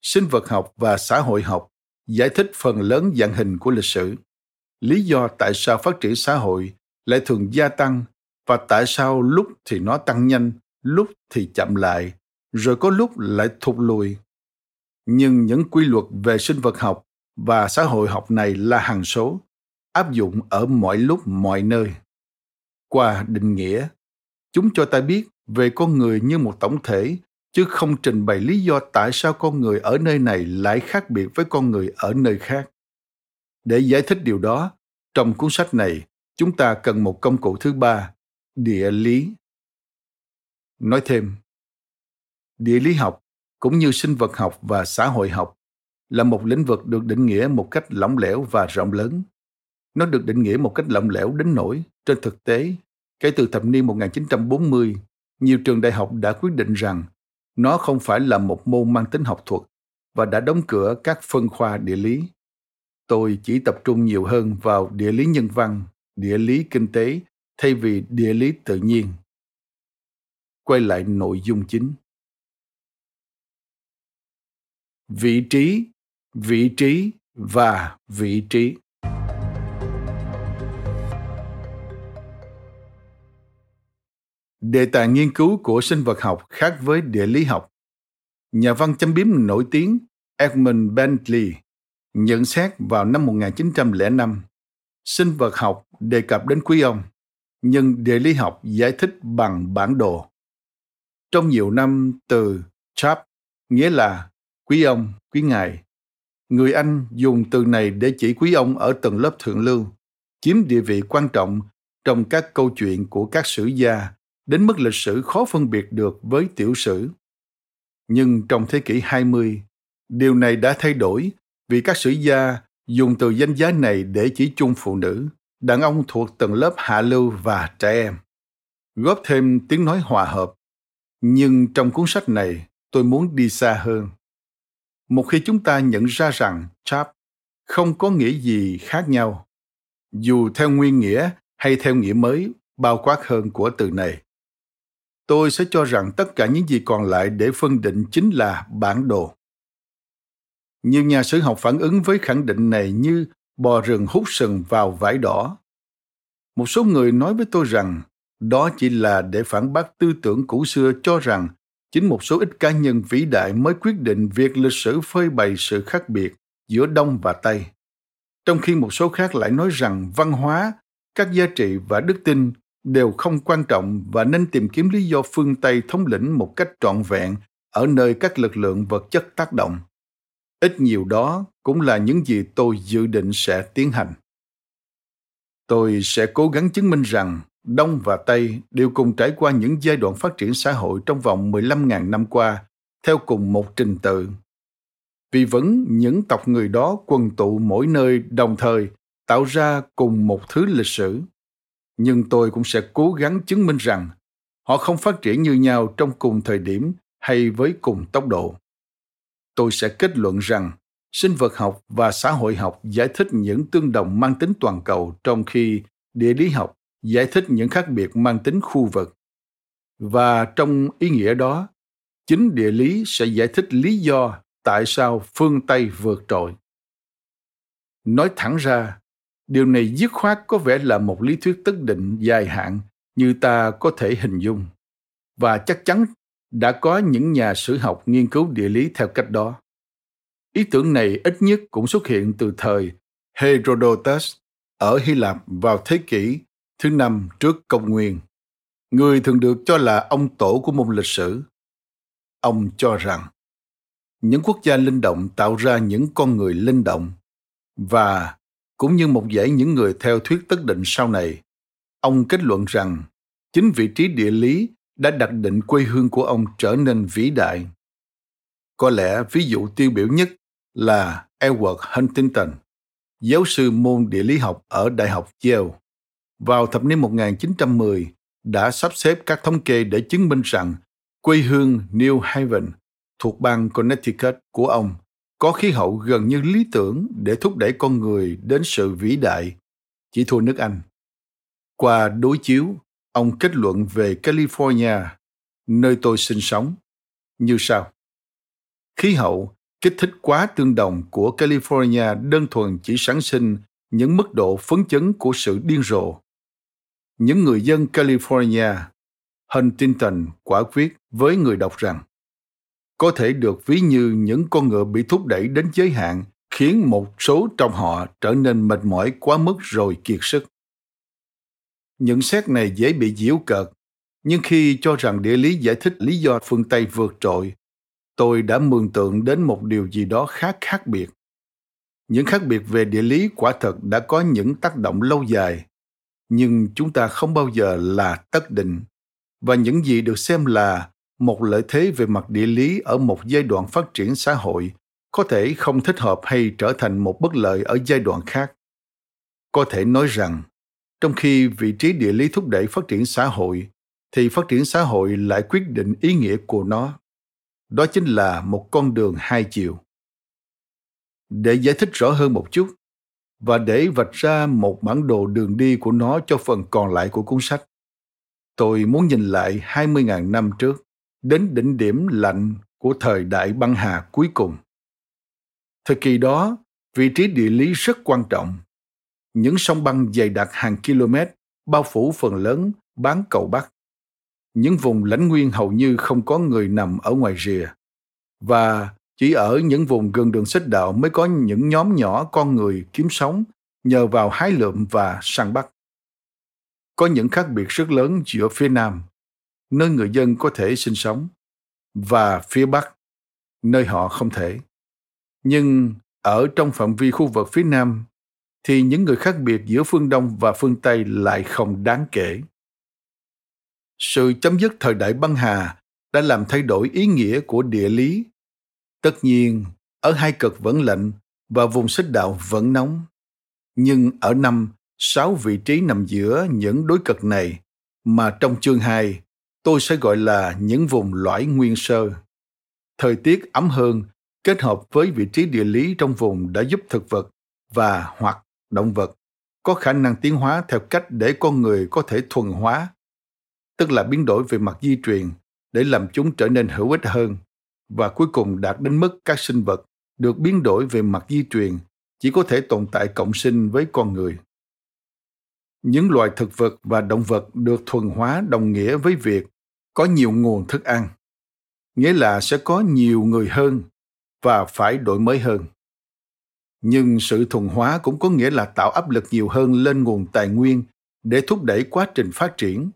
sinh vật học và xã hội học giải thích phần lớn dạng hình của lịch sử. Lý do tại sao phát triển xã hội lại thường gia tăng và tại sao lúc thì nó tăng nhanh, lúc thì chậm lại, rồi có lúc lại thụt lùi. Nhưng những quy luật về sinh vật học và xã hội học này là hằng số, áp dụng ở mọi lúc mọi nơi. Qua định nghĩa, chúng cho ta biết về con người như một tổng thể chứ không trình bày lý do tại sao con người ở nơi này lại khác biệt với con người ở nơi khác để giải thích điều đó trong cuốn sách này chúng ta cần một công cụ thứ ba địa lý nói thêm địa lý học cũng như sinh vật học và xã hội học là một lĩnh vực được định nghĩa một cách lỏng lẻo và rộng lớn. Nó được định nghĩa một cách lỏng lẻo đến nỗi, trên thực tế, kể từ thập niên 1940, nhiều trường đại học đã quyết định rằng nó không phải là một môn mang tính học thuật và đã đóng cửa các phân khoa địa lý. Tôi chỉ tập trung nhiều hơn vào địa lý nhân văn, địa lý kinh tế thay vì địa lý tự nhiên. Quay lại nội dung chính. Vị trí, vị trí và vị trí. Đề tài nghiên cứu của sinh vật học khác với địa lý học. Nhà văn chấm biếm nổi tiếng Edmund Bentley nhận xét vào năm 1905, sinh vật học đề cập đến quý ông, nhưng địa lý học giải thích bằng bản đồ. Trong nhiều năm từ chap nghĩa là quý ông, quý ngài. Người Anh dùng từ này để chỉ quý ông ở tầng lớp thượng lưu, chiếm địa vị quan trọng trong các câu chuyện của các sử gia đến mức lịch sử khó phân biệt được với tiểu sử. Nhưng trong thế kỷ 20, điều này đã thay đổi vì các sử gia dùng từ danh giá này để chỉ chung phụ nữ, đàn ông thuộc tầng lớp hạ lưu và trẻ em. Góp thêm tiếng nói hòa hợp. Nhưng trong cuốn sách này, tôi muốn đi xa hơn. Một khi chúng ta nhận ra rằng chap không có nghĩa gì khác nhau, dù theo nguyên nghĩa hay theo nghĩa mới bao quát hơn của từ này tôi sẽ cho rằng tất cả những gì còn lại để phân định chính là bản đồ. Nhiều nhà sử học phản ứng với khẳng định này như bò rừng hút sừng vào vải đỏ. Một số người nói với tôi rằng đó chỉ là để phản bác tư tưởng cũ xưa cho rằng chính một số ít cá nhân vĩ đại mới quyết định việc lịch sử phơi bày sự khác biệt giữa Đông và Tây. Trong khi một số khác lại nói rằng văn hóa, các giá trị và đức tin đều không quan trọng và nên tìm kiếm lý do phương Tây thống lĩnh một cách trọn vẹn ở nơi các lực lượng vật chất tác động. Ít nhiều đó cũng là những gì tôi dự định sẽ tiến hành. Tôi sẽ cố gắng chứng minh rằng Đông và Tây đều cùng trải qua những giai đoạn phát triển xã hội trong vòng 15.000 năm qua, theo cùng một trình tự. Vì vẫn những tộc người đó quần tụ mỗi nơi đồng thời, tạo ra cùng một thứ lịch sử nhưng tôi cũng sẽ cố gắng chứng minh rằng họ không phát triển như nhau trong cùng thời điểm hay với cùng tốc độ. Tôi sẽ kết luận rằng sinh vật học và xã hội học giải thích những tương đồng mang tính toàn cầu trong khi địa lý học giải thích những khác biệt mang tính khu vực. Và trong ý nghĩa đó, chính địa lý sẽ giải thích lý do tại sao phương tây vượt trội. Nói thẳng ra điều này dứt khoát có vẻ là một lý thuyết tất định, dài hạn, như ta có thể hình dung. Và chắc chắn đã có những nhà sử học nghiên cứu địa lý theo cách đó. Ý tưởng này ít nhất cũng xuất hiện từ thời herodotus ở hy lạp vào thế kỷ thứ năm trước công nguyên. Người thường được cho là ông tổ của môn lịch sử. Ông cho rằng những quốc gia linh động tạo ra những con người linh động và cũng như một dãy những người theo thuyết tất định sau này. Ông kết luận rằng chính vị trí địa lý đã đặt định quê hương của ông trở nên vĩ đại. Có lẽ ví dụ tiêu biểu nhất là Edward Huntington, giáo sư môn địa lý học ở Đại học Yale. Vào thập niên 1910, đã sắp xếp các thống kê để chứng minh rằng quê hương New Haven thuộc bang Connecticut của ông có khí hậu gần như lý tưởng để thúc đẩy con người đến sự vĩ đại, chỉ thua nước Anh. Qua đối chiếu, ông kết luận về California, nơi tôi sinh sống, như sau. Khí hậu kích thích quá tương đồng của California đơn thuần chỉ sản sinh những mức độ phấn chấn của sự điên rồ. Những người dân California, Huntington quả quyết với người đọc rằng có thể được ví như những con ngựa bị thúc đẩy đến giới hạn khiến một số trong họ trở nên mệt mỏi quá mức rồi kiệt sức. Những xét này dễ bị diễu cợt, nhưng khi cho rằng địa lý giải thích lý do phương Tây vượt trội, tôi đã mường tượng đến một điều gì đó khá khác biệt. Những khác biệt về địa lý quả thật đã có những tác động lâu dài, nhưng chúng ta không bao giờ là tất định, và những gì được xem là một lợi thế về mặt địa lý ở một giai đoạn phát triển xã hội, có thể không thích hợp hay trở thành một bất lợi ở giai đoạn khác. Có thể nói rằng, trong khi vị trí địa lý thúc đẩy phát triển xã hội, thì phát triển xã hội lại quyết định ý nghĩa của nó. Đó chính là một con đường hai chiều. Để giải thích rõ hơn một chút, và để vạch ra một bản đồ đường đi của nó cho phần còn lại của cuốn sách. Tôi muốn nhìn lại 20.000 năm trước đến đỉnh điểm lạnh của thời đại băng hà cuối cùng. Thời kỳ đó, vị trí địa lý rất quan trọng. Những sông băng dày đặc hàng km bao phủ phần lớn bán cầu Bắc. Những vùng lãnh nguyên hầu như không có người nằm ở ngoài rìa. Và chỉ ở những vùng gần đường xích đạo mới có những nhóm nhỏ con người kiếm sống nhờ vào hái lượm và săn bắt. Có những khác biệt rất lớn giữa phía Nam nơi người dân có thể sinh sống và phía bắc, nơi họ không thể. Nhưng ở trong phạm vi khu vực phía nam thì những người khác biệt giữa phương đông và phương tây lại không đáng kể. Sự chấm dứt thời đại băng hà đã làm thay đổi ý nghĩa của địa lý. Tất nhiên, ở hai cực vẫn lạnh và vùng xích đạo vẫn nóng. Nhưng ở năm, sáu vị trí nằm giữa những đối cực này mà trong chương 2 tôi sẽ gọi là những vùng lõi nguyên sơ. Thời tiết ấm hơn kết hợp với vị trí địa lý trong vùng đã giúp thực vật và hoặc động vật có khả năng tiến hóa theo cách để con người có thể thuần hóa, tức là biến đổi về mặt di truyền để làm chúng trở nên hữu ích hơn và cuối cùng đạt đến mức các sinh vật được biến đổi về mặt di truyền chỉ có thể tồn tại cộng sinh với con người. Những loài thực vật và động vật được thuần hóa đồng nghĩa với việc có nhiều nguồn thức ăn. Nghĩa là sẽ có nhiều người hơn và phải đổi mới hơn. Nhưng sự thuần hóa cũng có nghĩa là tạo áp lực nhiều hơn lên nguồn tài nguyên để thúc đẩy quá trình phát triển.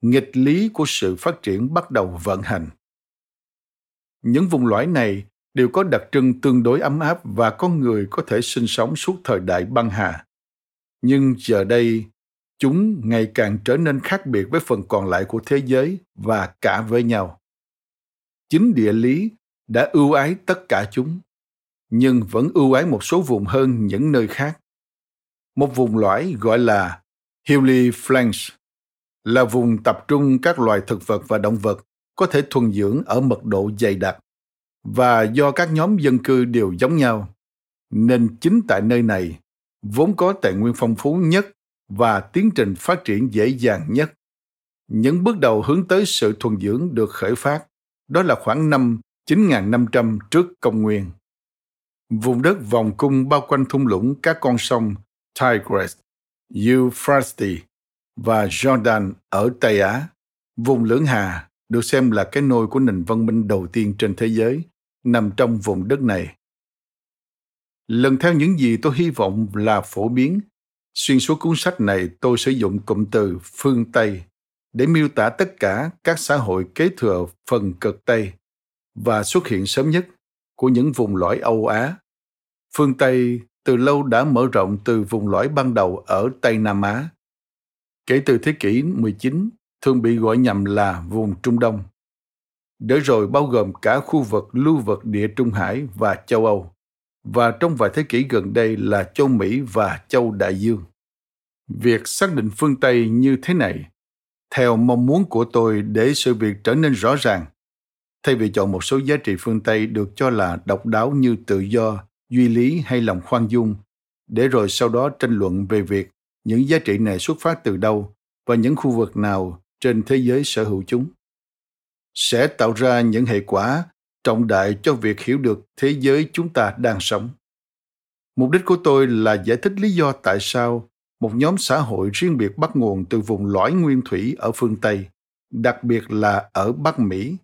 Nghịch lý của sự phát triển bắt đầu vận hành. Những vùng lõi này đều có đặc trưng tương đối ấm áp và con người có thể sinh sống suốt thời đại băng hà. Nhưng giờ đây chúng ngày càng trở nên khác biệt với phần còn lại của thế giới và cả với nhau. Chính địa lý đã ưu ái tất cả chúng, nhưng vẫn ưu ái một số vùng hơn những nơi khác. Một vùng lõi gọi là hilly flanks là vùng tập trung các loài thực vật và động vật có thể thuần dưỡng ở mật độ dày đặc, và do các nhóm dân cư đều giống nhau, nên chính tại nơi này vốn có tài nguyên phong phú nhất và tiến trình phát triển dễ dàng nhất. Những bước đầu hướng tới sự thuần dưỡng được khởi phát, đó là khoảng năm 9.500 trước công nguyên. Vùng đất vòng cung bao quanh thung lũng các con sông Tigris, Euphrates và Jordan ở Tây Á, vùng lưỡng hà được xem là cái nôi của nền văn minh đầu tiên trên thế giới, nằm trong vùng đất này. Lần theo những gì tôi hy vọng là phổ biến Xuyên suốt cuốn sách này, tôi sử dụng cụm từ phương Tây để miêu tả tất cả các xã hội kế thừa phần cực Tây và xuất hiện sớm nhất của những vùng lõi Âu Á. Phương Tây từ lâu đã mở rộng từ vùng lõi ban đầu ở Tây Nam Á. Kể từ thế kỷ 19, thường bị gọi nhầm là vùng Trung Đông. Để rồi bao gồm cả khu vực lưu vực địa Trung Hải và châu Âu và trong vài thế kỷ gần đây là châu Mỹ và châu Đại Dương. Việc xác định phương Tây như thế này, theo mong muốn của tôi để sự việc trở nên rõ ràng, thay vì chọn một số giá trị phương tây được cho là độc đáo như tự do, duy lý hay lòng khoan dung, để rồi sau đó tranh luận về việc những giá trị này xuất phát từ đâu và những khu vực nào trên thế giới sở hữu chúng sẽ tạo ra những hệ quả trọng đại cho việc hiểu được thế giới chúng ta đang sống. Mục đích của tôi là giải thích lý do tại sao một nhóm xã hội riêng biệt bắt nguồn từ vùng lõi nguyên thủy ở phương tây, đặc biệt là ở bắc mỹ,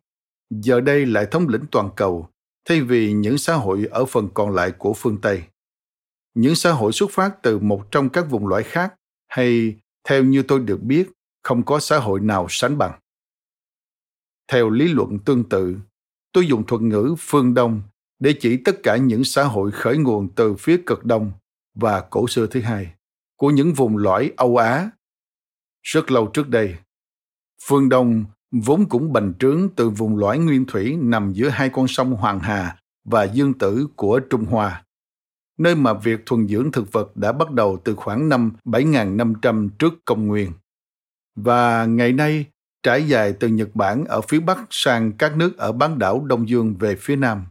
giờ đây lại thống lĩnh toàn cầu thay vì những xã hội ở phần còn lại của phương tây. Những xã hội xuất phát từ một trong các vùng lõi khác hay, theo như tôi được biết, không có xã hội nào sánh bằng. Theo lý luận tương tự tôi dùng thuật ngữ phương đông để chỉ tất cả những xã hội khởi nguồn từ phía cực đông và cổ xưa thứ hai của những vùng lõi âu á rất lâu trước đây phương đông vốn cũng bành trướng từ vùng lõi nguyên thủy nằm giữa hai con sông Hoàng Hà và Dương Tử của Trung Hoa, nơi mà việc thuần dưỡng thực vật đã bắt đầu từ khoảng năm 7.500 trước công nguyên. Và ngày nay trải dài từ Nhật Bản ở phía Bắc sang các nước ở bán đảo Đông Dương về phía Nam.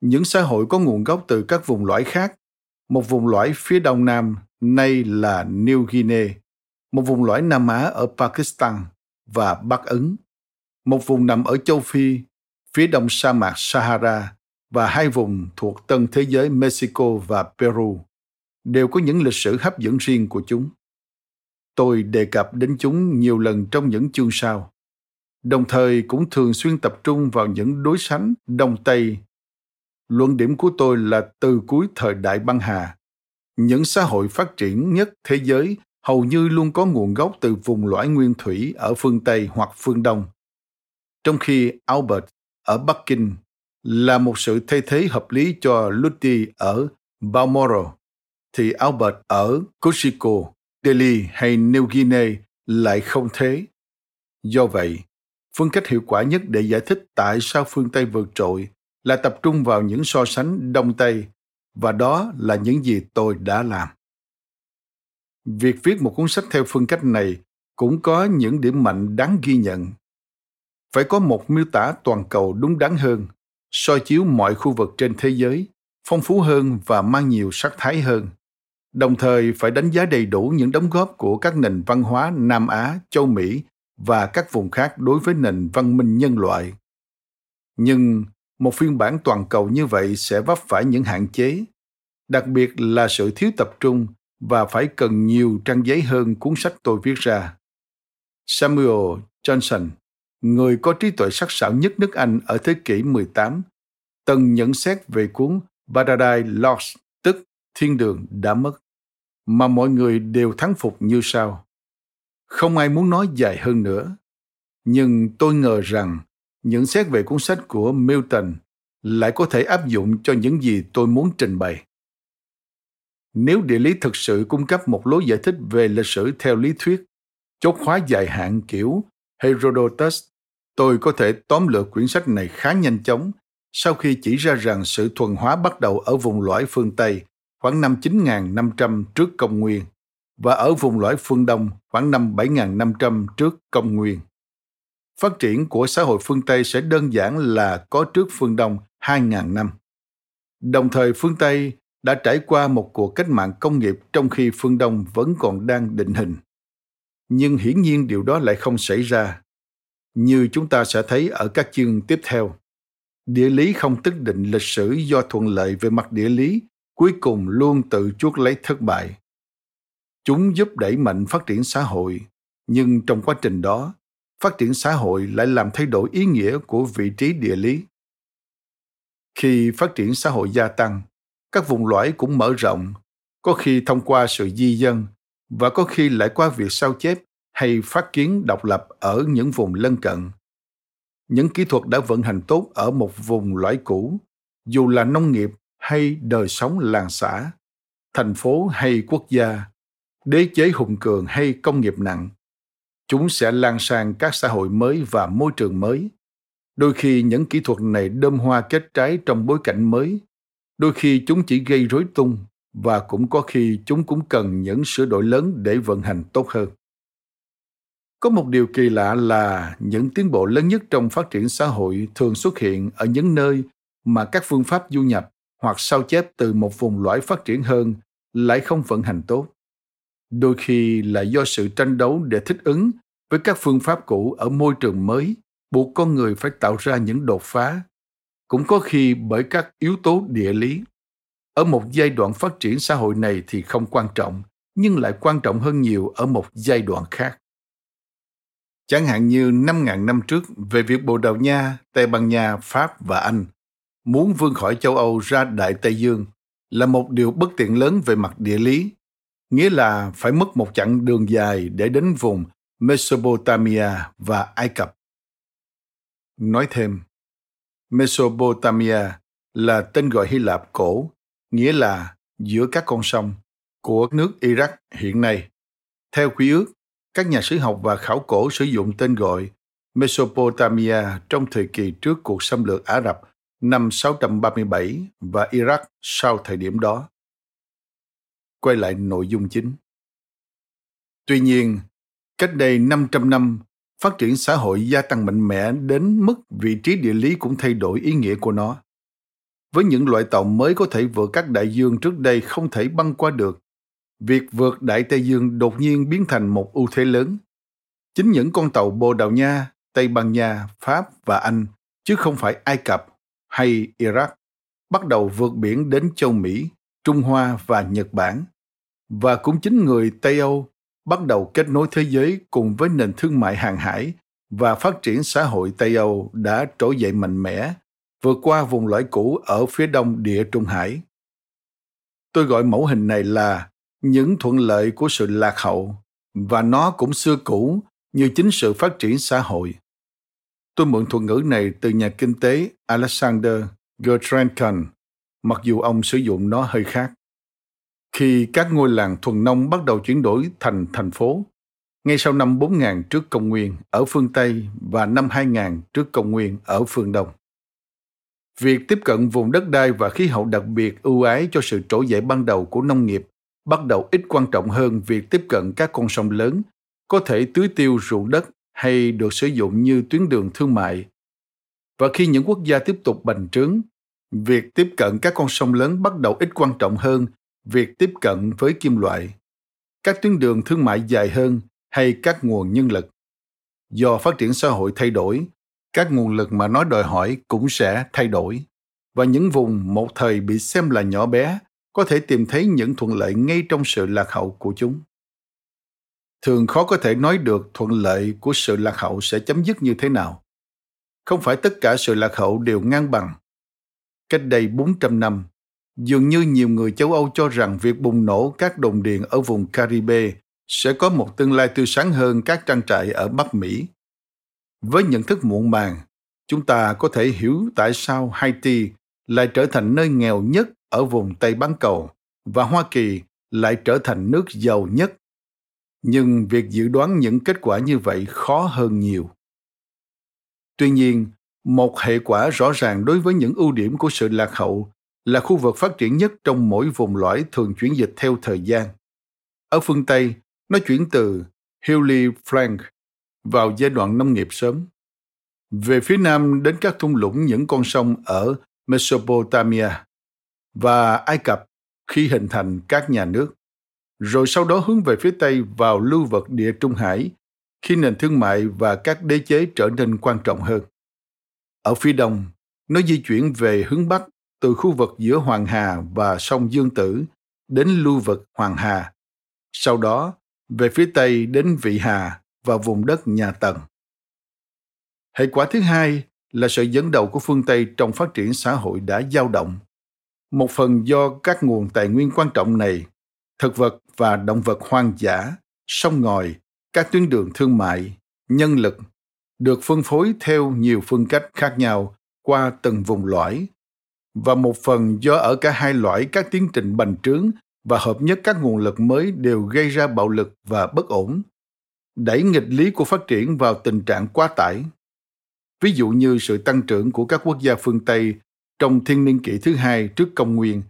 Những xã hội có nguồn gốc từ các vùng lõi khác, một vùng lõi phía Đông Nam nay là New Guinea, một vùng lõi Nam Á ở Pakistan và Bắc Ấn, một vùng nằm ở châu Phi, phía đông sa mạc Sahara và hai vùng thuộc tân thế giới Mexico và Peru đều có những lịch sử hấp dẫn riêng của chúng. Tôi đề cập đến chúng nhiều lần trong những chương sau, đồng thời cũng thường xuyên tập trung vào những đối sánh Đông Tây. Luận điểm của tôi là từ cuối thời đại băng hà, những xã hội phát triển nhất thế giới hầu như luôn có nguồn gốc từ vùng lõi nguyên thủy ở phương Tây hoặc phương Đông. Trong khi Albert ở Bắc Kinh là một sự thay thế hợp lý cho Lutty ở Balmoral, thì Albert ở Koshiko, Delhi hay New Guinea lại không thế. Do vậy, phương cách hiệu quả nhất để giải thích tại sao phương Tây vượt trội là tập trung vào những so sánh Đông Tây, và đó là những gì tôi đã làm. Việc viết một cuốn sách theo phương cách này cũng có những điểm mạnh đáng ghi nhận. Phải có một miêu tả toàn cầu đúng đắn hơn, soi chiếu mọi khu vực trên thế giới, phong phú hơn và mang nhiều sắc thái hơn. Đồng thời phải đánh giá đầy đủ những đóng góp của các nền văn hóa Nam Á, châu Mỹ và các vùng khác đối với nền văn minh nhân loại. Nhưng một phiên bản toàn cầu như vậy sẽ vấp phải những hạn chế, đặc biệt là sự thiếu tập trung và phải cần nhiều trang giấy hơn cuốn sách tôi viết ra. Samuel Johnson, người có trí tuệ sắc sảo nhất nước Anh ở thế kỷ 18, từng nhận xét về cuốn Paradise Lost, Thiên đường đã mất, mà mọi người đều thắng phục như sau. Không ai muốn nói dài hơn nữa, nhưng tôi ngờ rằng những xét về cuốn sách của Milton lại có thể áp dụng cho những gì tôi muốn trình bày. Nếu địa lý thực sự cung cấp một lối giải thích về lịch sử theo lý thuyết, chốt khóa dài hạn kiểu Herodotus, tôi có thể tóm lược quyển sách này khá nhanh chóng sau khi chỉ ra rằng sự thuần hóa bắt đầu ở vùng lõi phương Tây khoảng năm 9.500 trước công nguyên và ở vùng lõi phương Đông khoảng năm 7.500 trước công nguyên. Phát triển của xã hội phương Tây sẽ đơn giản là có trước phương Đông 2.000 năm. Đồng thời phương Tây đã trải qua một cuộc cách mạng công nghiệp trong khi phương Đông vẫn còn đang định hình. Nhưng hiển nhiên điều đó lại không xảy ra. Như chúng ta sẽ thấy ở các chương tiếp theo, địa lý không tức định lịch sử do thuận lợi về mặt địa lý cuối cùng luôn tự chuốc lấy thất bại. Chúng giúp đẩy mạnh phát triển xã hội, nhưng trong quá trình đó, phát triển xã hội lại làm thay đổi ý nghĩa của vị trí địa lý. Khi phát triển xã hội gia tăng, các vùng lõi cũng mở rộng, có khi thông qua sự di dân và có khi lại qua việc sao chép hay phát kiến độc lập ở những vùng lân cận. Những kỹ thuật đã vận hành tốt ở một vùng lõi cũ, dù là nông nghiệp hay đời sống làng xã, thành phố hay quốc gia, đế chế hùng cường hay công nghiệp nặng, chúng sẽ lan sang các xã hội mới và môi trường mới. Đôi khi những kỹ thuật này đơm hoa kết trái trong bối cảnh mới đôi khi chúng chỉ gây rối tung và cũng có khi chúng cũng cần những sửa đổi lớn để vận hành tốt hơn Có một điều kỳ lạ là những tiến bộ lớn nhất trong phát triển xã hội thường xuất hiện ở những nơi mà các phương pháp du nhập hoặc sao chép từ một vùng lõi phát triển hơn lại không vận hành tốt. Đôi khi là do sự tranh đấu để thích ứng với các phương pháp cũ ở môi trường mới buộc con người phải tạo ra những đột phá. Cũng có khi bởi các yếu tố địa lý. Ở một giai đoạn phát triển xã hội này thì không quan trọng nhưng lại quan trọng hơn nhiều ở một giai đoạn khác. Chẳng hạn như 5.000 năm trước về việc Bồ Đào Nha, Tây Ban Nha, Pháp và Anh muốn vươn khỏi châu Âu ra Đại Tây Dương là một điều bất tiện lớn về mặt địa lý, nghĩa là phải mất một chặng đường dài để đến vùng Mesopotamia và Ai Cập. Nói thêm, Mesopotamia là tên gọi Hy Lạp cổ, nghĩa là giữa các con sông của nước Iraq hiện nay. Theo quy ước, các nhà sử học và khảo cổ sử dụng tên gọi Mesopotamia trong thời kỳ trước cuộc xâm lược Ả Rập năm 637 và Iraq sau thời điểm đó. Quay lại nội dung chính. Tuy nhiên, cách đây 500 năm, phát triển xã hội gia tăng mạnh mẽ đến mức vị trí địa lý cũng thay đổi ý nghĩa của nó. Với những loại tàu mới có thể vượt các đại dương trước đây không thể băng qua được, việc vượt Đại Tây Dương đột nhiên biến thành một ưu thế lớn. Chính những con tàu Bồ Đào Nha, Tây Ban Nha, Pháp và Anh, chứ không phải Ai Cập hay Iraq, bắt đầu vượt biển đến châu Mỹ, Trung Hoa và Nhật Bản. Và cũng chính người Tây Âu bắt đầu kết nối thế giới cùng với nền thương mại hàng hải và phát triển xã hội Tây Âu đã trỗi dậy mạnh mẽ, vượt qua vùng lõi cũ ở phía đông địa Trung Hải. Tôi gọi mẫu hình này là những thuận lợi của sự lạc hậu và nó cũng xưa cũ như chính sự phát triển xã hội. Tôi mượn thuật ngữ này từ nhà kinh tế Alexander Gertrankan, mặc dù ông sử dụng nó hơi khác khi các ngôi làng thuần nông bắt đầu chuyển đổi thành thành phố, ngay sau năm 4000 trước công nguyên ở phương Tây và năm 2000 trước công nguyên ở phương Đông. Việc tiếp cận vùng đất đai và khí hậu đặc biệt ưu ái cho sự trỗi dậy ban đầu của nông nghiệp bắt đầu ít quan trọng hơn việc tiếp cận các con sông lớn, có thể tưới tiêu ruộng đất hay được sử dụng như tuyến đường thương mại. Và khi những quốc gia tiếp tục bành trướng, việc tiếp cận các con sông lớn bắt đầu ít quan trọng hơn việc tiếp cận với kim loại, các tuyến đường thương mại dài hơn hay các nguồn nhân lực. Do phát triển xã hội thay đổi, các nguồn lực mà nó đòi hỏi cũng sẽ thay đổi và những vùng một thời bị xem là nhỏ bé có thể tìm thấy những thuận lợi ngay trong sự lạc hậu của chúng thường khó có thể nói được thuận lợi của sự lạc hậu sẽ chấm dứt như thế nào. Không phải tất cả sự lạc hậu đều ngang bằng. Cách đây 400 năm, Dường như nhiều người châu Âu cho rằng việc bùng nổ các đồn điện ở vùng Caribe sẽ có một tương lai tươi sáng hơn các trang trại ở Bắc Mỹ. Với nhận thức muộn màng, chúng ta có thể hiểu tại sao Haiti lại trở thành nơi nghèo nhất ở vùng Tây Bán Cầu và Hoa Kỳ lại trở thành nước giàu nhất. Nhưng việc dự đoán những kết quả như vậy khó hơn nhiều. Tuy nhiên, một hệ quả rõ ràng đối với những ưu điểm của sự lạc hậu là khu vực phát triển nhất trong mỗi vùng lõi thường chuyển dịch theo thời gian. Ở phương Tây, nó chuyển từ Hilly Frank vào giai đoạn nông nghiệp sớm. Về phía nam đến các thung lũng những con sông ở Mesopotamia và Ai Cập khi hình thành các nhà nước. Rồi sau đó hướng về phía Tây vào lưu vực địa Trung Hải khi nền thương mại và các đế chế trở nên quan trọng hơn. Ở phía đông, nó di chuyển về hướng Bắc từ khu vực giữa Hoàng Hà và sông Dương Tử đến lưu vực Hoàng Hà, sau đó về phía Tây đến Vị Hà và vùng đất nhà Tần. Hệ quả thứ hai là sự dẫn đầu của phương Tây trong phát triển xã hội đã dao động. Một phần do các nguồn tài nguyên quan trọng này, thực vật và động vật hoang dã, sông ngòi, các tuyến đường thương mại, nhân lực, được phân phối theo nhiều phương cách khác nhau qua từng vùng lõi và một phần do ở cả hai loại các tiến trình bành trướng và hợp nhất các nguồn lực mới đều gây ra bạo lực và bất ổn, đẩy nghịch lý của phát triển vào tình trạng quá tải. Ví dụ như sự tăng trưởng của các quốc gia phương Tây trong thiên niên kỷ thứ hai trước công nguyên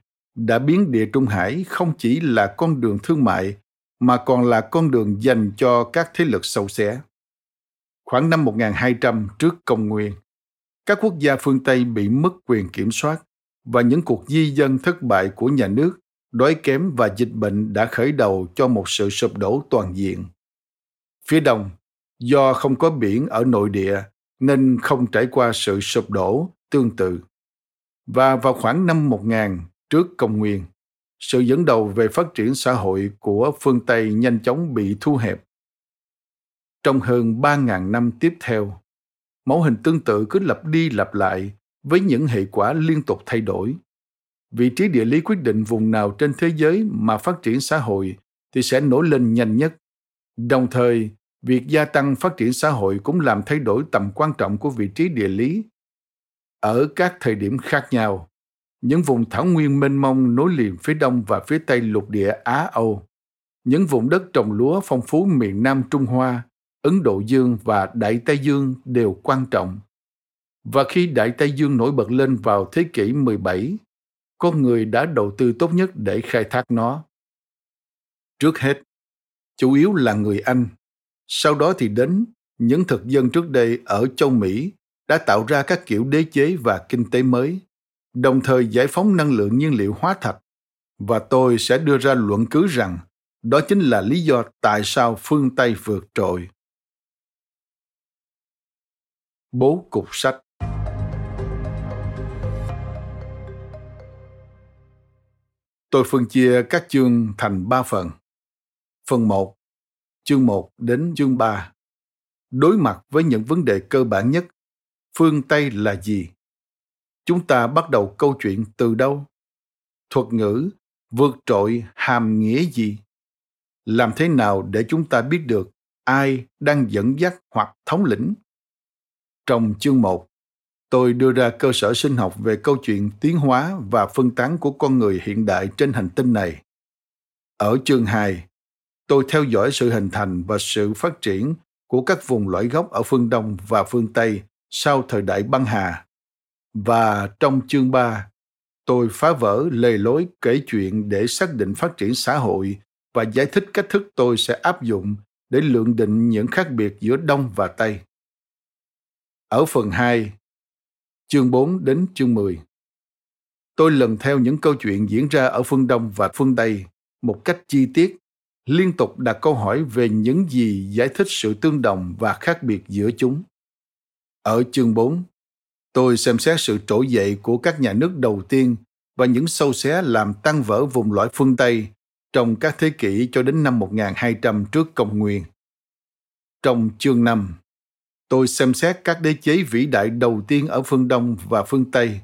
đã biến địa Trung Hải không chỉ là con đường thương mại mà còn là con đường dành cho các thế lực sâu xé. khoảng năm 1200 trước công nguyên. Các quốc gia phương Tây bị mất quyền kiểm soát và những cuộc di dân thất bại của nhà nước, đói kém và dịch bệnh đã khởi đầu cho một sự sụp đổ toàn diện. Phía đông, do không có biển ở nội địa nên không trải qua sự sụp đổ tương tự. Và vào khoảng năm 1000 trước công nguyên, sự dẫn đầu về phát triển xã hội của phương Tây nhanh chóng bị thu hẹp. Trong hơn 3.000 năm tiếp theo, mẫu hình tương tự cứ lặp đi lặp lại với những hệ quả liên tục thay đổi. Vị trí địa lý quyết định vùng nào trên thế giới mà phát triển xã hội thì sẽ nổi lên nhanh nhất. Đồng thời, việc gia tăng phát triển xã hội cũng làm thay đổi tầm quan trọng của vị trí địa lý. Ở các thời điểm khác nhau, những vùng thảo nguyên mênh mông nối liền phía đông và phía tây lục địa Á Âu, những vùng đất trồng lúa phong phú miền Nam Trung Hoa, Ấn Độ Dương và Đại Tây Dương đều quan trọng. Và khi Đại Tây Dương nổi bật lên vào thế kỷ 17, con người đã đầu tư tốt nhất để khai thác nó. Trước hết, chủ yếu là người Anh, sau đó thì đến những thực dân trước đây ở châu Mỹ đã tạo ra các kiểu đế chế và kinh tế mới đồng thời giải phóng năng lượng nhiên liệu hóa thạch và tôi sẽ đưa ra luận cứ rằng đó chính là lý do tại sao phương Tây vượt trội. Bố cục sách Tôi phân chia các chương thành ba phần. Phần 1, chương 1 đến chương 3. Đối mặt với những vấn đề cơ bản nhất, phương Tây là gì? Chúng ta bắt đầu câu chuyện từ đâu? Thuật ngữ vượt trội hàm nghĩa gì? Làm thế nào để chúng ta biết được ai đang dẫn dắt hoặc thống lĩnh? Trong chương 1, tôi đưa ra cơ sở sinh học về câu chuyện tiến hóa và phân tán của con người hiện đại trên hành tinh này. Ở chương 2, tôi theo dõi sự hình thành và sự phát triển của các vùng lõi gốc ở phương Đông và phương Tây sau thời đại băng hà và trong chương 3, tôi phá vỡ lề lối kể chuyện để xác định phát triển xã hội và giải thích cách thức tôi sẽ áp dụng để lượng định những khác biệt giữa Đông và Tây. Ở phần 2, chương 4 đến chương 10, tôi lần theo những câu chuyện diễn ra ở phương Đông và phương Tây một cách chi tiết, liên tục đặt câu hỏi về những gì giải thích sự tương đồng và khác biệt giữa chúng. Ở chương 4, Tôi xem xét sự trỗi dậy của các nhà nước đầu tiên và những sâu xé làm tăng vỡ vùng lõi phương Tây trong các thế kỷ cho đến năm 1200 trước công nguyên. Trong chương 5, tôi xem xét các đế chế vĩ đại đầu tiên ở phương Đông và phương Tây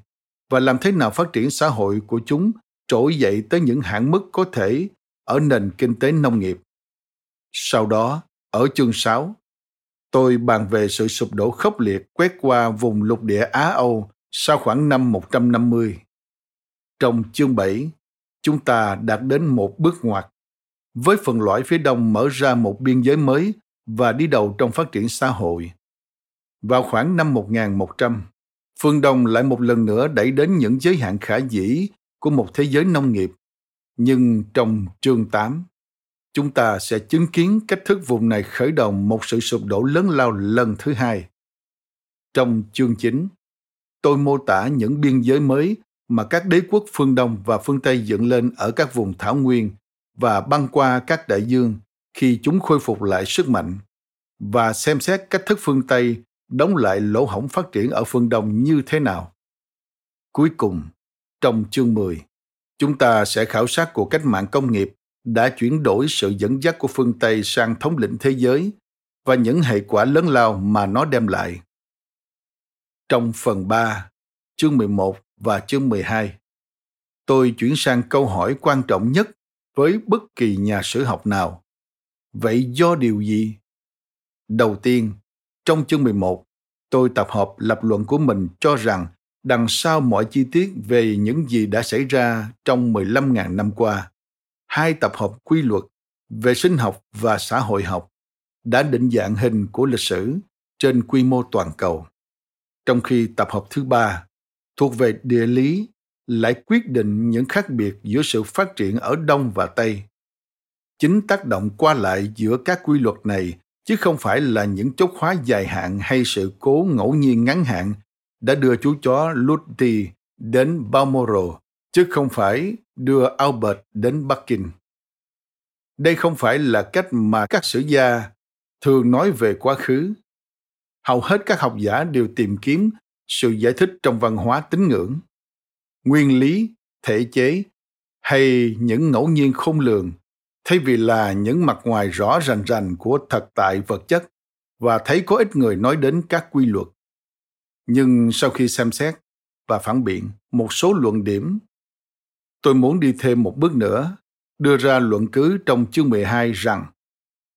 và làm thế nào phát triển xã hội của chúng trỗi dậy tới những hạn mức có thể ở nền kinh tế nông nghiệp. Sau đó, ở chương 6, tôi bàn về sự sụp đổ khốc liệt quét qua vùng lục địa Á Âu sau khoảng năm 150. Trong chương 7, chúng ta đạt đến một bước ngoặt, với phần lõi phía đông mở ra một biên giới mới và đi đầu trong phát triển xã hội. Vào khoảng năm 1100, phương Đông lại một lần nữa đẩy đến những giới hạn khả dĩ của một thế giới nông nghiệp. Nhưng trong chương 8, chúng ta sẽ chứng kiến cách thức vùng này khởi động một sự sụp đổ lớn lao lần thứ hai. Trong chương chính, tôi mô tả những biên giới mới mà các đế quốc phương Đông và phương Tây dựng lên ở các vùng thảo nguyên và băng qua các đại dương khi chúng khôi phục lại sức mạnh và xem xét cách thức phương Tây đóng lại lỗ hổng phát triển ở phương Đông như thế nào. Cuối cùng, trong chương 10, chúng ta sẽ khảo sát cuộc cách mạng công nghiệp đã chuyển đổi sự dẫn dắt của phương Tây sang thống lĩnh thế giới và những hệ quả lớn lao mà nó đem lại. Trong phần 3, chương 11 và chương 12, tôi chuyển sang câu hỏi quan trọng nhất với bất kỳ nhà sử học nào. Vậy do điều gì? Đầu tiên, trong chương 11, tôi tập hợp lập luận của mình cho rằng đằng sau mọi chi tiết về những gì đã xảy ra trong 15.000 năm qua, hai tập hợp quy luật về sinh học và xã hội học đã định dạng hình của lịch sử trên quy mô toàn cầu. Trong khi tập hợp thứ ba thuộc về địa lý lại quyết định những khác biệt giữa sự phát triển ở Đông và Tây. Chính tác động qua lại giữa các quy luật này chứ không phải là những chốt khóa dài hạn hay sự cố ngẫu nhiên ngắn hạn đã đưa chú chó Lutti đến Balmoral, chứ không phải đưa Albert đến Bắc Kinh. Đây không phải là cách mà các sử gia thường nói về quá khứ. Hầu hết các học giả đều tìm kiếm sự giải thích trong văn hóa tín ngưỡng, nguyên lý, thể chế hay những ngẫu nhiên khôn lường thay vì là những mặt ngoài rõ rành rành của thực tại vật chất và thấy có ít người nói đến các quy luật. Nhưng sau khi xem xét và phản biện một số luận điểm, tôi muốn đi thêm một bước nữa, đưa ra luận cứ trong chương 12 rằng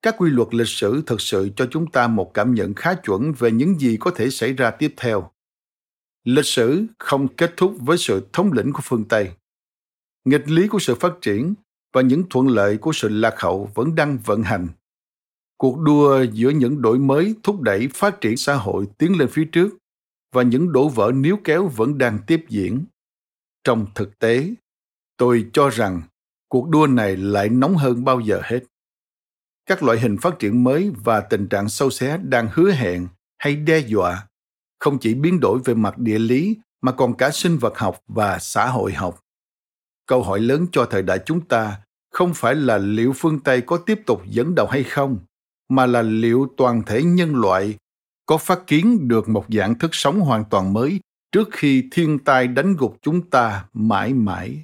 các quy luật lịch sử thực sự cho chúng ta một cảm nhận khá chuẩn về những gì có thể xảy ra tiếp theo. Lịch sử không kết thúc với sự thống lĩnh của phương Tây. Nghịch lý của sự phát triển và những thuận lợi của sự lạc hậu vẫn đang vận hành. Cuộc đua giữa những đổi mới thúc đẩy phát triển xã hội tiến lên phía trước và những đổ vỡ níu kéo vẫn đang tiếp diễn. Trong thực tế, tôi cho rằng cuộc đua này lại nóng hơn bao giờ hết. Các loại hình phát triển mới và tình trạng sâu xé đang hứa hẹn hay đe dọa không chỉ biến đổi về mặt địa lý mà còn cả sinh vật học và xã hội học. Câu hỏi lớn cho thời đại chúng ta không phải là liệu phương Tây có tiếp tục dẫn đầu hay không, mà là liệu toàn thể nhân loại có phát kiến được một dạng thức sống hoàn toàn mới trước khi thiên tai đánh gục chúng ta mãi mãi.